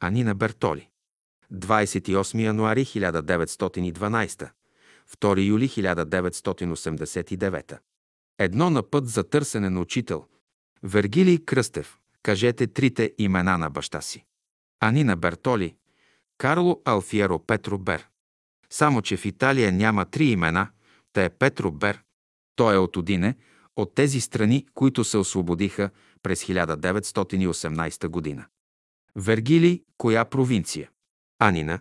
Анина Бертоли. 28 януари 1912. 2 юли 1989. Едно на път за търсене на учител. Вергилий Кръстев. Кажете трите имена на баща си. Анина Бертоли. Карло Алфиеро Петро Бер. Само, че в Италия няма три имена, те е Петро Бер. Той е от Одине, от тези страни, които се освободиха през 1918 година. Вергилий, коя провинция? Анина.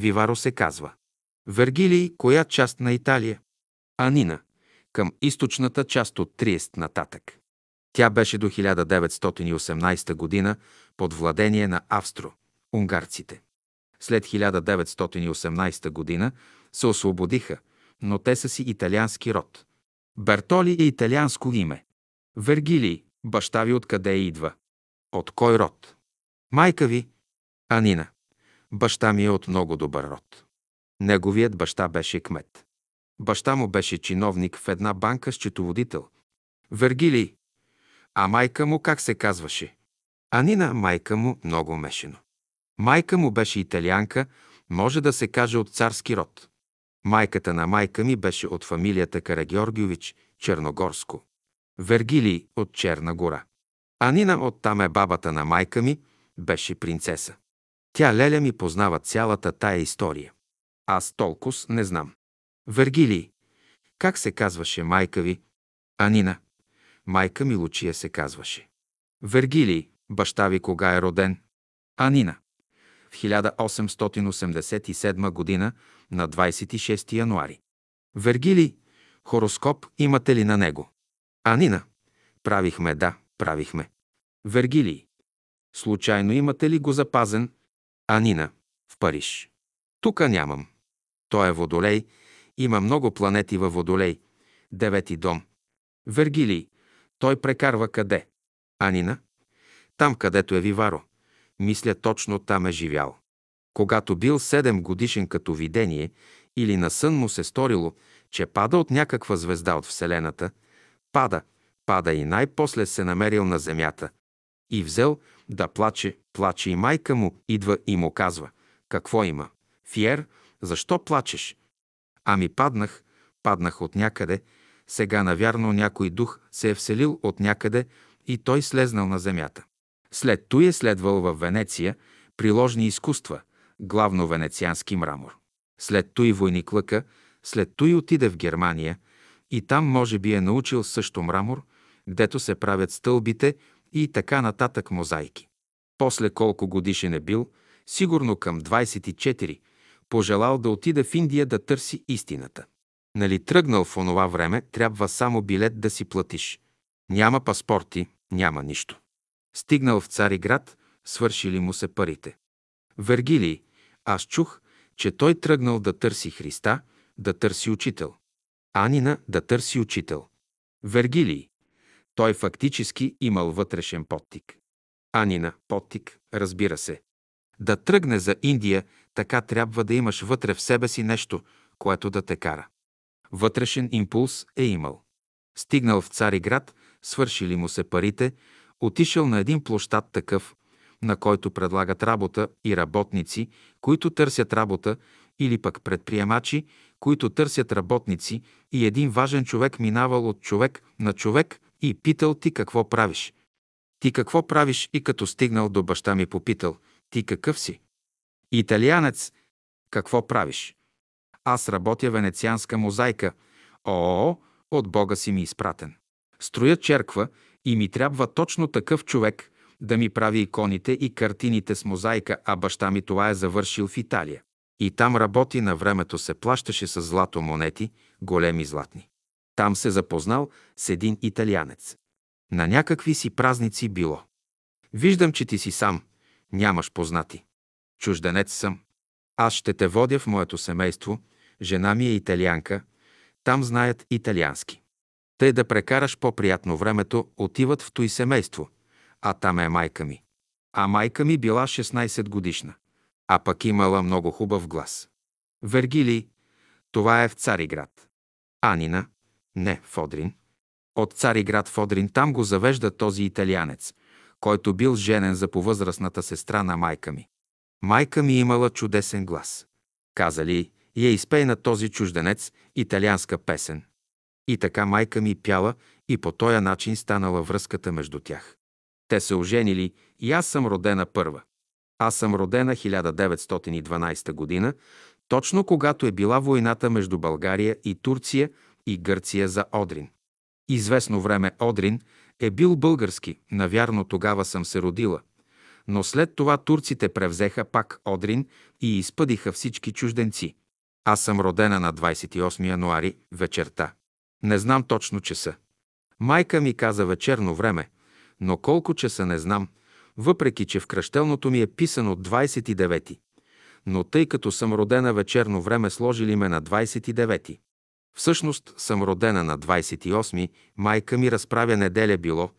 Виваро се казва. Вергилий, коя част на Италия? Анина. Към източната част от Триест нататък. Тя беше до 1918 година под владение на австро-унгарците. След 1918 година се освободиха, но те са си италиански род. Бертоли е италианско име. Вергилий, баща ви откъде идва? От кой род? Майка ви? Анина. Баща ми е от много добър род. Неговият баща беше кмет. Баща му беше чиновник в една банка с четоводител. Вергилий. А майка му как се казваше? Анина, майка му, много мешено. Майка му беше италианка, може да се каже от царски род. Майката на майка ми беше от фамилията Карагеоргиович, Черногорско. Вергилий от Черна гора. Анина оттам е бабата на майка ми, беше принцеса. Тя Леля ми познава цялата тая история. Аз толкова не знам. Вергилий. Как се казваше майка ви? Анина. Майка ми Лучия се казваше. Вергилий. Баща ви кога е роден? Анина. В 1887 година на 26 януари. Вергилий. Хороскоп имате ли на него? Анина. Правихме, да, правихме. Вергилий. Случайно имате ли го запазен? Анина. В Париж. Тука нямам. Той е Водолей. Има много планети във Водолей. Девети дом. Вергилий. Той прекарва къде? Анина. Там, където е Виваро. Мисля, точно там е живял. Когато бил седем годишен като видение или на сън му се сторило, че пада от някаква звезда от Вселената, пада, пада и най-после се намерил на земята и взел да плаче, плаче и майка му идва и му казва, какво има? Фиер, защо плачеш? Ами паднах, паднах от някъде, сега навярно някой дух се е вселил от някъде и той слезнал на земята. След той е следвал в Венеция приложни изкуства, главно венециански мрамор. След той войник лъка, след той отиде в Германия и там може би е научил също мрамор, гдето се правят стълбите и така нататък мозайки. После колко годишен е бил, сигурно към 24, пожелал да отида в Индия да търси истината. Нали тръгнал в онова време, трябва само билет да си платиш. Няма паспорти, няма нищо. Стигнал в Цариград, свършили му се парите. Вергилий, аз чух, че той тръгнал да търси Христа, да търси учител. Анина да търси учител. Вергилий, той фактически имал вътрешен подтик. Анина, подтик, разбира се. Да тръгне за Индия, така трябва да имаш вътре в себе си нещо, което да те кара. Вътрешен импулс е имал. Стигнал в Цариград, свършили му се парите, отишъл на един площад такъв, на който предлагат работа и работници, които търсят работа, или пък предприемачи, които търсят работници, и един важен човек минавал от човек на човек и питал ти какво правиш. Ти какво правиш и като стигнал до баща ми попитал, ти какъв си? Италианец, какво правиш? Аз работя венецианска мозайка. О, от Бога си ми изпратен. Строя черква и ми трябва точно такъв човек да ми прави иконите и картините с мозайка, а баща ми това е завършил в Италия. И там работи на времето се плащаше с злато монети, големи златни. Там се запознал с един италианец. На някакви си празници било. Виждам, че ти си сам, нямаш познати. Чужденец съм. Аз ще те водя в моето семейство, жена ми е италианка, там знаят италиански. Тъй да прекараш по-приятно времето, отиват в той семейство, а там е майка ми. А майка ми била 16 годишна, а пък имала много хубав глас. Вергилий, това е в Цариград. Анина, не, Фодрин. От Цариград Фодрин там го завежда този италианец, който бил женен за повъзрастната сестра на майка ми. Майка ми имала чудесен глас. Казали, я изпей на този чужденец италианска песен. И така майка ми пяла и по този начин станала връзката между тях. Те се оженили и аз съм родена първа. Аз съм родена 1912 година, точно когато е била войната между България и Турция и Гърция за Одрин. Известно време Одрин е бил български, навярно тогава съм се родила. Но след това турците превзеха пак Одрин и изпъдиха всички чужденци. Аз съм родена на 28 януари вечерта. Не знам точно часа. Майка ми каза вечерно време, но колко часа не знам, въпреки че в кръщелното ми е писано 29 но тъй като съм родена вечерно време, сложили ме на 29-ти. Всъщност съм родена на 28-ми, майка ми разправя неделя било,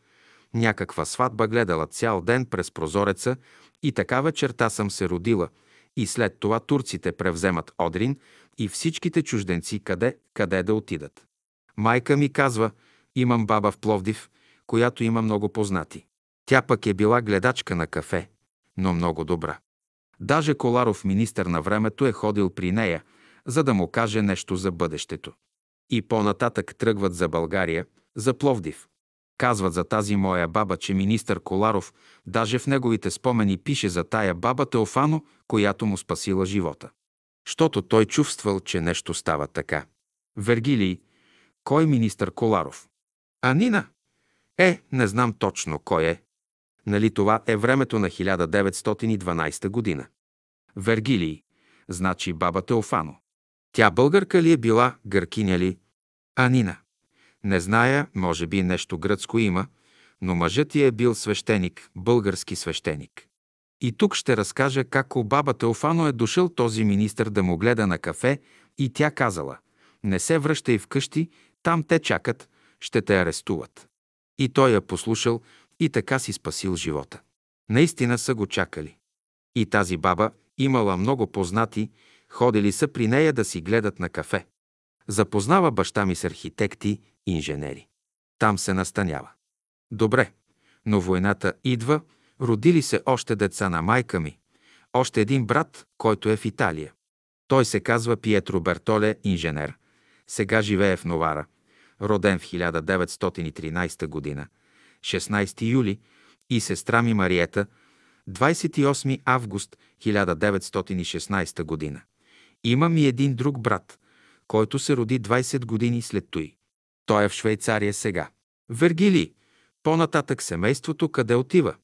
някаква сватба гледала цял ден през прозореца и така вечерта съм се родила и след това турците превземат Одрин и всичките чужденци къде, къде да отидат. Майка ми казва, имам баба в Пловдив, която има много познати. Тя пък е била гледачка на кафе, но много добра. Даже Коларов, министър на времето, е ходил при нея, за да му каже нещо за бъдещето. И по-нататък тръгват за България, за Пловдив. Казват за тази моя баба, че министър Коларов даже в неговите спомени пише за тая баба Теофано, която му спасила живота. Щото той чувствал, че нещо става така. Вергилий, кой министър Коларов? А Нина? Е, не знам точно кой е. Нали това е времето на 1912 година? Вергилий, значи баба Теофано. Тя българка ли е била, гъркиня ли? Анина. Не зная, може би нещо гръцко има, но мъжът ти е бил свещеник, български свещеник. И тук ще разкажа как у баба Теофано е дошъл този министр да му гледа на кафе и тя казала «Не се връщай вкъщи, там те чакат, ще те арестуват». И той я послушал и така си спасил живота. Наистина са го чакали. И тази баба имала много познати, ходили са при нея да си гледат на кафе. Запознава баща ми с архитекти, инженери. Там се настанява. Добре, но войната идва, родили се още деца на майка ми, още един брат, който е в Италия. Той се казва Пиетро Бертоле, инженер. Сега живее в Новара, роден в 1913 година, 16 юли, и сестра ми Мариета, 28 август 1916 година. Имам и един друг брат, който се роди 20 години след той. Той е в Швейцария сега. Вергили, по-нататък семейството къде отива?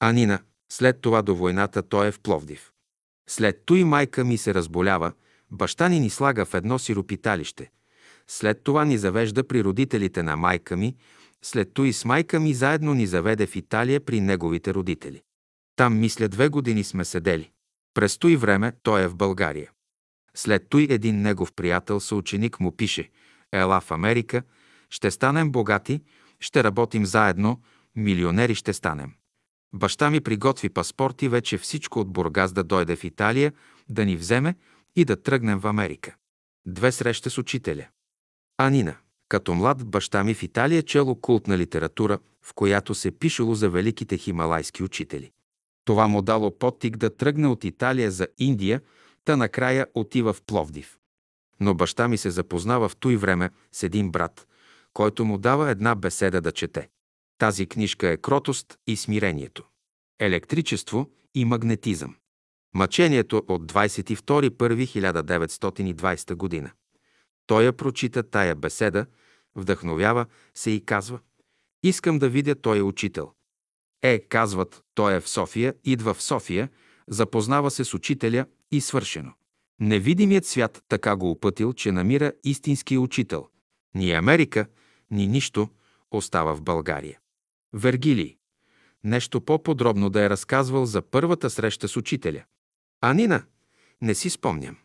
Анина, след това до войната той е в Пловдив. След той майка ми се разболява, баща ни ни слага в едно сиропиталище. След това ни завежда при родителите на майка ми, след той с майка ми заедно ни заведе в Италия при неговите родители. Там, мисля, две години сме седели. През той време той е в България. След той един негов приятел, съученик му пише «Ела в Америка, ще станем богати, ще работим заедно, милионери ще станем». Баща ми приготви паспорт и вече всичко от Бургас да дойде в Италия, да ни вземе и да тръгнем в Америка. Две среща с учителя. Анина. Като млад баща ми в Италия чело култна литература, в която се пишело за великите хималайски учители. Това му дало подтик да тръгне от Италия за Индия, та накрая отива в Пловдив. Но баща ми се запознава в той време с един брат, който му дава една беседа да чете. Тази книжка е Кротост и смирението. Електричество и магнетизъм. Мъчението от 22.1.1920 година. Той я прочита тая беседа, вдъхновява се и казва «Искам да видя той е учител». Е, казват, той е в София, идва в София, запознава се с учителя и свършено. Невидимият свят така го опътил, че намира истински учител. Ни Америка, ни нищо остава в България. Вергилий. Нещо по-подробно да е разказвал за първата среща с учителя. Анина, не си спомням.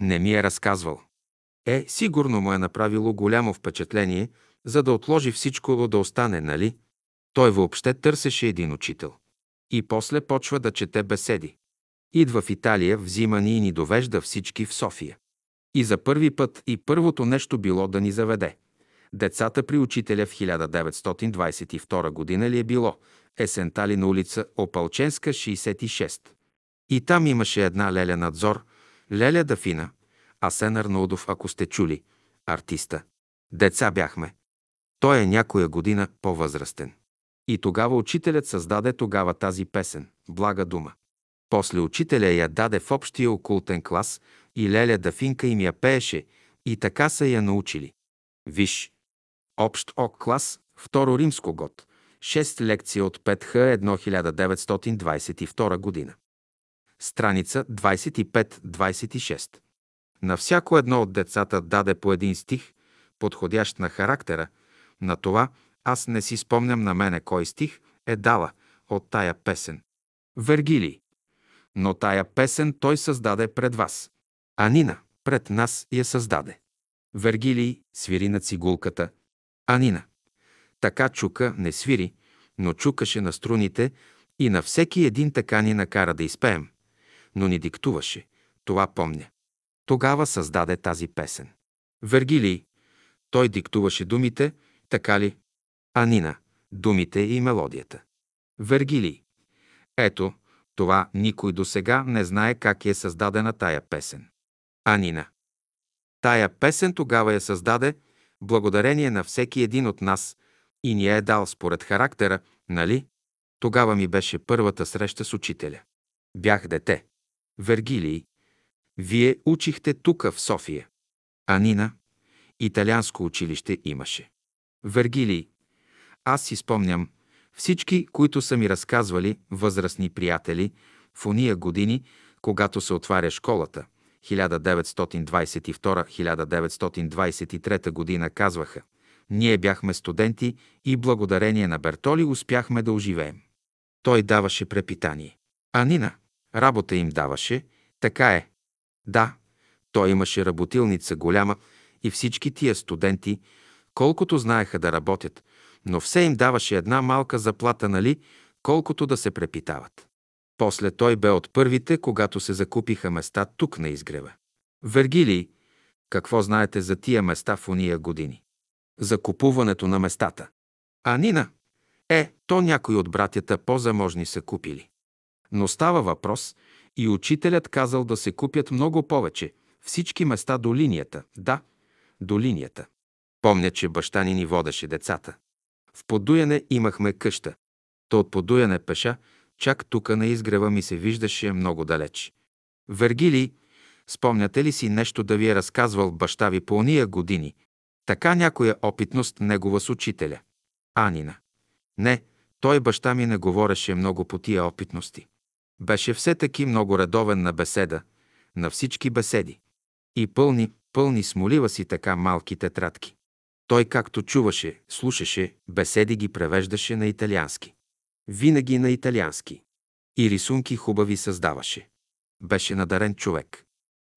Не ми е разказвал. Е, сигурно му е направило голямо впечатление, за да отложи всичко да остане, нали? Той въобще търсеше един учител. И после почва да чете беседи. Идва в Италия, взима ни и ни довежда всички в София. И за първи път и първото нещо било да ни заведе. Децата при учителя в 1922 година ли е било? Есентали на улица Опалченска, 66. И там имаше една Леля Надзор, Леля Дафина, Асен Арнаудов, ако сте чули, артиста. Деца бяхме. Той е някоя година по-възрастен. И тогава учителят създаде тогава тази песен «Блага дума». После учителя я даде в общия окултен клас и Леля Дафинка им я пееше и така са я научили. Виж. Общ ок клас, второ римско год. 6 лекции от 5Х 1922 година. Страница 25-26. На всяко едно от децата даде по един стих, подходящ на характера, на това аз не си спомням на мене кой стих е дала от тая песен. Вергилий. Но тая песен той създаде пред вас. А Нина пред нас я създаде. Вергилий свири на цигулката. А Нина. Така чука не свири, но чукаше на струните и на всеки един така ни накара да изпеем. Но ни диктуваше. Това помня. Тогава създаде тази песен. Вергилий. Той диктуваше думите, така ли? А Нина – думите и мелодията. Вергилий. Ето, това никой до сега не знае как е създадена тая песен. Анина. Тая песен тогава я създаде благодарение на всеки един от нас и ни е дал според характера, нали? Тогава ми беше първата среща с учителя. Бях дете. Вергилий. Вие учихте тука в София. Анина. Италианско училище имаше. Вергилий. Аз си спомням, всички, които са ми разказвали, възрастни приятели, в уния години, когато се отваря школата, 1922-1923 година, казваха, ние бяхме студенти и благодарение на Бертоли успяхме да оживеем. Той даваше препитание. А Нина, работа им даваше, така е. Да, той имаше работилница голяма и всички тия студенти, колкото знаеха да работят, но все им даваше една малка заплата, нали, колкото да се препитават. После той бе от първите, когато се закупиха места тук на изгрева. Вергилий, какво знаете за тия места в уния години? За купуването на местата. А Нина? Е, то някои от братята по-заможни са купили. Но става въпрос и учителят казал да се купят много повече, всички места до линията. Да, до линията. Помня, че баща ни ни водеше децата. В Подуяне имахме къща. То от Подуяне пеша, чак тука на изгрева ми се виждаше много далеч. Вергилий, спомняте ли си нещо да ви е разказвал баща ви по ония години? Така някоя опитност негова с учителя. Анина. Не, той баща ми не говореше много по тия опитности. Беше все таки много редовен на беседа, на всички беседи. И пълни, пълни смолива си така малки тетрадки. Той както чуваше, слушаше, беседи ги превеждаше на италиански. Винаги на италиански. И рисунки хубави създаваше. Беше надарен човек.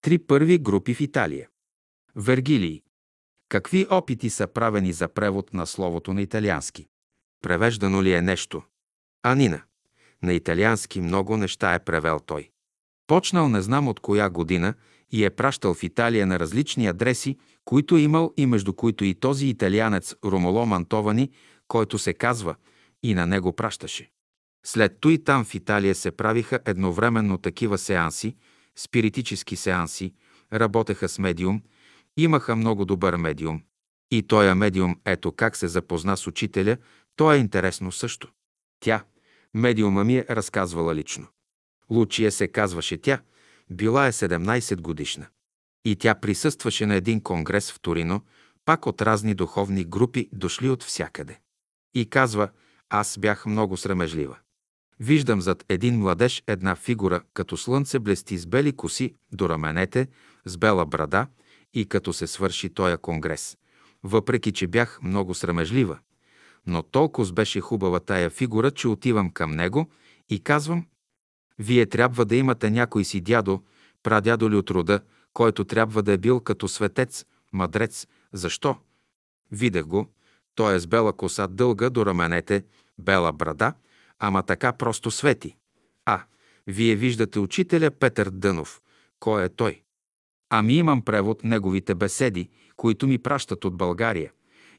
Три първи групи в Италия. Вергилий. Какви опити са правени за превод на словото на италиански? Превеждано ли е нещо? Анина. На италиански много неща е превел той. Почнал не знам от коя година и е пращал в Италия на различни адреси, които е имал и между които и този италианец Ромоло Мантовани, който се казва, и на него пращаше. След той там в Италия се правиха едновременно такива сеанси, спиритически сеанси, работеха с медиум, имаха много добър медиум. И тоя медиум, ето как се запозна с учителя, то е интересно също. Тя, медиума ми е разказвала лично. Лучия се казваше тя, била е 17 годишна. И тя присъстваше на един конгрес в Торино, пак от разни духовни групи, дошли от всякъде. И казва, аз бях много срамежлива. Виждам зад един младеж една фигура, като слънце блести с бели коси до раменете, с бела брада и като се свърши тоя конгрес. Въпреки, че бях много срамежлива, но толкова беше хубава тая фигура, че отивам към него и казвам, вие трябва да имате някой си дядо, прадядо ли от рода, който трябва да е бил като светец, мъдрец. Защо? Видях го. Той е с бела коса дълга до раменете, бела брада, ама така просто свети. А, вие виждате учителя Петър Дънов. Кой е той? Ами имам превод неговите беседи, които ми пращат от България.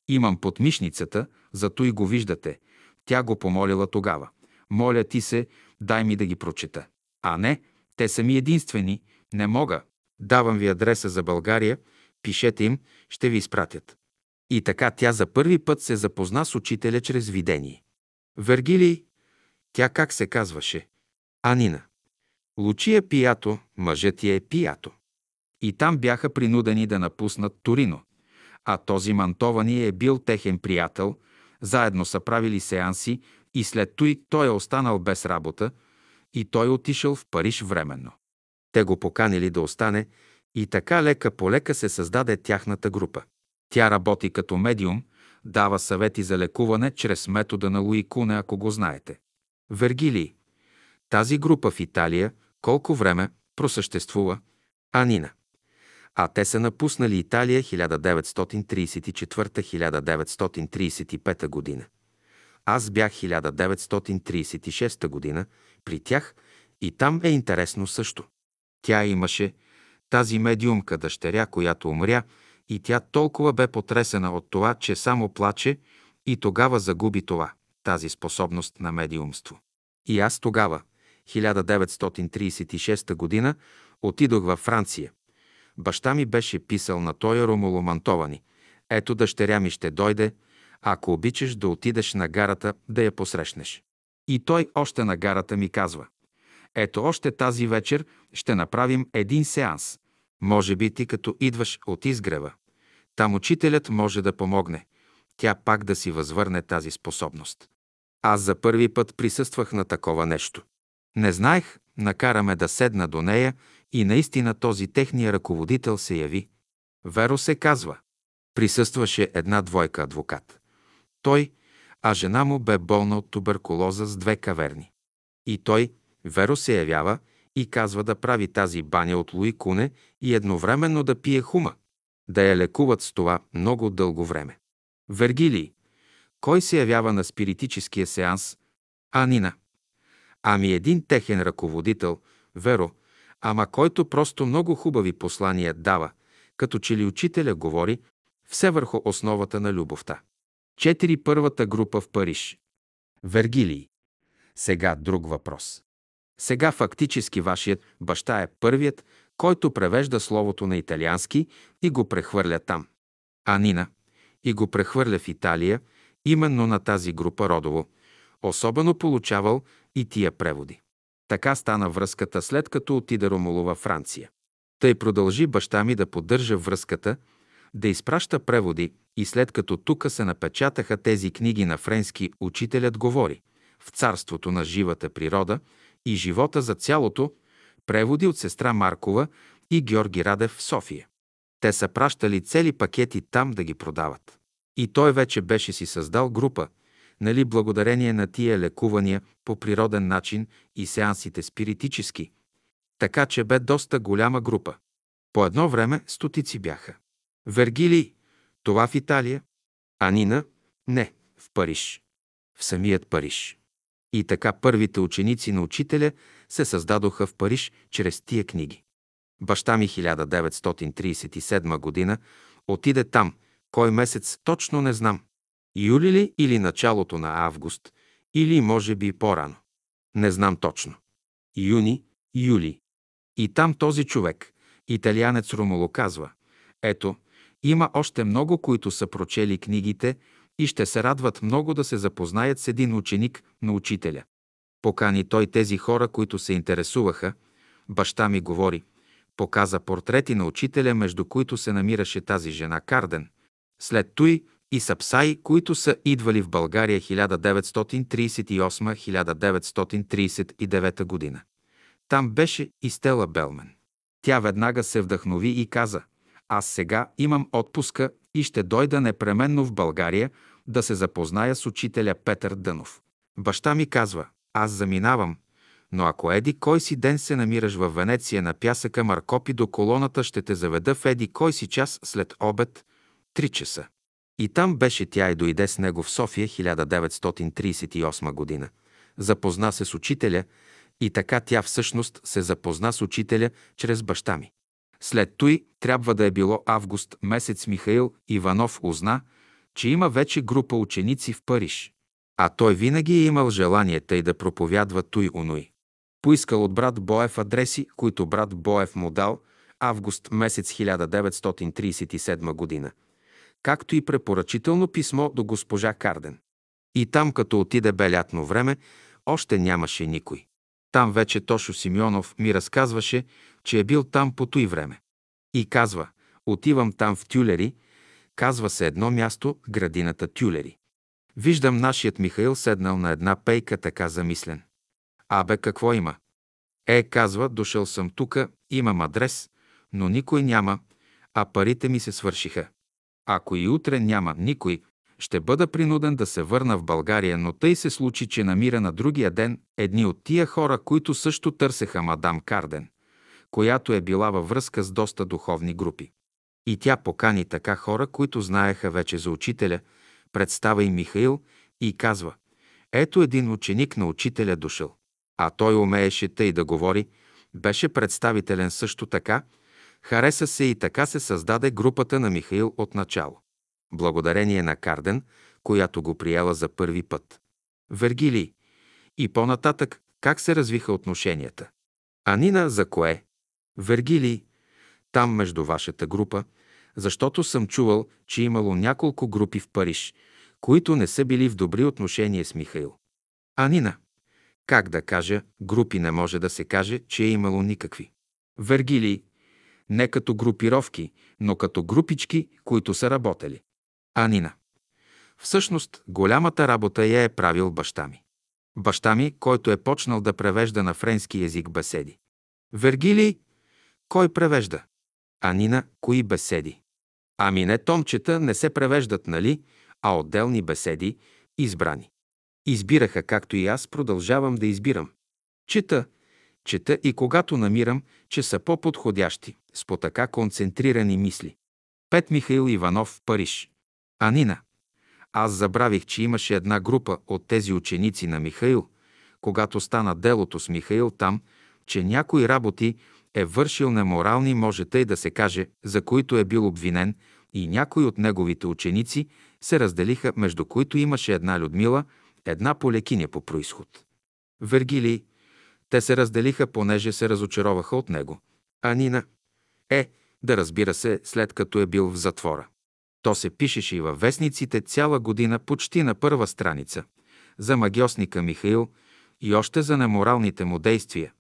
Имам под мишницата, зато и го виждате. Тя го помолила тогава. Моля ти се, дай ми да ги прочета. А не, Те са ми единствени. Не мога. Давам ви адреса за България. Пишете им, ще ви изпратят. И така тя за първи път се запозна с учителя чрез видение. Вергилий, тя как се казваше? Анина. Лучия Пиято, мъжът ти е Пиято. И там бяха принудени да напуснат Торино. А този Мантовани е бил техен приятел, заедно са правили сеанси и след той той е останал без работа и той отишъл в Париж временно. Те го поканили да остане и така лека по лека се създаде тяхната група. Тя работи като медиум, дава съвети за лекуване чрез метода на Луи Куне, ако го знаете. Вергилий. Тази група в Италия колко време просъществува? Анина. А те са напуснали Италия 1934-1935 година. Аз бях 1936 година при тях и там е интересно също. Тя имаше тази медиумка дъщеря, която умря и тя толкова бе потресена от това, че само плаче и тогава загуби това, тази способност на медиумство. И аз тогава, 1936 година, отидох във Франция. Баща ми беше писал на той Ромуло Мантовани. Ето дъщеря ми ще дойде, ако обичаш да отидеш на гарата да я посрещнеш. И той още на гарата ми казва. Ето още тази вечер ще направим един сеанс. Може би ти като идваш от изгрева. Там учителят може да помогне. Тя пак да си възвърне тази способност. Аз за първи път присъствах на такова нещо. Не знаех, накараме да седна до нея и наистина този техния ръководител се яви. Веро се казва. Присъстваше една двойка адвокат. Той, а жена му бе болна от туберкулоза с две каверни. И той, Веро се явява и казва да прави тази баня от Луи Куне и едновременно да пие хума, да я лекуват с това много дълго време. Вергилий, кой се явява на спиритическия сеанс? Анина. Ами един техен ръководител, Веро, ама който просто много хубави послания дава, като че ли учителя говори все върху основата на любовта. Четири първата група в Париж. Вергилий. Сега друг въпрос. Сега фактически вашият баща е първият, който превежда словото на италиански и го прехвърля там. А Нина и го прехвърля в Италия, именно на тази група родово. Особено получавал и тия преводи. Така стана връзката след като отида Ромуло във Франция. Тъй продължи баща ми да поддържа връзката, да изпраща преводи и след като тука се напечатаха тези книги на френски, учителят говори в царството на живата природа и живота за цялото, преводи от сестра Маркова и Георги Радев в София. Те са пращали цели пакети там да ги продават. И той вече беше си създал група, нали благодарение на тия лекувания по природен начин и сеансите спиритически. Така че бе доста голяма група. По едно време стотици бяха. Вергилий, това в Италия, а Нина – не, в Париж. В самият Париж. И така първите ученици на учителя се създадоха в Париж чрез тия книги. Баща ми 1937 година отиде там, кой месец точно не знам. Юли ли или началото на август, или може би по-рано. Не знам точно. Юни, юли. И там този човек, италианец Ромоло, казва, ето, има още много, които са прочели книгите и ще се радват много да се запознаят с един ученик на учителя. Покани той тези хора, които се интересуваха. Баща ми говори. Показа портрети на учителя, между които се намираше тази жена Карден. След той и Сапсаи, които са идвали в България 1938-1939 година. Там беше и Стела Белмен. Тя веднага се вдъхнови и каза «Аз сега имам отпуска и ще дойда непременно в България да се запозная с учителя Петър Дънов. Баща ми казва «Аз заминавам, но ако еди кой си ден се намираш в Венеция на пясъка Маркопи до колоната, ще те заведа в еди кой си час след обед, 3 часа. И там беше тя и дойде с него в София 1938 година. Запозна се с учителя и така тя всъщност се запозна с учителя чрез баща ми. След той трябва да е било август месец Михаил Иванов узна, че има вече група ученици в Париж. А той винаги е имал желание тъй да проповядва той унуй. Поискал от брат Боев адреси, които брат Боев му дал август месец 1937 година, както и препоръчително писмо до госпожа Карден. И там, като отиде бе лятно време, още нямаше никой. Там вече Тошо Симеонов ми разказваше, че е бил там по той време. И казва, отивам там в Тюлери, казва се едно място, градината Тюлери. Виждам нашият Михаил седнал на една пейка така замислен. Абе, какво има? Е, казва, дошъл съм тука, имам адрес, но никой няма, а парите ми се свършиха. Ако и утре няма никой, ще бъда принуден да се върна в България, но тъй се случи, че намира на другия ден едни от тия хора, които също търсеха мадам Карден, която е била във връзка с доста духовни групи. И тя покани така хора, които знаеха вече за учителя, представа и Михаил и казва, ето един ученик на учителя дошъл. А той умееше тъй да говори, беше представителен също така, хареса се и така се създаде групата на Михаил от начало благодарение на Карден, която го приела за първи път. Вергилий. И по-нататък как се развиха отношенията. Анина за кое? Вергилий. Там между вашата група, защото съм чувал, че имало няколко групи в Париж, които не са били в добри отношения с Михаил. Анина. Как да кажа, групи не може да се каже, че е имало никакви. Вергилий. Не като групировки, но като групички, които са работели. Анина. Всъщност, голямата работа я е правил баща ми. Баща ми, който е почнал да превежда на френски язик беседи. Вергилий, кой превежда? Анина, кои беседи? Ами не томчета не се превеждат, нали, а отделни беседи, избрани. Избираха, както и аз продължавам да избирам. Чета, чета и когато намирам, че са по-подходящи, с по така концентрирани мисли. Пет Михаил Иванов Париж. Анина. Аз забравих, че имаше една група от тези ученици на Михаил, когато стана делото с Михаил там, че някои работи е вършил неморални, може тъй да се каже, за които е бил обвинен, и някои от неговите ученици се разделиха, между които имаше една Людмила, една полекиня по происход. Вергилий, те се разделиха, понеже се разочароваха от него. Анина, е, да разбира се, след като е бил в затвора. То се пишеше и във вестниците цяла година почти на първа страница. За магиосника Михаил и още за неморалните му действия.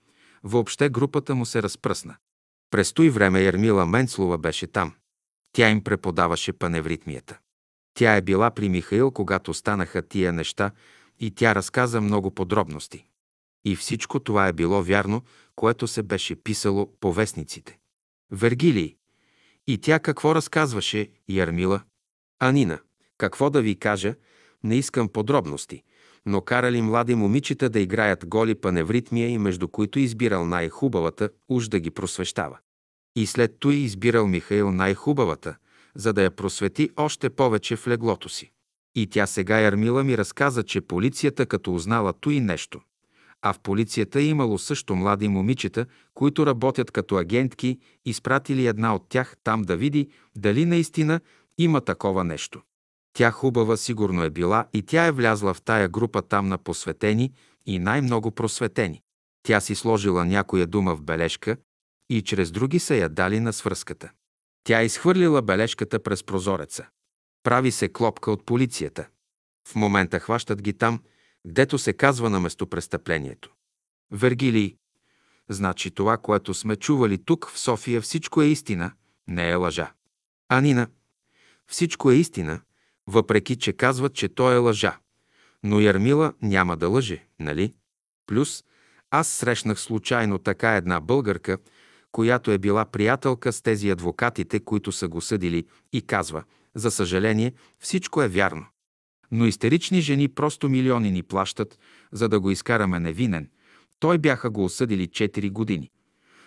Въобще групата му се разпръсна. През той време Ермила Менцлова беше там. Тя им преподаваше паневритмията. Тя е била при Михаил, когато станаха тия неща и тя разказа много подробности. И всичко това е било вярно, което се беше писало по вестниците. Вергилий, и тя какво разказваше, Ярмила? Анина, какво да ви кажа, не искам подробности, но карали млади момичета да играят голи паневритмия и между които избирал най-хубавата, уж да ги просвещава. И след той избирал Михаил най-хубавата, за да я просвети още повече в леглото си. И тя сега Ярмила ми разказа, че полицията като узнала той нещо, а в полицията имало също млади момичета, които работят като агентки, изпратили една от тях там да види дали наистина има такова нещо. Тя хубава сигурно е била и тя е влязла в тая група там на посветени и най-много просветени. Тя си сложила някоя дума в бележка и чрез други са я дали на свръзката. Тя изхвърлила бележката през прозореца. Прави се клопка от полицията. В момента хващат ги там – гдето се казва на местопрестъплението. Вергилий. Значи това, което сме чували тук в София, всичко е истина, не е лъжа. Анина. Всичко е истина, въпреки че казват, че то е лъжа. Но Ярмила няма да лъже, нали? Плюс, аз срещнах случайно така една българка, която е била приятелка с тези адвокатите, които са го съдили и казва, за съжаление, всичко е вярно. Но истерични жени просто милиони ни плащат, за да го изкараме невинен. Той бяха го осъдили 4 години.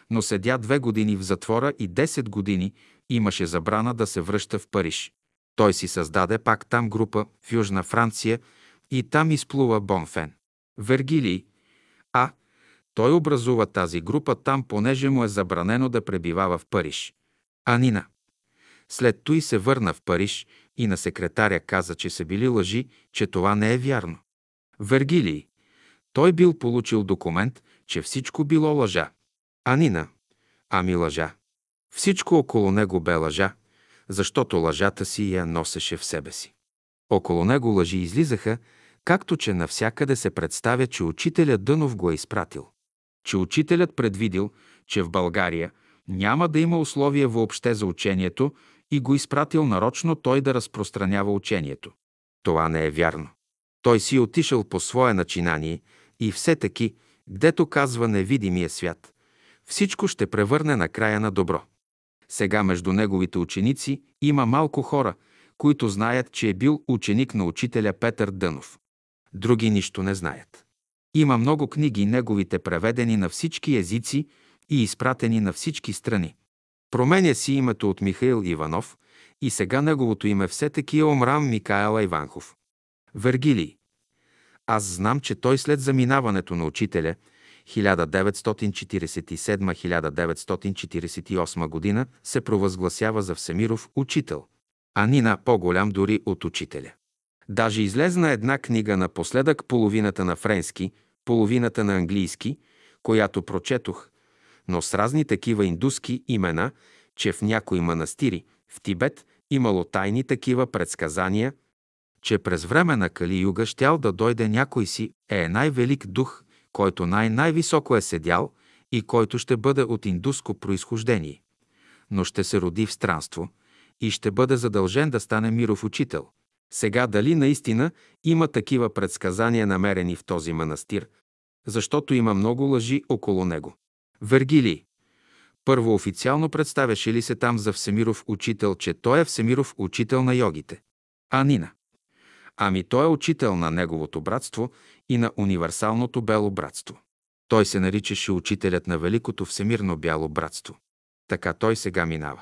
Но седя две години в затвора и 10 години имаше забрана да се връща в Париж. Той си създаде пак там група в Южна Франция и там изплува Бонфен. Вергилий. А, той образува тази група там, понеже му е забранено да пребивава в Париж. Анина. След той се върна в Париж и на секретаря каза, че са били лъжи, че това не е вярно. Вергилий. Той бил получил документ, че всичко било лъжа. А Нина? Ами лъжа. Всичко около него бе лъжа, защото лъжата си я носеше в себе си. Около него лъжи излизаха, както че навсякъде се представя, че учителят Дънов го е изпратил. Че учителят предвидил, че в България няма да има условия въобще за учението и го изпратил нарочно той да разпространява учението. Това не е вярно. Той си отишъл по свое начинание и все таки, гдето казва невидимия свят, всичко ще превърне на края на добро. Сега между неговите ученици има малко хора, които знаят, че е бил ученик на учителя Петър Дънов. Други нищо не знаят. Има много книги, неговите преведени на всички езици и изпратени на всички страни. Променя си името от Михаил Иванов и сега неговото име все таки е Омрам Микаела Иванхов. Вергилий. Аз знам, че той след заминаването на учителя 1947-1948 година се провъзгласява за Всемиров учител, а Нина по-голям дори от учителя. Даже излезна една книга напоследък, половината на френски, половината на английски, която прочетох, но с разни такива индуски имена, че в някои манастири в Тибет имало тайни такива предсказания, че през време на Кали-юга щял да дойде някой си е най-велик дух, който най-най-високо е седял и който ще бъде от индуско происхождение, но ще се роди в странство и ще бъде задължен да стане миров учител. Сега дали наистина има такива предсказания намерени в този манастир, защото има много лъжи около него. Вергилий. Първо официално представяше ли се там за Всемиров учител, че той е Всемиров учител на йогите? Анина. Ами той е учител на неговото братство и на универсалното бело братство. Той се наричаше учителят на Великото Всемирно бяло братство. Така той сега минава.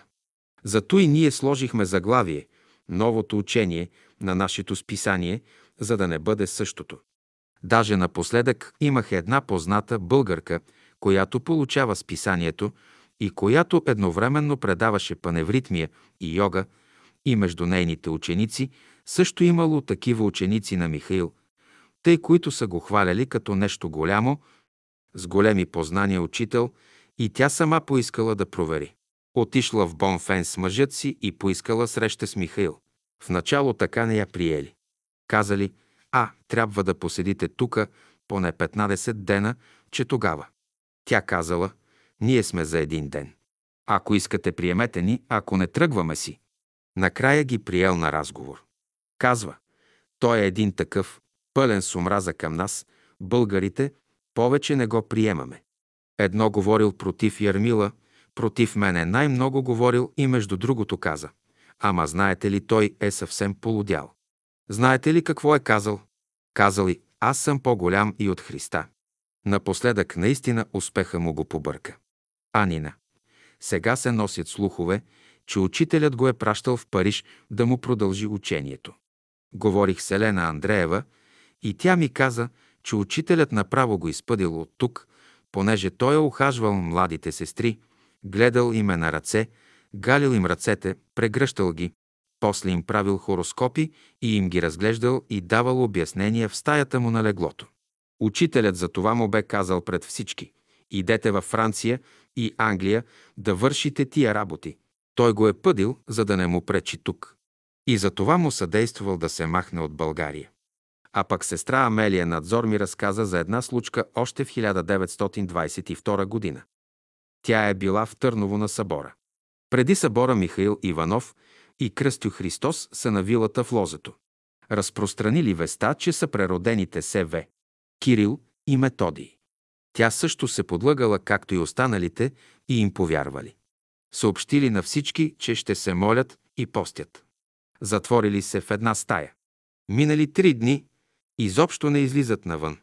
Зато и ние сложихме заглавие, новото учение на нашето списание, за да не бъде същото. Даже напоследък имах една позната българка, която получава списанието и която едновременно предаваше паневритмия и йога, и между нейните ученици също имало такива ученици на Михаил, тъй които са го хваляли като нещо голямо, с големи познания учител и тя сама поискала да провери. Отишла в Бонфен с мъжът си и поискала среща с Михаил. В начало така не я приели. Казали, а, трябва да поседите тука поне 15 дена, че тогава. Тя казала, ние сме за един ден. Ако искате, приемете ни, ако не тръгваме си. Накрая ги приел на разговор. Казва, той е един такъв, пълен с омраза към нас, българите, повече не го приемаме. Едно говорил против Ярмила, против мене най-много говорил и между другото каза. Ама знаете ли, той е съвсем полудял. Знаете ли какво е казал? Казал и, аз съм по-голям и от Христа. Напоследък наистина успеха му го побърка. Анина. Сега се носят слухове, че учителят го е пращал в Париж да му продължи учението. Говорих с Елена Андреева и тя ми каза, че учителят направо го изпъдил от тук, понеже той е ухажвал младите сестри, гледал име на ръце, галил им ръцете, прегръщал ги, после им правил хороскопи и им ги разглеждал и давал обяснения в стаята му на леглото. Учителят за това му бе казал пред всички. Идете във Франция и Англия да вършите тия работи. Той го е пъдил, за да не му пречи тук. И за това му съдействал да се махне от България. А пък сестра Амелия Надзор ми разказа за една случка още в 1922 година. Тя е била в Търново на събора. Преди събора Михаил Иванов и Кръстю Христос са на вилата в Лозето. Разпространили веста, че са преродените СВ. Кирил и Методий. Тя също се подлъгала, както и останалите, и им повярвали. Съобщили на всички, че ще се молят и постят. Затворили се в една стая. Минали три дни, изобщо не излизат навън.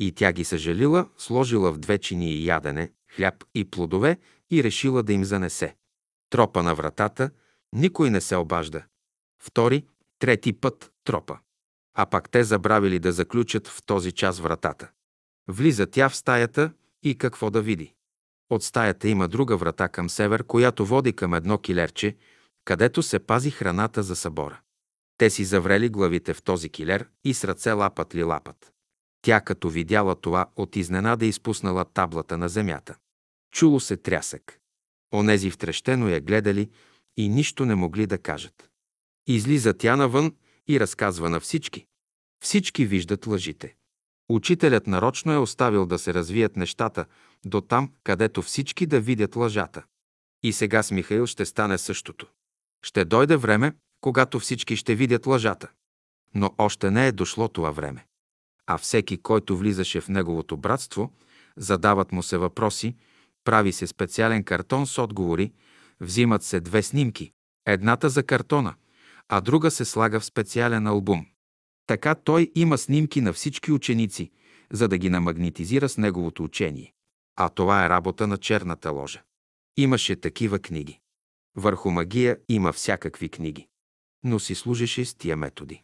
И тя ги съжалила, сложила в две чини ядене, хляб и плодове и решила да им занесе. Тропа на вратата, никой не се обажда. Втори, трети път тропа. А пак те забравили да заключат в този час вратата. Влиза тя в стаята и какво да види? От стаята има друга врата към север, която води към едно килерче, където се пази храната за събора. Те си заврели главите в този килер и с ръце лапат ли лапат. Тя, като видяла това, от изненада изпуснала таблата на земята. Чуло се трясък. Онези втрещено я гледали и нищо не могли да кажат. Излиза тя навън и разказва на всички. Всички виждат лъжите. Учителят нарочно е оставил да се развият нещата до там, където всички да видят лъжата. И сега с Михаил ще стане същото. Ще дойде време, когато всички ще видят лъжата. Но още не е дошло това време. А всеки, който влизаше в неговото братство, задават му се въпроси, прави се специален картон с отговори, взимат се две снимки, едната за картона, а друга се слага в специален албум. Така той има снимки на всички ученици, за да ги намагнетизира с неговото учение. А това е работа на черната ложа. Имаше такива книги. Върху магия има всякакви книги. Но си служеше с тия методи.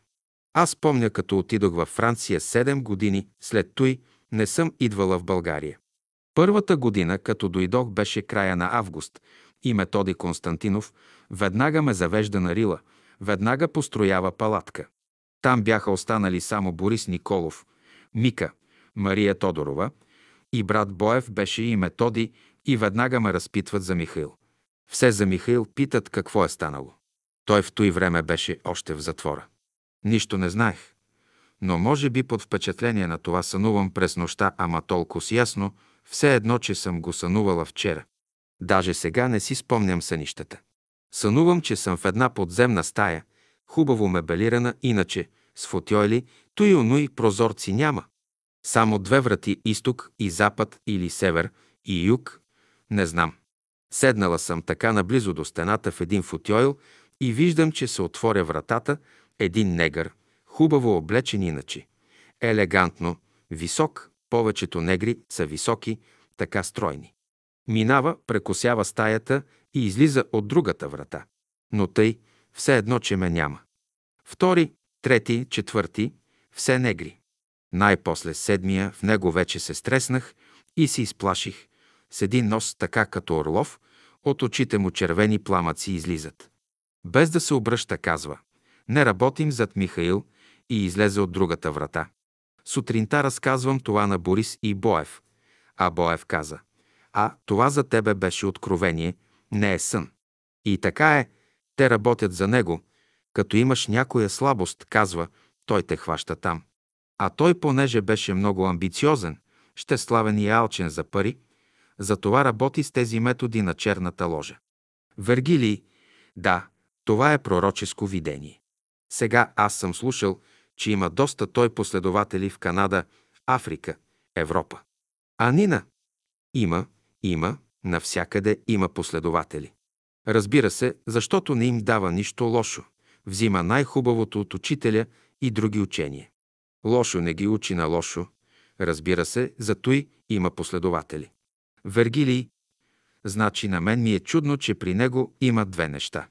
Аз помня, като отидох във Франция 7 години, след той не съм идвала в България. Първата година, като дойдох, беше края на август и Методи Константинов веднага ме завежда на Рила, веднага построява палатка. Там бяха останали само Борис Николов, Мика, Мария Тодорова и брат Боев беше и Методи и веднага ме разпитват за Михаил. Все за Михаил питат какво е станало. Той в той време беше още в затвора. Нищо не знаех. Но може би под впечатление на това сънувам през нощта, ама толкова с ясно, все едно, че съм го сънувала вчера. Даже сега не си спомням сънищата. Сънувам, че съм в една подземна стая, хубаво мебелирана, иначе с фотойли, то и онуи прозорци няма. Само две врати изток и запад или север и юг, не знам. Седнала съм така наблизо до стената в един футойл и виждам, че се отворя вратата, един негър, хубаво облечен иначе. Елегантно, висок, повечето негри са високи, така стройни. Минава, прекосява стаята и излиза от другата врата. Но тъй, все едно, че ме няма. Втори, трети, четвърти, все негри. Най-после седмия, в него вече се стреснах и се изплаших. С един нос, така като орлов, от очите му червени пламъци излизат. Без да се обръща, казва. Не работим зад Михаил и излезе от другата врата. Сутринта разказвам това на Борис и Боев. А Боев каза, а това за тебе беше откровение, не е сън. И така е, те работят за него. Като имаш някоя слабост, казва, той те хваща там. А той, понеже беше много амбициозен, щеславен и алчен за пари, затова работи с тези методи на черната ложа. Вергилий, да, това е пророческо видение. Сега аз съм слушал, че има доста той последователи в Канада, Африка, Европа. А Нина? Има, има, навсякъде има последователи. Разбира се, защото не им дава нищо лошо. Взима най-хубавото от учителя и други учения. Лошо не ги учи на лошо. Разбира се, за той има последователи. Вергилий, значи на мен ми е чудно, че при него има две неща.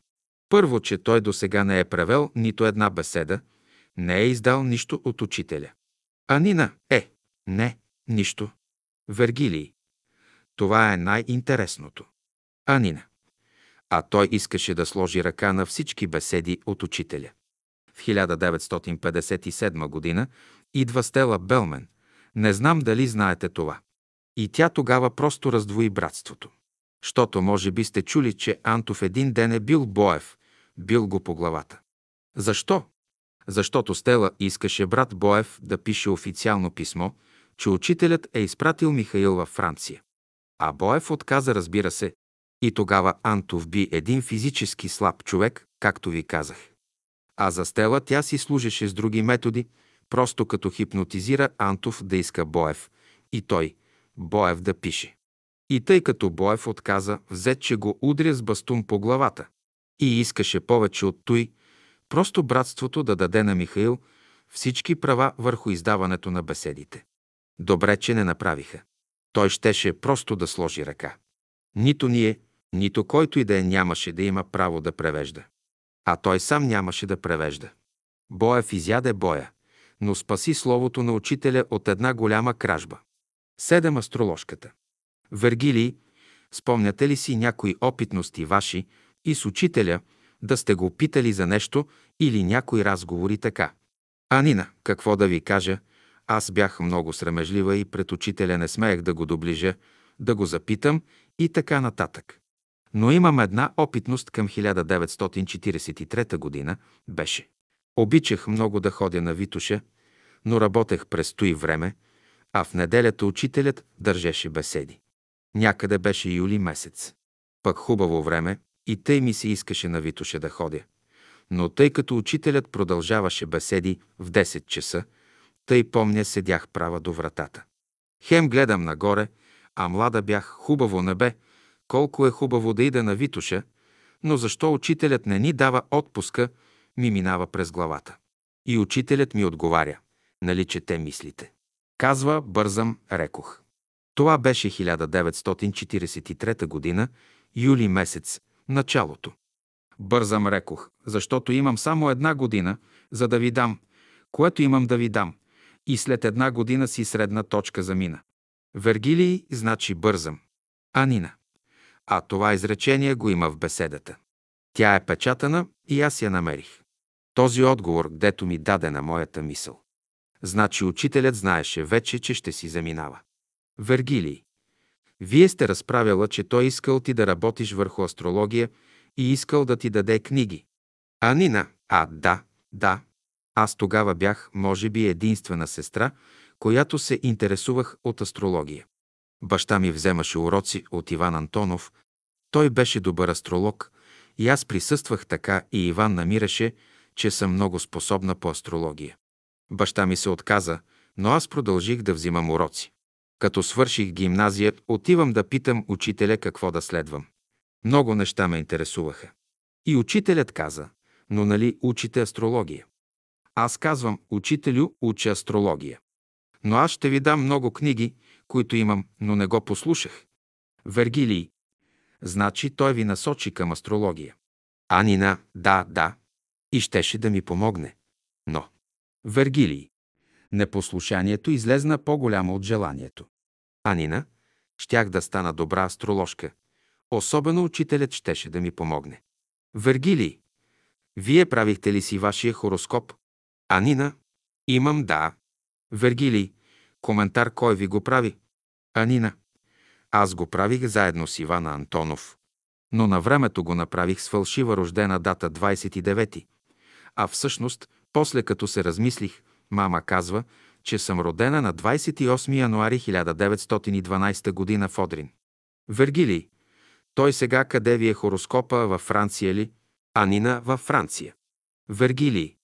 Първо, че той до сега не е превел нито една беседа, не е издал нищо от учителя. А Нина е, не, нищо. Вергилий. Това е най-интересното. А Нина. А той искаше да сложи ръка на всички беседи от учителя. В 1957 година идва Стела Белмен. Не знам дали знаете това. И тя тогава просто раздвои братството. Щото може би сте чули, че Антов един ден е бил Боев, бил го по главата. Защо? Защото Стела искаше брат Боев да пише официално писмо, че учителят е изпратил Михаил във Франция. А Боев отказа, разбира се, и тогава Антов би един физически слаб човек, както ви казах. А за Стела тя си служеше с други методи, просто като хипнотизира Антов да иска Боев и той, Боев да пише. И тъй като Боев отказа, взе, че го удря с бастун по главата и искаше повече от той, просто братството да даде на Михаил всички права върху издаването на беседите. Добре, че не направиха. Той щеше просто да сложи ръка. Нито ние, нито който и да е нямаше да има право да превежда. А той сам нямаше да превежда. Боев изяде боя, но спаси словото на учителя от една голяма кражба. Седем астрологката. Вергилий, спомняте ли си някои опитности ваши и с учителя да сте го питали за нещо или някои разговори така? Анина, какво да ви кажа, Аз бях много срамежлива и пред учителя не смеех да го доближа, да го запитам и така нататък. Но имам една опитност към 1943 година беше. Обичах много да ходя на Витуша, но работех през той време, а в неделята учителят държеше беседи. Някъде беше юли месец. Пък хубаво време и тъй ми се искаше на Витуша да ходя. Но тъй като учителят продължаваше беседи в 10 часа, тъй помня седях права до вратата. Хем гледам нагоре, а млада бях хубаво небе, колко е хубаво да ида на Витуша, но защо учителят не ни дава отпуска, ми минава през главата. И учителят ми отговаря, нали чете мислите. Казва, бързам, рекох. Това беше 1943 година, юли месец, началото. Бързам, рекох, защото имам само една година, за да ви дам, което имам да ви дам, и след една година си средна точка замина. Вергилий значи бързам. Анина. А това изречение го има в беседата. Тя е печатана и аз я намерих. Този отговор, дето ми даде на моята мисъл. Значи учителят знаеше вече, че ще си заминава. Вергилий. Вие сте разправяла, че той искал ти да работиш върху астрология и искал да ти даде книги. А Нина, а да, да. Аз тогава бях, може би, единствена сестра, която се интересувах от астрология. Баща ми вземаше уроци от Иван Антонов. Той беше добър астролог и аз присъствах така и Иван намираше, че съм много способна по астрология. Баща ми се отказа, но аз продължих да взимам уроци. Като свърших гимназия, отивам да питам учителя какво да следвам. Много неща ме интересуваха. И учителят каза, но нали учите астрология? Аз казвам, учителю, уча астрология. Но аз ще ви дам много книги, които имам, но не го послушах. Вергилий. Значи той ви насочи към астрология. Анина, да, да. И щеше да ми помогне. Но. Вергилий. Непослушанието излезна по-голямо от желанието. Анина, щях да стана добра астрологка. Особено учителят щеше да ми помогне. Вергилий, вие правихте ли си вашия хороскоп? Анина, имам да. Вергилий, коментар кой ви го прави? Анина, аз го правих заедно с Ивана Антонов. Но на времето го направих с фалшива рождена дата 29 А всъщност, после като се размислих, мама казва, че съм родена на 28 януари 1912 година в Одрин. Вергилий, той сега къде ви е хороскопа във Франция ли? Анина във Франция. Вергилий,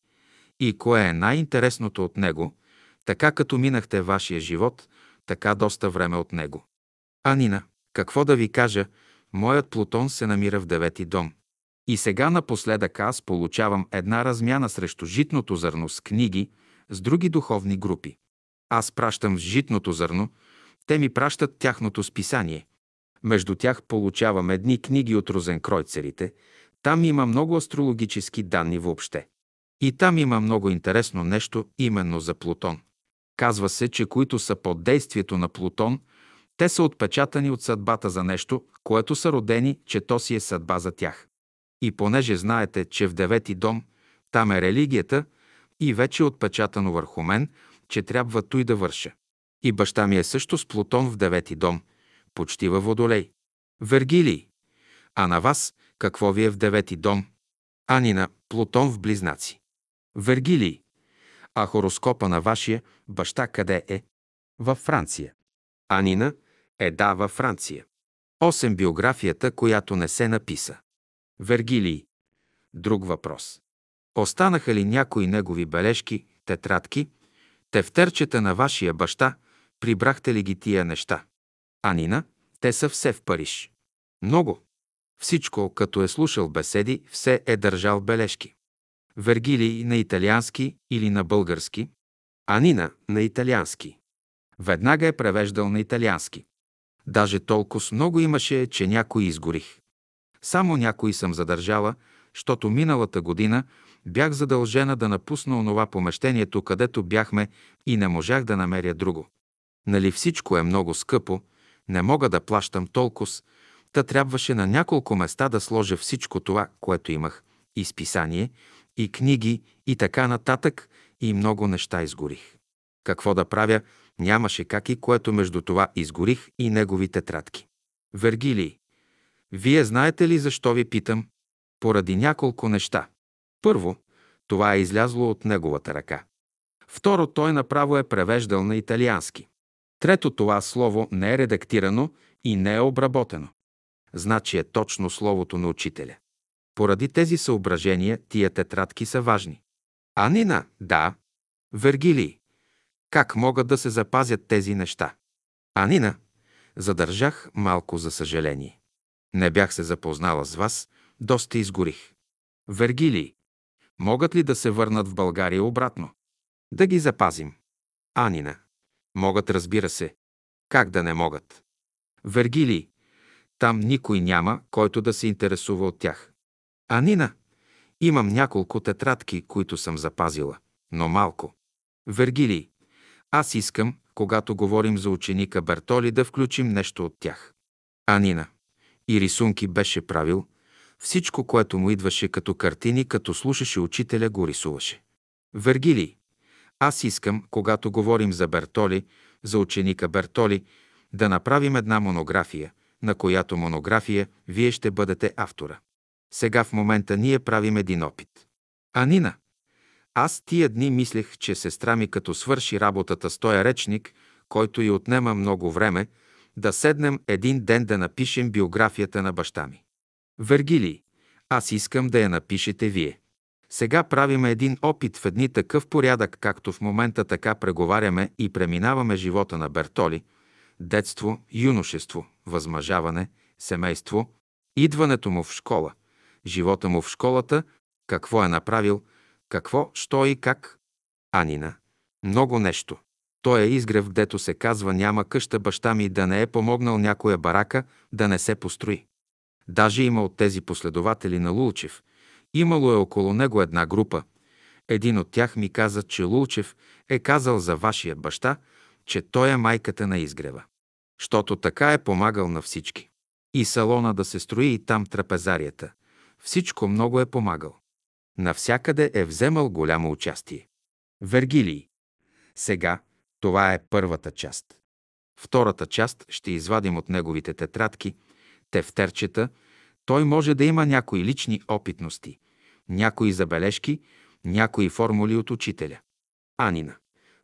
и кое е най-интересното от него, така като минахте вашия живот, така доста време от него. Анина, какво да ви кажа, моят Плутон се намира в девети дом. И сега напоследък аз получавам една размяна срещу житното зърно с книги, с други духовни групи. Аз пращам в житното зърно, те ми пращат тяхното списание. Между тях получавам едни книги от розенкройцерите, там има много астрологически данни въобще. И там има много интересно нещо именно за Плутон. Казва се, че които са под действието на Плутон, те са отпечатани от съдбата за нещо, което са родени, че то си е съдба за тях. И понеже знаете, че в девети дом, там е религията, и вече е отпечатано върху мен, че трябва той да върша. И баща ми е също с Плутон в девети дом, почти във Водолей. Вергилий. А на вас какво ви е в девети дом? Анина, Плутон в Близнаци. Вергилий. А хороскопа на вашия баща къде е? Във Франция. Анина е да във Франция. Осем биографията, която не се написа. Вергилий. Друг въпрос. Останаха ли някои негови бележки, тетрадки, тефтерчета на вашия баща, прибрахте ли ги тия неща? Анина, те са все в Париж. Много. Всичко, като е слушал беседи, все е държал бележки. Вергилий на италиански или на български, Анина на италиански. Веднага е превеждал на италиански. Даже толкова много имаше, че някои изгорих. Само някои съм задържала, защото миналата година бях задължена да напусна онова помещението, където бяхме и не можах да намеря друго. Нали всичко е много скъпо, не мога да плащам толкова, та трябваше на няколко места да сложа всичко това, което имах, и списание, и книги, и така нататък, и много неща изгорих. Какво да правя, нямаше как и което между това изгорих и негови тетрадки. Вергилий. Вие знаете ли защо ви питам? Поради няколко неща. Първо, това е излязло от неговата ръка. Второ, той направо е превеждал на италиански. Трето, това слово не е редактирано и не е обработено. Значи е точно словото на учителя. Поради тези съображения тия тетрадки са важни. Анина, да. Вергилий, как могат да се запазят тези неща? Анина, задържах малко за съжаление. Не бях се запознала с вас, доста изгорих. Вергилий, могат ли да се върнат в България обратно? Да ги запазим. Анина, могат, разбира се. Как да не могат? Вергилий, там никой няма, който да се интересува от тях. Анина, имам няколко тетрадки, които съм запазила, но малко. Вергилий, аз искам, когато говорим за ученика Бертоли, да включим нещо от тях. Анина. И рисунки беше правил. Всичко, което му идваше като картини, като слушаше учителя, го рисуваше. Вергилий. Аз искам, когато говорим за Бертоли, за ученика Бертоли, да направим една монография, на която монография вие ще бъдете автора. Сега в момента ние правим един опит. Анина, аз тия дни мислех, че сестра ми като свърши работата с този речник, който й отнема много време, да седнем един ден да напишем биографията на баща ми. Вергилий, аз искам да я напишете вие. Сега правиме един опит в едни такъв порядък, както в момента така преговаряме и преминаваме живота на Бертоли, детство, юношество, възмъжаване, семейство, идването му в школа, живота му в школата, какво е направил, какво, що и как? Анина. Много нещо. Той е изгрев, дето се казва няма къща баща ми да не е помогнал някоя барака да не се построи. Даже има от тези последователи на Лулчев. Имало е около него една група. Един от тях ми каза, че Лулчев е казал за вашия баща, че той е майката на изгрева. Щото така е помагал на всички. И салона да се строи, и там трапезарията. Всичко много е помагал. Навсякъде е вземал голямо участие. Вергилий. Сега това е първата част. Втората част ще извадим от неговите тетрадки, тефтерчета. Той може да има някои лични опитности, някои забележки, някои формули от учителя. Анина.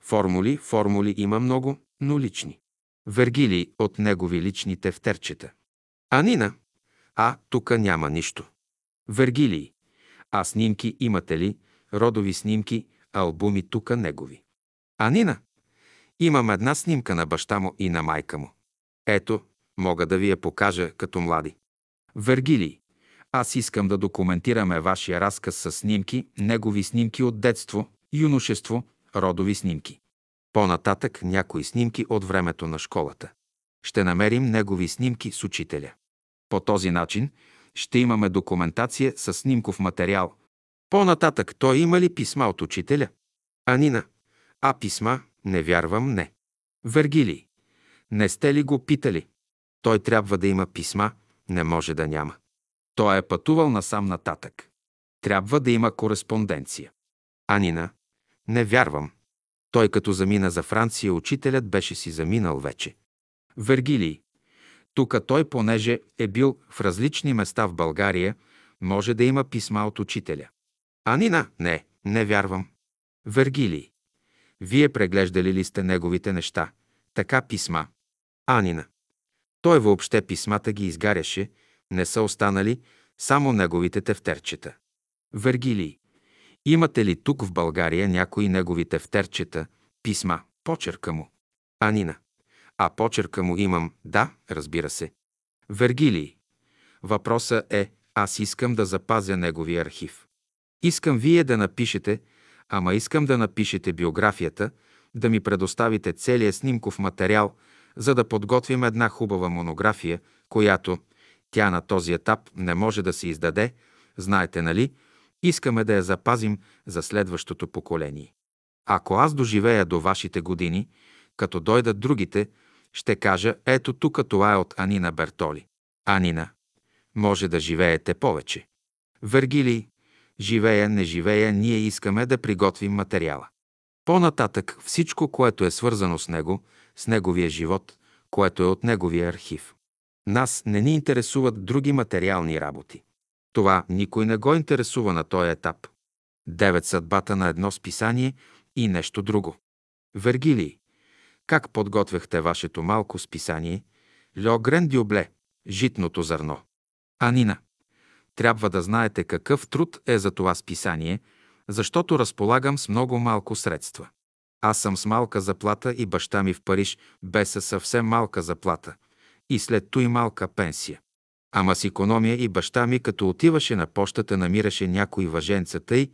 Формули, формули има много, но лични. Вергилий от негови лични тефтерчета. Анина. А, тук няма нищо. Вергилий. А снимки имате ли? Родови снимки, албуми тука негови. А Нина? Имам една снимка на баща му и на майка му. Ето, мога да ви я покажа като млади. Вергилий, аз искам да документираме вашия разказ с снимки, негови снимки от детство, юношество, родови снимки. По-нататък някои снимки от времето на школата. Ще намерим негови снимки с учителя. По този начин ще имаме документация с снимков материал. По-нататък той има ли писма от учителя? Анина. А писма? Не вярвам, не. Вергилий. Не сте ли го питали? Той трябва да има писма, не може да няма. Той е пътувал насам нататък. Трябва да има кореспонденция. Анина. Не вярвам. Той като замина за Франция, учителят беше си заминал вече. Вергилий. Тук той, понеже е бил в различни места в България, може да има писма от учителя. Анина, не, не вярвам. Вергилий. Вие преглеждали ли сте неговите неща? Така писма. Анина. Той въобще писмата ги изгаряше, не са останали само неговите тефтерчета. Вергилий. Имате ли тук в България някои негови тефтерчета, писма, почерка му? Анина. А почерка му имам, да, разбира се. Вергилий. Въпросът е, аз искам да запазя неговия архив. Искам вие да напишете, ама искам да напишете биографията, да ми предоставите целият снимков материал, за да подготвим една хубава монография, която тя на този етап не може да се издаде, знаете нали, искаме да я запазим за следващото поколение. Ако аз доживея до вашите години, като дойдат другите, ще кажа, ето тук това е от Анина Бертоли. Анина, може да живеете повече. Вергилий, живея, не живея, ние искаме да приготвим материала. По-нататък всичко, което е свързано с него, с неговия живот, което е от неговия архив. Нас не ни интересуват други материални работи. Това никой не го интересува на този етап. Девет съдбата на едно списание и нещо друго. Вергилий, как подготвяхте вашето малко списание? Леогрен Дюбле, житното зърно. Анина, трябва да знаете какъв труд е за това списание, защото разполагам с много малко средства. Аз съм с малка заплата и баща ми в Париж без съвсем малка заплата и след той малка пенсия. Ама с економия и баща ми, като отиваше на пощата, намираше някои въженца тъй,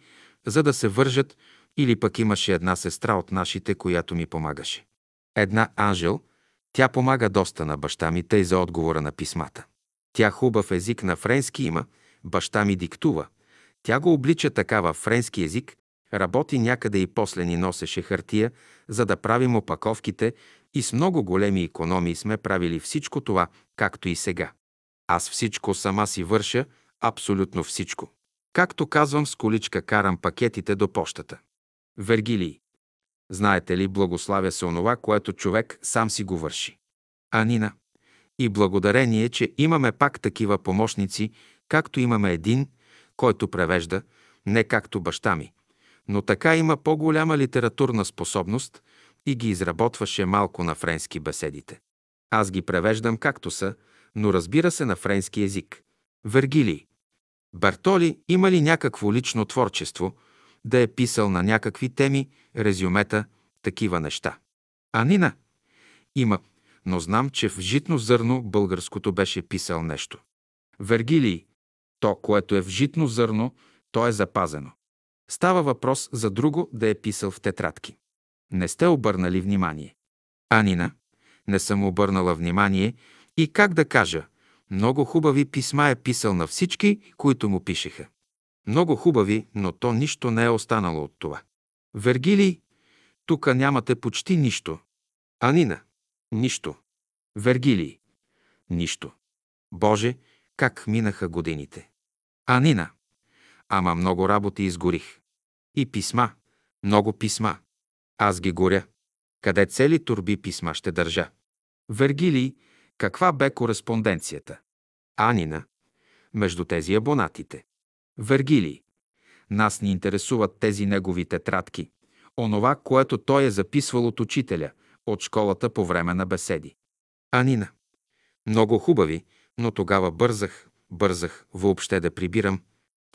за да се вържат, или пък имаше една сестра от нашите, която ми помагаше. Една Анжел, тя помага доста на баща ми, тъй за отговора на писмата. Тя хубав език на френски има, баща ми диктува. Тя го облича така във френски език, работи някъде и после ни носеше хартия, за да правим опаковките и с много големи економии сме правили всичко това, както и сега. Аз всичко сама си върша, абсолютно всичко. Както казвам, с количка карам пакетите до почтата. Вергилий. Знаете ли, благославя се онова, което човек сам си го върши. Анина. И благодарение, че имаме пак такива помощници, както имаме един, който превежда, не както баща ми, но така има по-голяма литературна способност и ги изработваше малко на френски беседите. Аз ги превеждам както са, но разбира се на френски език. Вергилий. Бартоли има ли някакво лично творчество, да е писал на някакви теми, резюмета, такива неща? Анина. Има, но знам, че в житно зърно българското беше писал нещо. Вергилий. То, което е в житно зърно, то е запазено. Става въпрос за друго да е писал в тетрадки. Не сте обърнали внимание. Анина. Не съм обърнала внимание и как да кажа, много хубави писма е писал на всички, които му пишеха. Много хубави, но то нищо не е останало от това. Вергилий, тука нямате почти нищо. Анина, нищо. Вергилий, нищо. Боже, как минаха годините. Анина, ама много работи изгорих. И писма, много писма. Аз ги горя. Къде цели турби писма ще държа? Вергилий, каква бе кореспонденцията? Анина, между тези абонатите. Вергилий, нас ни интересуват тези негови тетрадки, онова, което той е записвал от учителя, от школата по време на беседи. Анина, много хубави, но тогава бързах, бързах въобще да прибирам.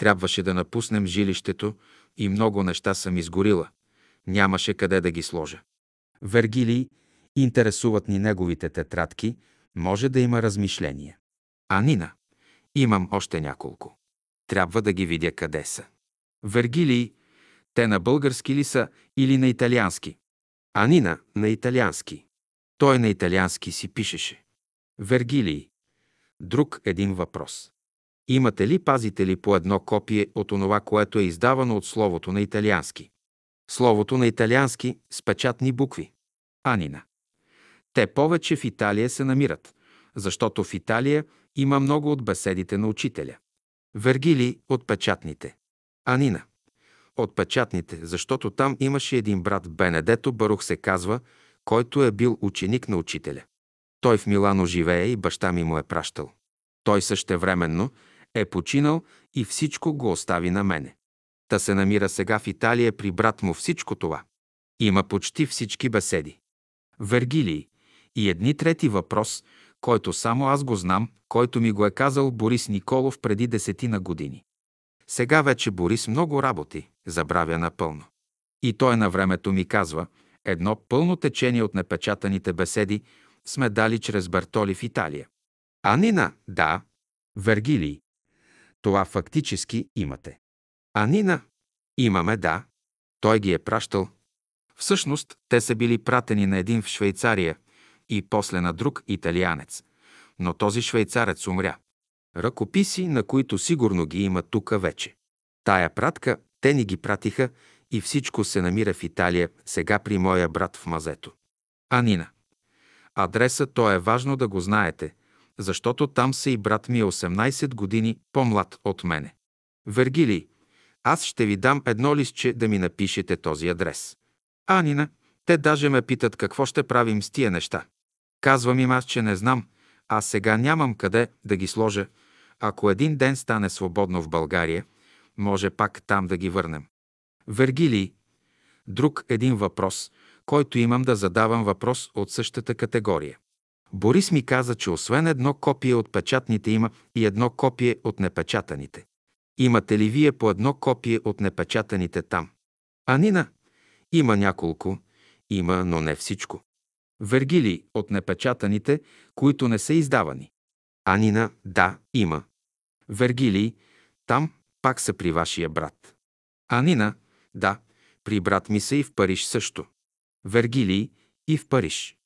Трябваше да напуснем жилището и много неща съм изгорила. Нямаше къде да ги сложа. Вергилий, интересуват ни неговите тетрадки, може да има размишления. А Нина, имам още няколко. Трябва да ги видя къде са. Вергилий, те на български ли са или на италиански? А Нина на италиански. Той на италиански си пишеше. Вергилий. Друг един въпрос. Имате ли, пазите ли по едно копие от онова, което е издавано от словото на италиански? Словото на италиански с печатни букви. Анина. Те повече в Италия се намират, защото в Италия има много от беседите на учителя. Вергили от печатните. Анина. От печатните, защото там имаше един брат Бенедето Барух се казва, който е бил ученик на учителя. Той в Милано живее и баща ми му е пращал. Той същевременно е починал и всичко го остави на мене. Та се намира сега в Италия при брат му всичко това. Има почти всички беседи. Вергилий. И едни трети въпрос, който само аз го знам, който ми го е казал Борис Николов преди десетина години. Сега вече Борис много работи, забравя напълно. И той на времето ми казва, едно пълно течение от непечатаните беседи сме дали чрез Бертоли в Италия. Анина, да. Вергилий. Това фактически имате. Анина, имаме, да. Той ги е пращал. Всъщност, те са били пратени на един в Швейцария и после на друг италианец. Но този швейцарец умря. Ръкописи, на които сигурно ги има тука вече. Тая пратка те ни ги пратиха и всичко се намира в Италия, сега при моя брат в мазето. Анина. Адреса то е важно да го знаете, защото там са и брат ми е 18 години по-млад от мене. Вергилий, аз ще ви дам едно листче да ми напишете този адрес. Анина, те даже ме питат какво ще правим с тия неща. Казвам им аз, че не знам, а сега нямам къде да ги сложа. Ако един ден стане свободно в България, може пак там да ги върнем. Вергилий. Друг един въпрос, който имам да задавам въпрос от същата категория. Борис ми каза, че освен едно копие от печатните има и едно копие от непечатаните. Имате ли вие по едно копие от непечатаните там? Анина, има няколко, има, но не всичко. Вергили от непечатаните, които не са издавани. Анина, да, има. Вергилий, там пак са при вашия брат. Анина, да, при брат ми са и в Париж също. Вергилий и в Париж.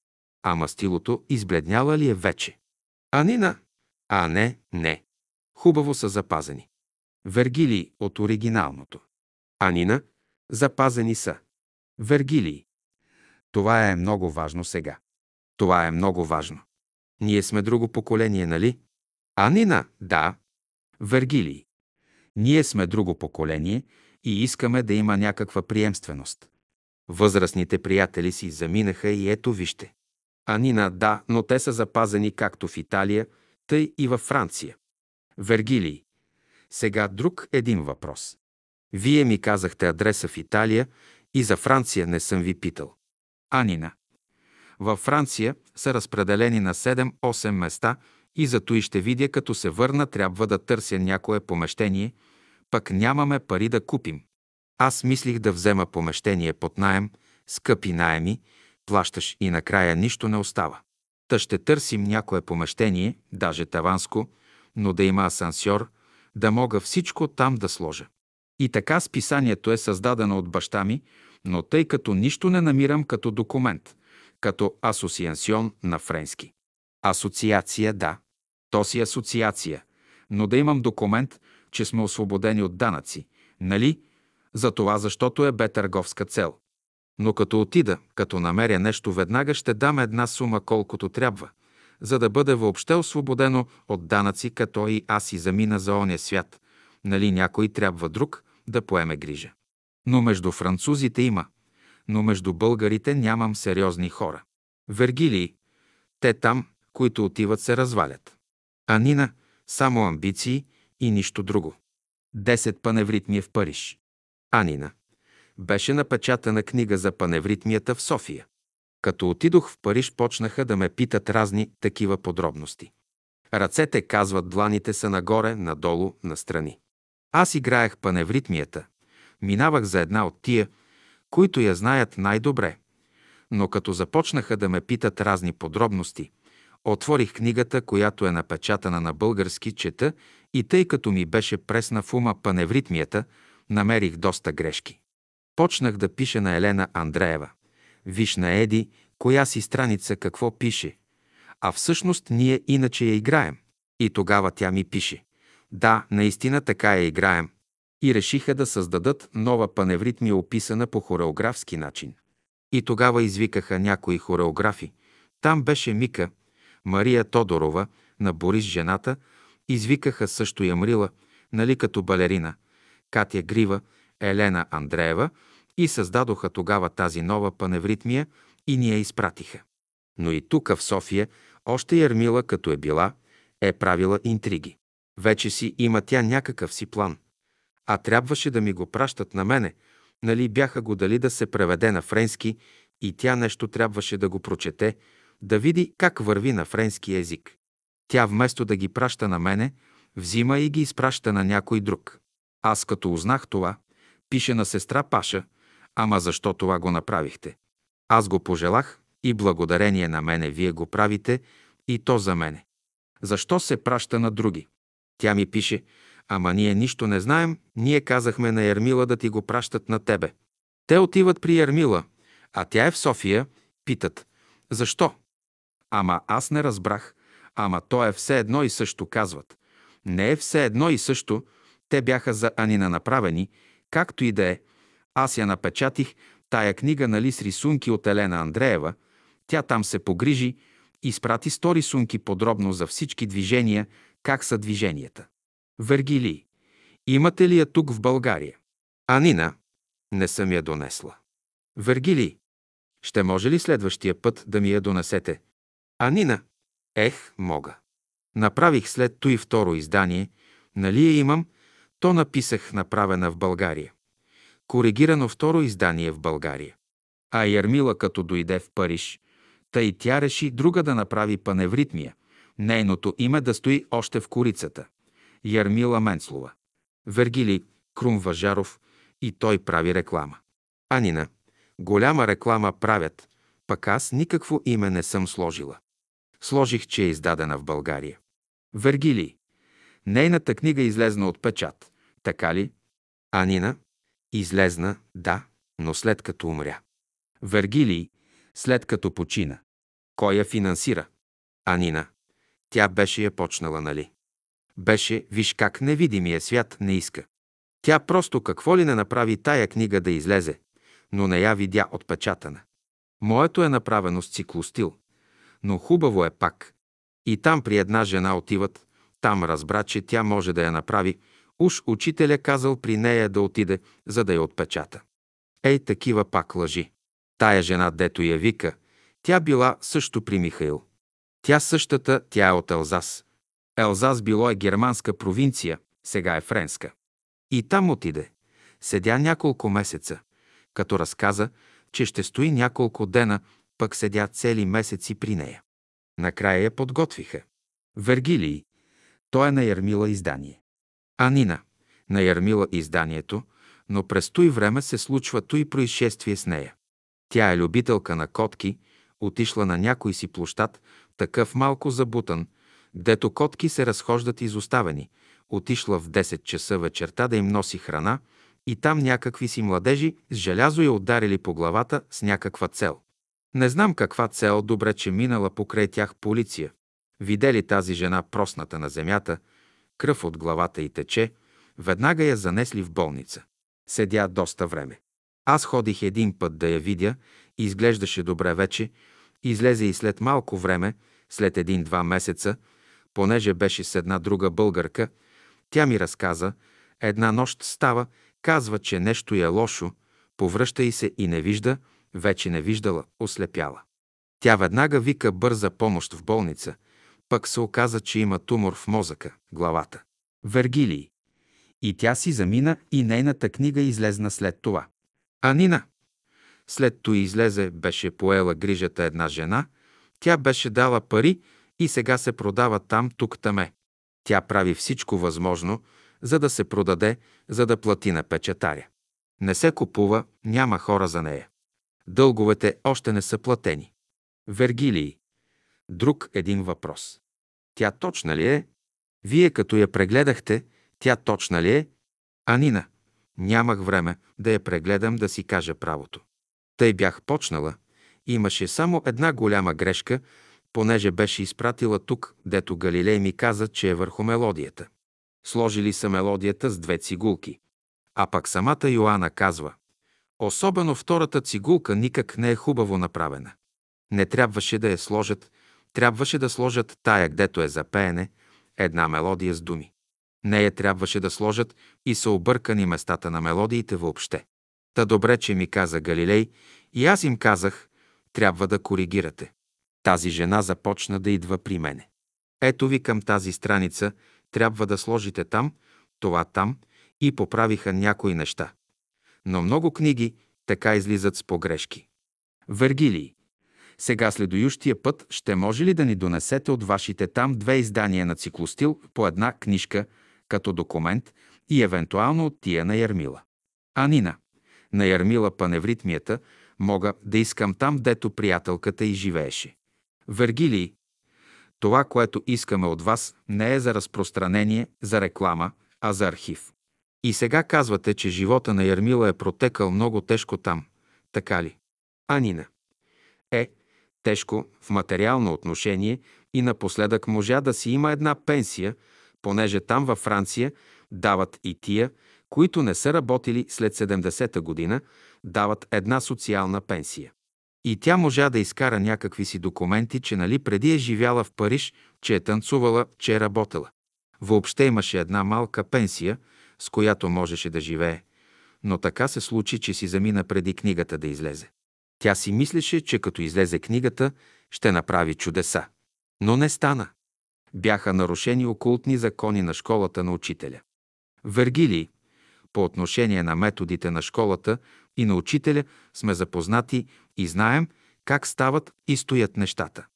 А мастилото избледняла ли е вече? Анина, а не, не. Хубаво са запазени. Вергилий от оригиналното. Анина, запазени са. Вергилий. Това е много важно сега. Това е много важно. Ние сме друго поколение, нали? Анина, да. Вергилий. Ние сме друго поколение и искаме да има някаква приемственост. Възрастните приятели си заминаха и ето вижте. Анина, да, но те са запазени както в Италия, тъй и във Франция. Вергилий. Сега друг един въпрос. Вие ми казахте адреса в Италия и за Франция не съм ви питал. Анина. Във Франция са разпределени на 7-8 места и зато и ще видя, като се върна, трябва да търся някое помещение, пък нямаме пари да купим. Аз мислих да взема помещение под найем, скъпи найеми, плащаш и накрая нищо не остава. Та ще търсим някое помещение, даже таванско, но да има асансьор, да мога всичко там да сложа. И така списанието е създадено от баща ми, но тъй като нищо не намирам като документ, като асоциансион на френски. Асоциация, да. То си асоциация, но да имам документ, че сме освободени от данъци, нали? За това, защото е бе търговска цел. Но като отида, като намеря нещо, веднага ще дам една сума колкото трябва, за да бъде въобще освободено от данъци, като и аз и замина за оня свят. Нали някой трябва друг да поеме грижа. Но между французите има, но между българите нямам сериозни хора. Вергилии, те там, които отиват, се развалят. А Нина – само амбиции и нищо друго. Десет паневритмия в Париж. Анина. Беше напечатана книга за паневритмията в София. Като отидох в Париж, почнаха да ме питат разни такива подробности. Ръцете, казват, дланите са нагоре, надолу, настрани. Аз играех паневритмията. Минавах за една от тия, които я знаят най-добре. Но като започнаха да ме питат разни подробности, отворих книгата, която е напечатана на български чета и тъй като ми беше пресна в ума паневритмията, намерих доста грешки. Почнах да пиша на Елена Андреева. Виж на Еди, коя си страница какво пише. А всъщност ние иначе я играем. И тогава тя ми пише. Да, наистина така я играем. И решиха да създадат нова паневритмия, описана по хореографски начин. И тогава извикаха някои хореографи. Там беше Мика, Мария Тодорова, на Борис жената, извикаха също Ямрила, нали като балерина, Катя Грива, Елена Андреева и създадоха тогава тази нова паневритмия и ни я изпратиха. Но и тук в София още Ярмила, като е била, е правила интриги. Вече си има тя някакъв си план. А трябваше да ми го пращат на мене, нали бяха го дали да се преведе на френски и тя нещо трябваше да го прочете, да види как върви на френски език. Тя вместо да ги праща на мене, взима и ги изпраща на някой друг. Аз като узнах това, пише на сестра Паша, ама защо това го направихте? Аз го пожелах и благодарение на мене вие го правите и то за мене. Защо се праща на други? Тя ми пише, ама ние нищо не знаем, ние казахме на Ермила да ти го пращат на тебе. Те отиват при Ермила, а тя е в София, питат, защо? Ама аз не разбрах, ама то е все едно и също, казват. Не е все едно и също, те бяха за Анина направени, както и да е. Аз я напечатих, тая книга, нали, с рисунки от Елена Андреева. Тя там се погрижи, изпрати сто рисунки подробно за всички движения, как са движенията. Вергилий. Имате ли я тук в България? Анина. Не съм я донесла. Вергилий, ще може ли следващия път да ми я донесете? А Нина? Ех, мога. Направих след той второ издание. Нали я имам? То написах направена в България. Коригирано второ издание в България. А Ярмила като дойде в Париж, тъй тя реши друга да направи паневритмия. Нейното име да стои още в корицата. Ярмила Менцлова. Вергили Крум Важаров и той прави реклама. Анина. Голяма реклама правят, пък аз никакво име не съм сложила. Сложих, че е издадена в България. Вергилий. Нейната книга излезна от печат. Така ли? Анина. Излезна, да, но след като умря. Вергилий. След като почина. Кой я финансира? Анина. Тя беше я почнала, нали? Беше, виж как невидимия свят не иска. Тя просто какво ли не направи тая книга да излезе, но не я видя отпечатана. Моето е направено с циклостил, но хубаво е пак. И там при една жена отиват, там разбра, че тя може да я направи, уж учителя казал при нея да отиде, за да я отпечата. Ей, такива пак лъжи. Тая жена, дето я вика, тя била също при Михаил. Тя същата, тя е от Елзас. Елзас било е германска провинция, сега е френска. И там отиде. Седя няколко месеца, като разказа, че ще стои няколко дена, пък седя цели месеци при нея. Накрая я подготвиха. Вергилий, той е на Ярмила издание. Анина, на Ярмила изданието, но през той време се случва той происшествие с нея. Тя е любителка на котки, отишла на някой си площад, такъв малко забутан, гдето котки се разхождат изоставени, отишла в 10 часа вечерта да им носи храна и там някакви си младежи с желязо я ударили по главата с някаква цел. Не знам каква цел, добре, че минала покрай тях полиция. Видели тази жена просната на земята, кръв от главата й тече, веднага я занесли в болница. Седя доста време. Аз ходих един път да я видя, изглеждаше добре вече, излезе и след малко време, след един-два месеца, понеже беше с една друга българка, тя ми разказа, една нощ става, казва, че нещо е лошо, повръща и се и не вижда, вече не виждала, ослепяла. Тя веднага вика бърза помощ в болница, пък се оказа, че има тумор в мозъка, главата. Вергилий. И тя си замина и нейната книга излезна след това. А Нина? След това излезе, беше поела грижата една жена, тя беше дала пари и сега се продава там, тук, таме. Тя прави всичко възможно, за да се продаде, за да плати на печатаря. Не се купува, няма хора за нея. Дълговете още не са платени. Вергилий. Друг един въпрос. Тя точна ли е? Вие като я прегледахте, тя точна ли е? Анина. Нямах време да я прегледам да си кажа правото. Тъй бях почнала. Имаше само една голяма грешка, понеже беше изпратила тук, дето Галилей ми каза, че е върху мелодията. Сложили са мелодията с две цигулки. А пък самата Йоанна казва, особено втората цигулка никак не е хубаво направена. Не трябваше да я сложат, трябваше да сложат тая, гдето е за пеене, една мелодия с думи. Нея трябваше да сложат и са объркани местата на мелодиите въобще. Та добре, че ми каза Галилей, и аз им казах, трябва да коригирате. Тази жена започна да идва при мене. Ето ви към тази страница, трябва да сложите там, това там и поправиха някои неща. Но много книги така излизат с погрешки. Вергилий. Сега следующия път ще може ли да ни донесете от вашите там две издания на циклостил по една книжка като документ и евентуално от тия на Ярмила? Анина. На Ярмила паневритмията мога да искам там, дето приятелката и живееше. Вергилий, това, което искаме от вас, не е за разпространение, за реклама, а за архив. И сега казвате, че живота на Ярмила е протекал много тежко там. Така ли? Анина. Е, тежко в материално отношение и напоследък можа да си има една пенсия, понеже там във Франция дават и тия, които не са работили след 70-та година, дават една социална пенсия. И тя можа да изкара някакви си документи, че нали преди е живяла в Париж, че е танцувала, че е работела. Въобще имаше една малка пенсия, с която можеше да живее, но така се случи, че си замина преди книгата да излезе. Тя си мислеше, че като излезе книгата, ще направи чудеса. Но не стана. Бяха нарушени окултни закони на школата на учителя. Вергилий, по отношение на методите на школата и на учителя сме запознати и знаем как стават и стоят нещата.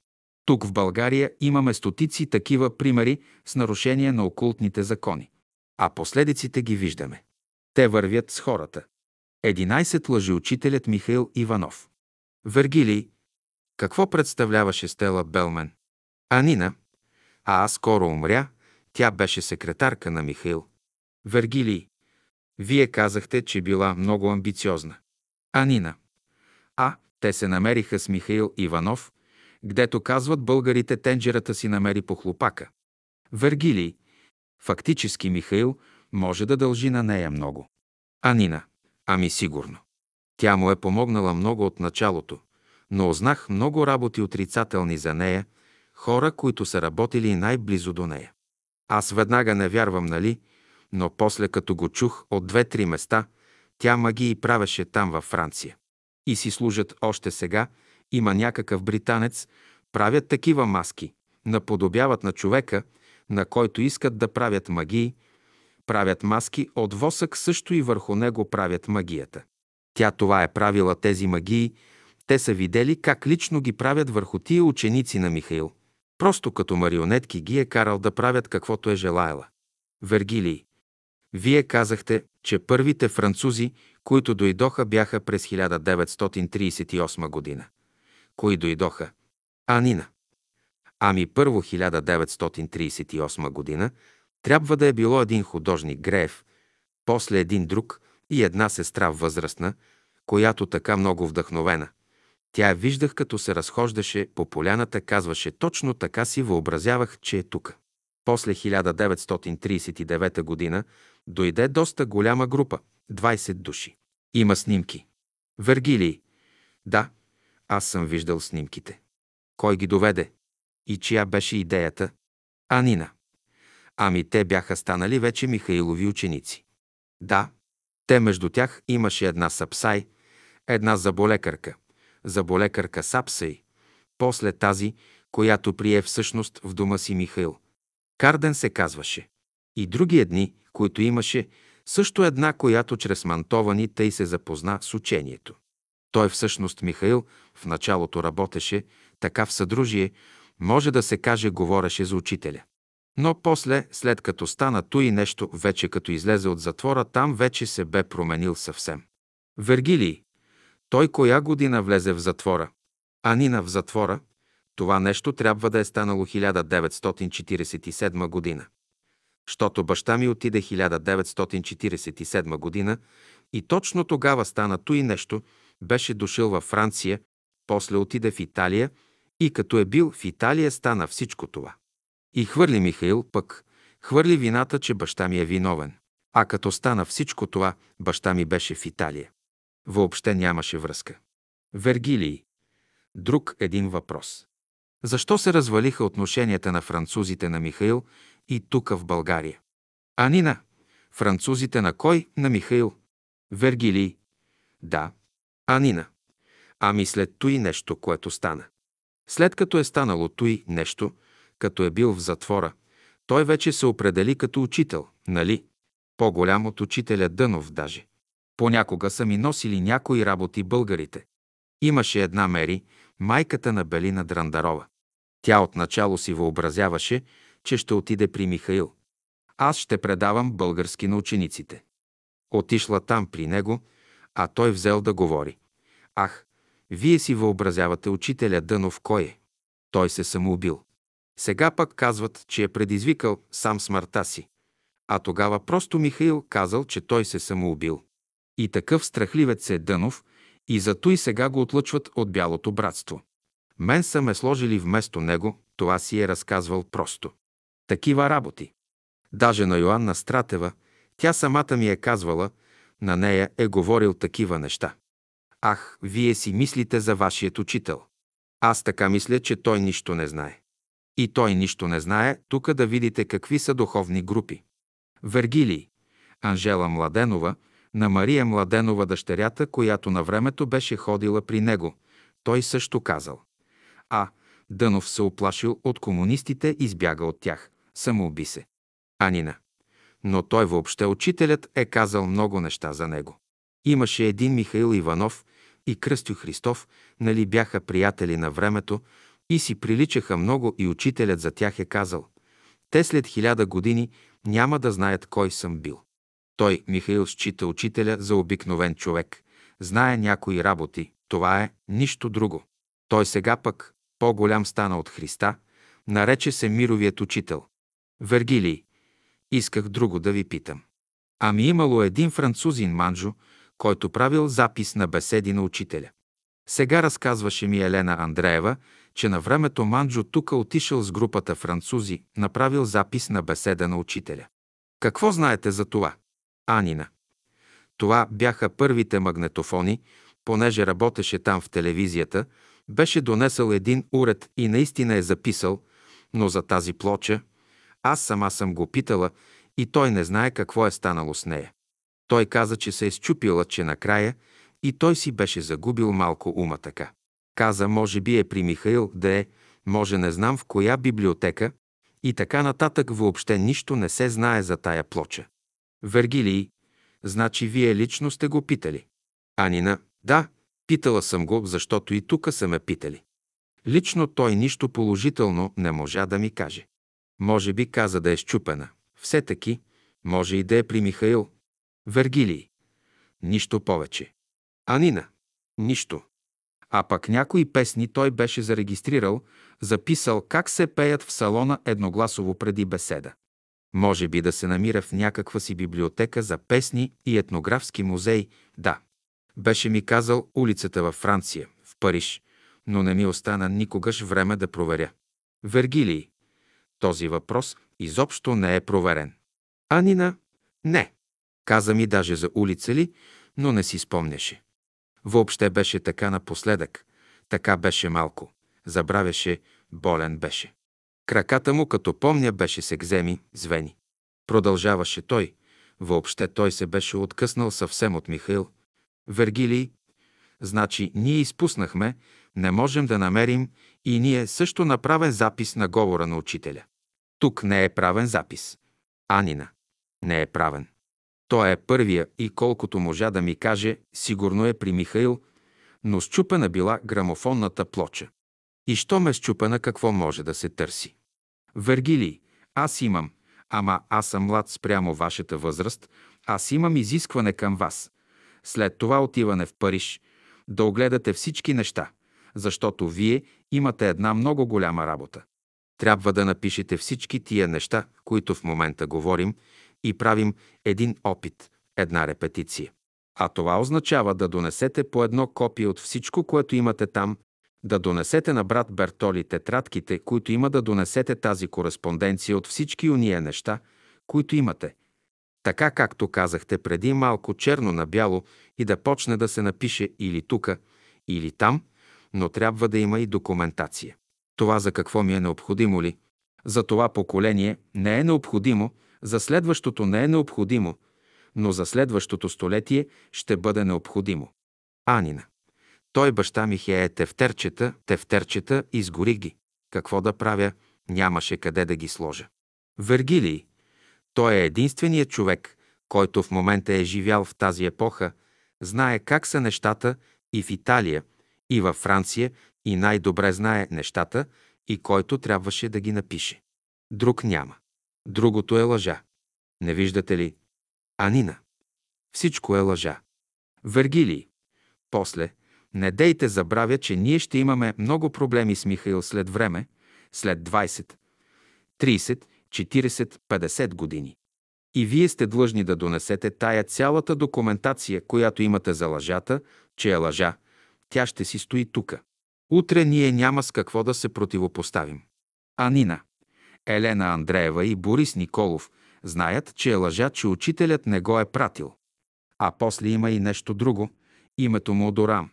Тук в България имаме стотици такива примери с нарушение на окултните закони. А последиците ги виждаме. Те вървят с хората. 11 лъжи учителят Михаил Иванов. Вергилий. Какво представляваше Стела Белмен? Анина. А аз скоро умря. Тя беше секретарка на Михаил. Вергилий. Вие казахте, че била много амбициозна. Анина. А, те се намериха с Михаил Иванов, гдето казват българите тенджерата си намери по хлопака. Вергилий. Фактически Михаил може да дължи на нея много. Анина. Ами сигурно. Тя му е помогнала много от началото, но узнах много работи отрицателни за нея, хора, които са работили най-близо до нея. Аз веднага не вярвам, нали, но после като го чух от две-три места, тя магии правеше там във Франция. И си служат още сега, има някакъв британец, правят такива маски, наподобяват на човека, на който искат да правят магии, правят маски от восък, също и върху него правят магията. Тя това е правила тези магии, те са видели как лично ги правят върху тия ученици на Михаил. Просто като марионетки ги е карал да правят каквото е желаяла. Вергилий. Вие казахте, че първите французи, които дойдоха, бяха през 1938 година. Кои дойдоха? Анина. Ами първо 1938 година трябва да е било един художник Греев, после един друг и една сестра възрастна, която така много вдъхновена. Тя виждах, като се разхождаше по поляната, казваше точно така си въобразявах, че е тук. После 1939 година дойде доста голяма група, 20 души. Има снимки. Вергилий. Да, аз съм виждал снимките. Кой ги доведе? И чия беше идеята? Анина. Ами те бяха станали вече Михаилови ученици. Да, те между тях имаше една сапсай, една заболекарка, заболекарка сапсай, после тази, която прие всъщност в дома си Михаил. Карден се казваше. И други едни, които имаше, също една, която чрез мантовани тъй се запозна с учението. Той всъщност Михаил в началото работеше така в съдружие, може да се каже говореше за учителя. Но после, след като стана и нещо, вече като излезе от затвора, там вече се бе променил съвсем. Вергилий. Той коя година влезе в затвора? Анина в затвора. Това нещо трябва да е станало 1947 година. Щото баща ми отиде 1947 година и точно тогава стана и нещо, беше дошъл във Франция, после отиде в Италия и като е бил в Италия стана всичко това. И хвърли Михаил пък, хвърли вината, че баща ми е виновен. А като стана всичко това, баща ми беше в Италия. Въобще нямаше връзка. Вергилий. Друг един въпрос. Защо се развалиха отношенията на французите на Михаил и тук в България? Анина. Французите на кой? На Михаил. Вергилий. Да. Анина. Ами след той нещо, което стана. След като е станало той нещо, като е бил в затвора, той вече се определи като учител, нали? По-голям от учителя Дънов даже. Понякога са ми носили някои работи българите. Имаше една Мери, майката на Белина Драндарова. Тя отначало си въобразяваше, че ще отиде при Михаил. Аз ще предавам български на учениците. Отишла там при него, а той взел да говори. Ах, вие си въобразявате учителя Дънов кой е. Той се самоубил. Сега пък казват, че е предизвикал сам смъртта си. А тогава просто Михаил казал, че той се самоубил. И такъв страхливец е Дънов, и зато и сега го отлъчват от бялото братство. Мен са ме сложили вместо него, това си е разказвал просто. Такива работи. Даже на Йоанна Стратева, тя самата ми е казвала, на нея е говорил такива неща. Ах, вие си мислите за вашият учител. Аз така мисля, че той нищо не знае. И той нищо не знае, тук да видите какви са духовни групи. Вергилий, Анжела Младенова, на Мария Младенова дъщерята, която на времето беше ходила при него. Той също казал. А. Дънов се оплашил от комунистите и избяга от тях. Самоуби се. Анина. Но той въобще учителят е казал много неща за него. Имаше един Михаил Иванов и Кръстю Христов, нали бяха приятели на времето и си приличаха много и учителят за тях е казал. Те след хиляда години няма да знаят кой съм бил. Той, Михаил, счита учителя за обикновен човек. Знае някои работи. Това е нищо друго. Той сега пък, по-голям стана от Христа, нарече се мировият учител. Вергилий, исках друго да ви питам. Ами имало един французин Манджо, който правил запис на беседи на учителя. Сега разказваше ми Елена Андреева, че на времето Манджо тука отишъл с групата французи, направил запис на беседа на учителя. Какво знаете за това? Анина. Това бяха първите магнетофони, понеже работеше там в телевизията, беше донесъл един уред и наистина е записал, но за тази плоча аз сама съм го питала и той не знае какво е станало с нея. Той каза, че се е щупила, че накрая и той си беше загубил малко ума така. Каза, може би е при Михаил, да е, може не знам в коя библиотека и така нататък въобще нищо не се знае за тая плоча. Вергилий, значи вие лично сте го питали. Анина, да, питала съм го, защото и тука са ме питали. Лично той нищо положително не можа да ми каже. Може би каза да е щупена. Все таки, може и да е при Михаил. Вергилий. Нищо повече. Анина. Нищо. А пък някои песни той беше зарегистрирал, записал как се пеят в салона едногласово преди беседа. Може би да се намира в някаква си библиотека за песни и етнографски музей, да. Беше ми казал улицата във Франция, в Париж, но не ми остана никогаш време да проверя. Вергилий. Този въпрос изобщо не е проверен. Анина? Не. Каза ми даже за улица ли, но не си спомняше. Въобще беше така напоследък. Така беше малко. Забравяше, болен беше. Краката му, като помня, беше се гземи, звени. Продължаваше той. Въобще той се беше откъснал съвсем от Михаил. Вергилий, значи ние изпуснахме, не можем да намерим и ние също направен запис на говора на учителя. Тук не е правен запис. Анина. Не е правен. Той е първия и колкото можа да ми каже, сигурно е при Михаил, но щупена била грамофонната плоча. И що ме щупена, какво може да се търси? Вергилий, аз имам, ама аз съм млад спрямо вашата възраст, аз имам изискване към вас. След това отиване в Париж, да огледате всички неща, защото вие имате една много голяма работа. Трябва да напишете всички тия неща, които в момента говорим, и правим един опит, една репетиция. А това означава да донесете по едно копие от всичко, което имате там, да донесете на брат Бертоли тетрадките, които има да донесете тази кореспонденция от всички уния неща, които имате. Така както казахте преди малко черно на бяло и да почне да се напише или тука, или там, но трябва да има и документация. Това за какво ми е необходимо ли? За това поколение не е необходимо, за следващото не е необходимо, но за следващото столетие ще бъде необходимо. Анина. Той баща ми хее тефтерчета, тефтерчета, изгори ги. Какво да правя? Нямаше къде да ги сложа. Вергилий. Той е единственият човек, който в момента е живял в тази епоха, знае как са нещата и в Италия, и във Франция, и най-добре знае нещата, и който трябваше да ги напише. Друг няма. Другото е лъжа. Не виждате ли? Анина. Всичко е лъжа. Вергилий. После, не дейте забравя, че ние ще имаме много проблеми с Михаил след време, след 20, 30, 40, 50 години. И вие сте длъжни да донесете тая цялата документация, която имате за лъжата, че е лъжа. Тя ще си стои тука. Утре ние няма с какво да се противопоставим. Анина. Елена Андреева и Борис Николов знаят, че е лъжа, че учителят не го е пратил. А после има и нещо друго. Името му Дорам.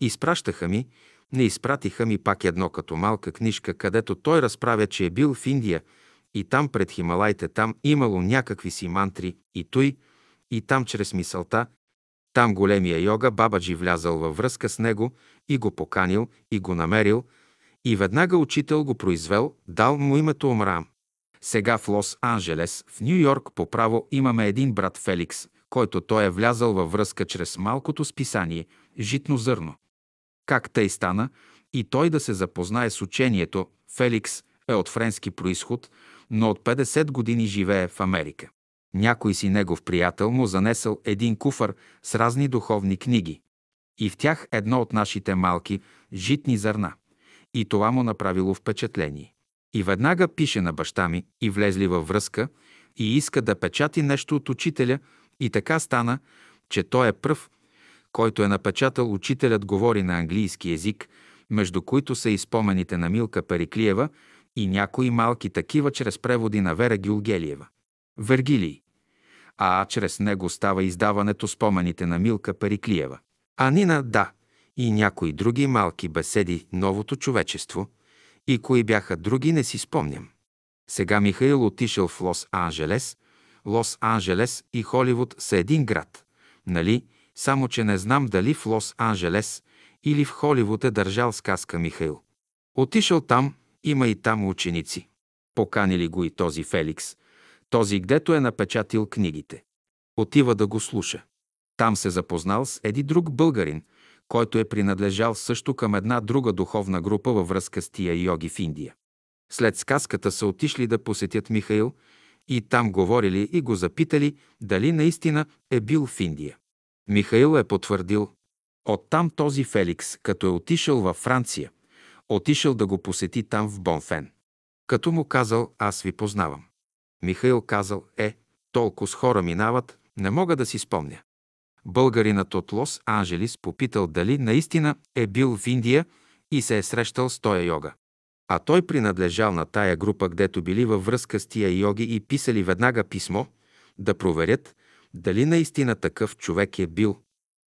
Изпращаха ми, не изпратиха ми пак едно като малка книжка, където той разправя, че е бил в Индия и там пред Хималайте там имало някакви си мантри и той, и там чрез мисълта, там големия йога Бабаджи влязал във връзка с него и го поканил и го намерил и веднага учител го произвел, дал му името Омрам. Сега в Лос-Анджелес, в Нью Йорк по право имаме един брат Феликс, който той е влязал във връзка чрез малкото списание «Житно зърно». Как тъй стана и той да се запознае с учението, Феликс е от френски происход, но от 50 години живее в Америка. Някой си негов приятел му занесъл един куфър с разни духовни книги. И в тях едно от нашите малки житни зърна. И това му направило впечатление. И веднага пише на баща ми и влезли във връзка и иска да печати нещо от учителя и така стана, че той е пръв, който е напечатал учителят говори на английски език, между които са и спомените на Милка Периклиева и някои малки такива чрез преводи на Вера Гюлгелиева. Вергилий. А чрез него става издаването спомените на Милка Периклиева. А Нина, да, и някои други малки беседи «Новото човечество» и кои бяха други, не си спомням. Сега Михаил отишъл в Лос-Анджелес. Лос-Анджелес и Холивуд са един град, нали? Само, че не знам дали в Лос-Анджелес или в Холивуд е държал сказка Михаил. Отишъл там, има и там ученици. Поканили го и този Феликс, този, гдето е напечатил книгите. Отива да го слуша. Там се запознал с еди друг българин, който е принадлежал също към една друга духовна група във връзка с тия йоги в Индия. След сказката са отишли да посетят Михаил и там говорили и го запитали дали наистина е бил в Индия. Михаил е потвърдил. Оттам този Феликс, като е отишъл във Франция, отишъл да го посети там в Бонфен. Като му казал, аз ви познавам. Михаил казал, е, толкова с хора минават, не мога да си спомня. Българинът от Лос-Анджелис попитал дали наистина е бил в Индия и се е срещал с тоя йога. А той принадлежал на тая група, гдето били във връзка с тия йоги и писали веднага писмо да проверят дали наистина такъв човек е бил.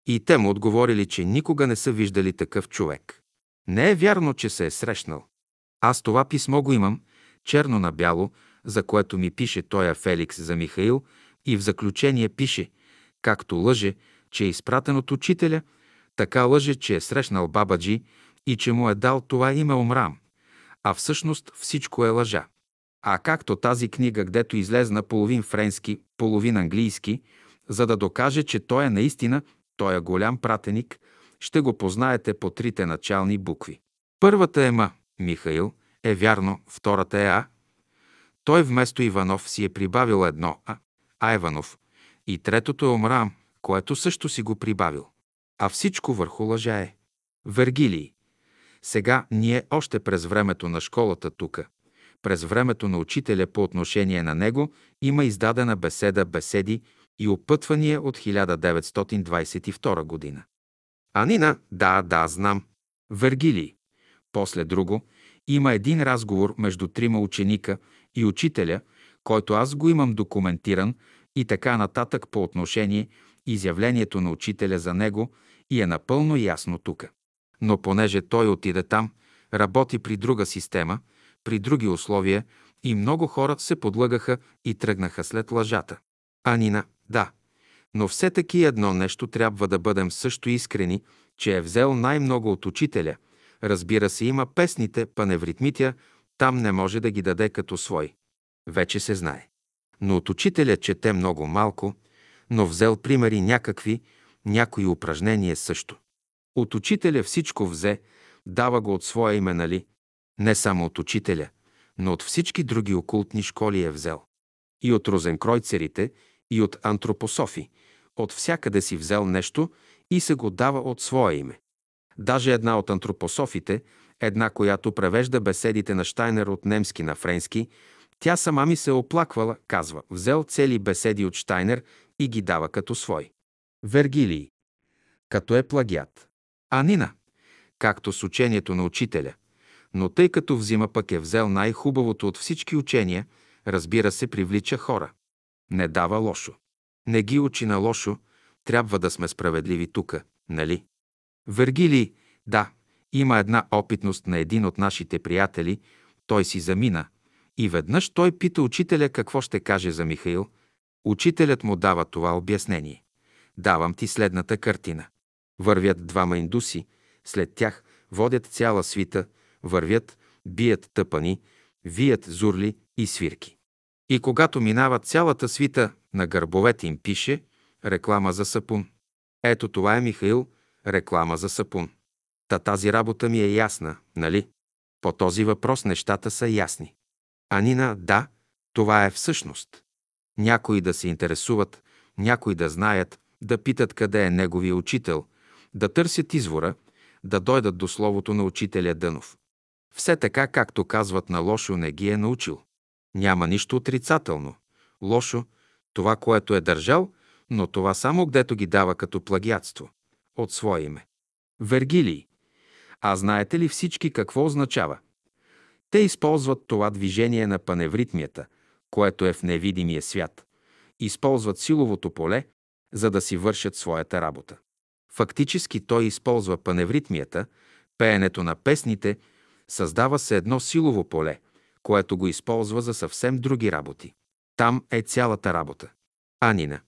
И те му отговорили, че никога не са виждали такъв човек. Не е вярно, че се е срещнал. Аз това писмо го имам, черно на бяло, за което ми пише тоя Феликс за Михаил и в заключение пише, както лъже, че е изпратен от учителя, така лъже, че е срещнал Бабаджи и че му е дал това име Омрам. А всъщност всичко е лъжа. А както тази книга, гдето излезна половин френски, половин английски, за да докаже, че той е наистина, той е голям пратеник, ще го познаете по трите начални букви. Първата е М, Михаил, е вярно, втората е А, той вместо Иванов си е прибавил едно А, Айванов, и третото е Омрам, което също си го прибавил. А всичко върху лъжа е. Вергилий. Сега ние още през времето на школата тука, през времето на учителя по отношение на него, има издадена беседа «Беседи и опътвания» от 1922 година. Анина, да, да, знам. Вергилий. После друго, има един разговор между трима ученика и учителя, който аз го имам документиран и така нататък по отношение изявлението на учителя за него и е напълно ясно тук. Но понеже той отиде там, работи при друга система, при други условия и много хора се подлъгаха и тръгнаха след лъжата. Анина, да, но все таки едно нещо трябва да бъдем също искрени, че е взел най-много от учителя. Разбира се, има песните, паневритмитя, там не може да ги даде като свой. Вече се знае. Но от учителя чете много малко, но взел примери някакви, някои упражнения също. От учителя всичко взе, дава го от своя име, нали? Не само от учителя, но от всички други окултни школи е взел. И от розенкройцерите, и от антропософи. От всякъде си взел нещо и се го дава от своя име. Даже една от антропософите, една, която превежда беседите на Штайнер от немски на френски, тя сама ми се оплаквала, казва, взел цели беседи от Штайнер и ги дава като свой. Вергилий. Като е плагиат. А Нина. Както с учението на учителя. Но тъй като взима пък е взел най-хубавото от всички учения, разбира се, привлича хора. Не дава лошо. Не ги учи на лошо, трябва да сме справедливи тука, нали? Вергилий, да, има една опитност на един от нашите приятели, той си замина, и веднъж той пита учителя какво ще каже за Михаил. Учителят му дава това обяснение. Давам ти следната картина. Вървят двама индуси, след тях водят цяла свита, вървят, бият тъпани, вият зурли и свирки. И когато минава цялата свита, на гърбовете им пише реклама за сапун. Ето това е Михаил, реклама за сапун. Та тази работа ми е ясна, нали? По този въпрос нещата са ясни. Анина, да, това е всъщност. Някои да се интересуват, някои да знаят, да питат къде е неговия учител, да търсят извора, да дойдат до словото на учителя Дънов. Все така, както казват на лошо, не ги е научил. Няма нищо отрицателно. Лошо, това, което е държал, но това само гдето ги дава като плагиатство. От свое име. Вергилий. А знаете ли всички какво означава? Те използват това движение на паневритмията, което е в невидимия свят. Използват силовото поле, за да си вършат своята работа. Фактически той използва паневритмията, пеенето на песните, създава се едно силово поле, което го използва за съвсем други работи. Там е цялата работа. Анина.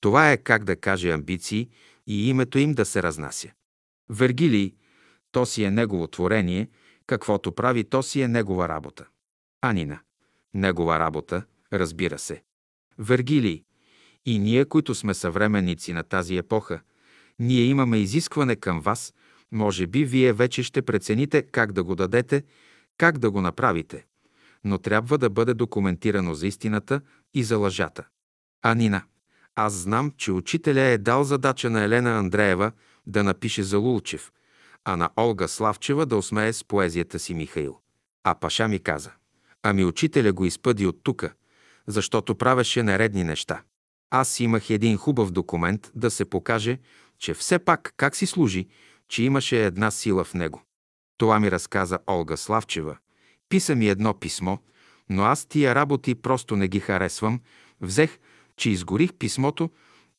Това е, как да каже, амбиции и името им да се разнася. Вергилий, то си е негово творение, каквото прави, то си е негова работа. Анина. Негова работа, разбира се. Вергилий. И ние, които сме съвременници на тази епоха, ние имаме изискване към вас, може би вие вече ще прецените как да го дадете, как да го направите. Но трябва да бъде документирано за истината и за лъжата. Анина. Аз знам, че учителя е дал задача на Елена Андреева да напише за Лулчев, а на Олга Славчева да осмее с поезията си Михаил. А Паша ми каза, ами учителя го изпъди от тука, защото правеше нередни неща. Аз имах един хубав документ да се покаже, че все пак как си служи, че имаше една сила в него. Това ми разказа Олга Славчева. Писа ми едно писмо, но аз тия работи просто не ги харесвам. Взех, че изгорих писмото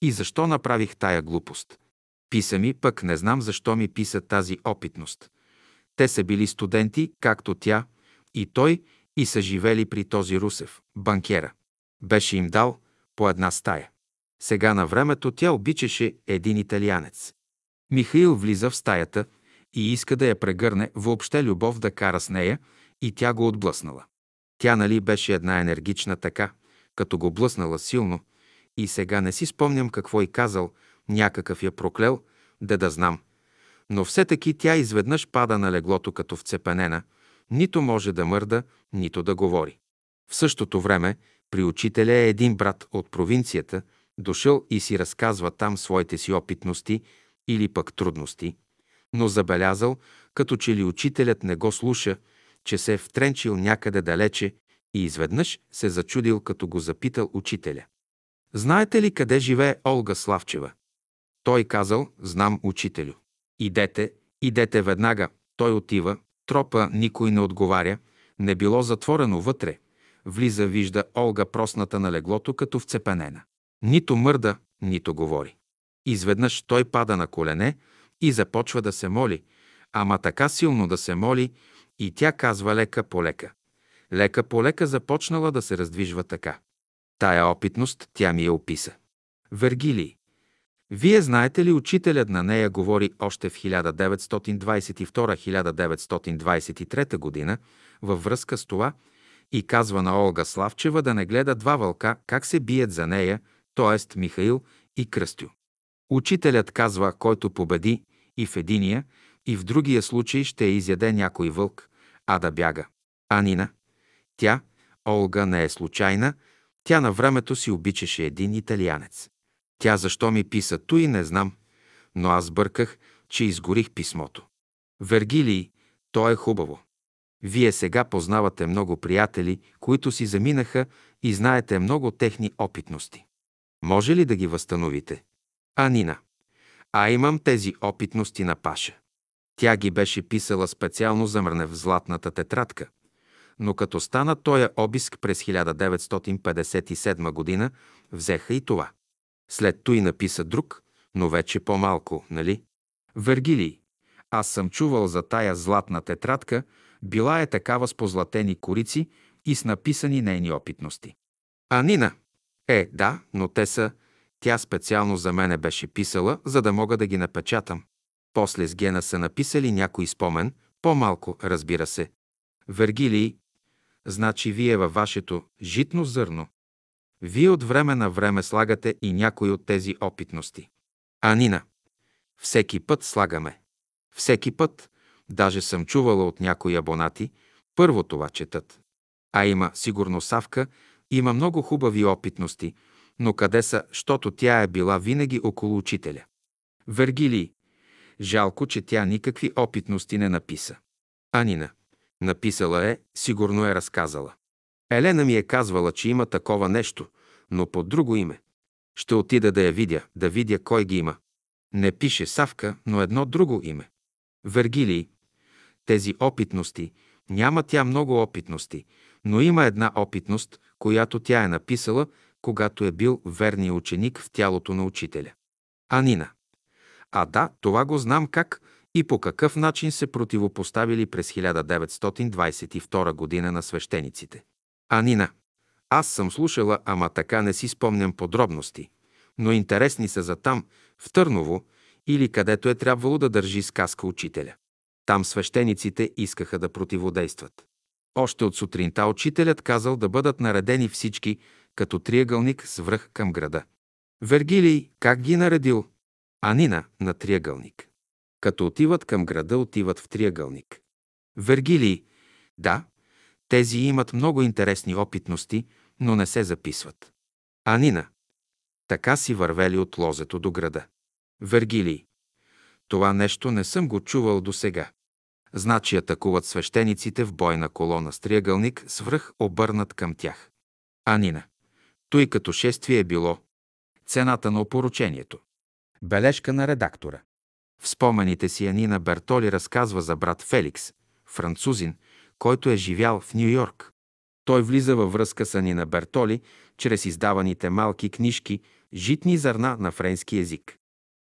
и защо направих тая глупост. Писа ми, пък не знам защо ми писа тази опитност. Те са били студенти, както тя, и той, и са живели при този Русев, банкера. Беше им дал по една стая. Сега на времето тя обичаше един италианец. Михаил влиза в стаята и иска да я прегърне, въобще любов да кара с нея, и тя го отблъснала. Тя нали беше една енергична така, като го блъснала силно, и сега не си спомням какво и казал, някакъв я проклел, да да знам. Но все таки тя изведнъж пада на леглото като вцепенена, нито може да мърда, нито да говори. В същото време при учителя е един брат от провинцията, дошъл и си разказва там своите си опитности или пък трудности, но забелязал, като че ли учителят не го слуша, че се е втренчил някъде далече и изведнъж се зачудил, като го запитал учителя. Знаете ли къде живее Олга Славчева? Той казал, знам, учителю. Идете, идете веднага. Той отива, тропа никой не отговаря, не било затворено вътре. Влиза, вижда Олга просната на леглото като вцепенена. Нито мърда, нито говори. Изведнъж той пада на колене и започва да се моли, ама така силно да се моли, и тя казва лека по лека. Лека по започнала да се раздвижва така. Тая опитност тя ми я описа. Вергилий. Вие знаете ли, учителят на нея говори още в 1922-1923 година във връзка с това и казва на Олга Славчева да не гледа два вълка как се бият за нея, т.е. Михаил и Кръстю. Учителят казва, който победи и в единия, и в другия случай ще изяде някой вълк, а да бяга. Анина. Тя, Олга, не е случайна, тя на времето си обичаше един италианец. Тя защо ми писа и не знам, но аз бърках, че изгорих писмото. Вергилий, то е хубаво. Вие сега познавате много приятели, които си заминаха и знаете много техни опитности. Може ли да ги възстановите? Анина. А имам тези опитности на Паша. Тя ги беше писала специално за мрне в златната тетрадка. Но като стана тоя обиск през 1957 година, взеха и това. След той написа друг, но вече по-малко, нали? Вергилий. Аз съм чувал за тая златна тетрадка, била е такава с позлатени корици и с написани нейни опитности. А Нина, Е, да, но те са... Тя специално за мене беше писала, за да мога да ги напечатам. После с Гена са написали някой спомен, по-малко, разбира се. Вергилий, значи вие във вашето житно зърно. Вие от време на време слагате и някои от тези опитности. Анина, всеки път слагаме. Всеки път, даже съм чувала от някои абонати, първо това четат. А има, сигурно Савка, има много хубави опитности, но къде са, щото тя е била винаги около учителя. Вергилий, жалко, че тя никакви опитности не написа. Анина, написала е, сигурно е разказала. Елена ми е казвала, че има такова нещо, но под друго име. Ще отида да я видя, да видя кой ги има. Не пише Савка, но едно друго име. Вергилий. Тези опитности, няма тя много опитности, но има една опитност, която тя е написала, когато е бил верният ученик в тялото на учителя. Анина. А да, това го знам как и по какъв начин се противопоставили през 1922 година на свещениците. Анина. Аз съм слушала, ама така не си спомням подробности, но интересни са за там, в Търново, или където е трябвало да държи сказка учителя. Там свещениците искаха да противодействат. Още от сутринта учителят казал да бъдат наредени всички като триъгълник с връх към града. Вергилий как ги наредил? Анина на триъгълник. Като отиват към града, отиват в триъгълник. Вергилий, да, тези имат много интересни опитности, но не се записват. Анина, така си вървели от лозето до града. Вергилий, това нещо не съм го чувал до сега. Значи атакуват свещениците в бойна колона с триъгълник с връх обърнат към тях. Анина. Той като шествие е било. Цената на опоручението. Бележка на редактора. В спомените си Анина Бертоли разказва за брат Феликс, французин, който е живял в Нью Йорк. Той влиза във връзка с Анина Бертоли чрез издаваните малки книжки «Житни зърна» на френски език.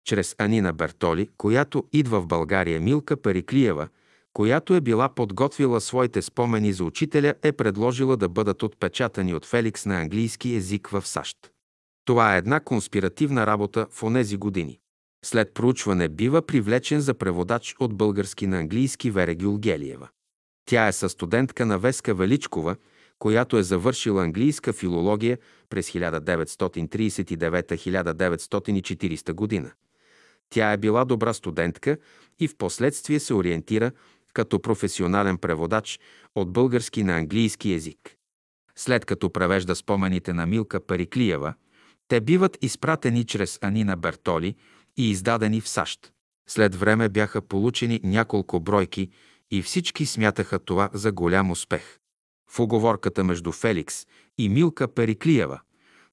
Чрез Анина Бертоли, която идва в България Милка Периклиева, която е била подготвила своите спомени за учителя, е предложила да бъдат отпечатани от Феликс на английски език в САЩ. Това е една конспиративна работа в онези години. След проучване бива привлечен за преводач от български на английски Вере Гюлгелиева. Тя е със студентка на Веска Величкова, която е завършила английска филология през 1939-1940 година. Тя е била добра студентка и в последствие се ориентира като професионален преводач от български на английски език. След като превежда спомените на Милка Париклиева, те биват изпратени чрез Анина Бертоли и издадени в САЩ. След време бяха получени няколко бройки и всички смятаха това за голям успех. В оговорката между Феликс и Милка Периклиева,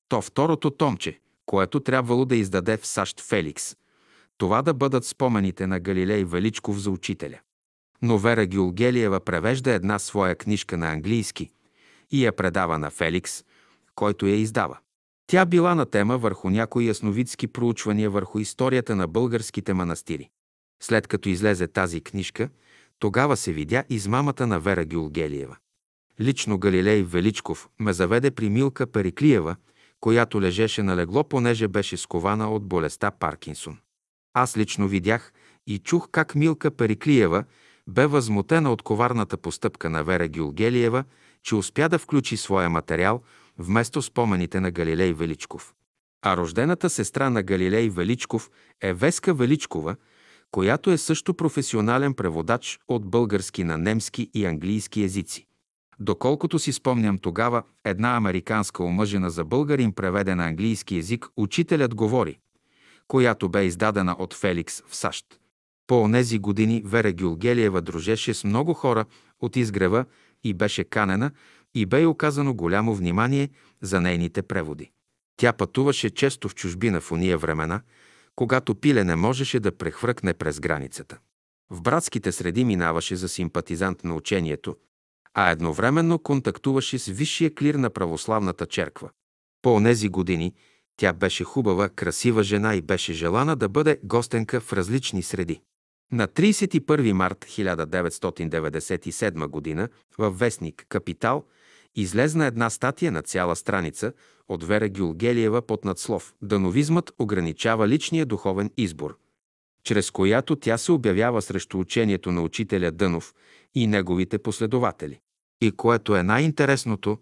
то второто томче, което трябвало да издаде в САЩ Феликс, това да бъдат спомените на Галилей Величков за учителя. Но Вера Гюлгелиева превежда една своя книжка на английски и я предава на Феликс, който я издава. Тя била на тема върху някои ясновидски проучвания върху историята на българските манастири. След като излезе тази книжка, тогава се видя измамата на Вера Гюлгелиева. Лично Галилей Величков ме заведе при Милка Периклиева, която лежеше на легло, понеже беше скована от болестта Паркинсон. Аз лично видях и чух как Милка Периклиева бе възмутена от коварната постъпка на Вера Гюлгелиева, че успя да включи своя материал вместо спомените на Галилей Величков. А рождената сестра на Галилей Величков е Веска Величкова, която е също професионален преводач от български на немски и английски езици. Доколкото си спомням тогава, една американска омъжена за българин преведе на английски език «Учителят говори», която бе издадена от Феликс в САЩ. По онези години Вера Гюлгелиева дружеше с много хора от изгрева и беше канена и бе оказано голямо внимание за нейните преводи. Тя пътуваше често в чужбина в уния времена, когато пиле не можеше да прехвъркне през границата. В братските среди минаваше за симпатизант на учението, а едновременно контактуваше с висшия клир на православната черква. По онези години тя беше хубава, красива жена и беше желана да бъде гостенка в различни среди. На 31 март 1997 г. във вестник «Капитал» Излезна една статия на цяла страница от Вера Гюлгелиева под надслов «Дановизмът ограничава личния духовен избор», чрез която тя се обявява срещу учението на учителя Дънов и неговите последователи. И което е най-интересното,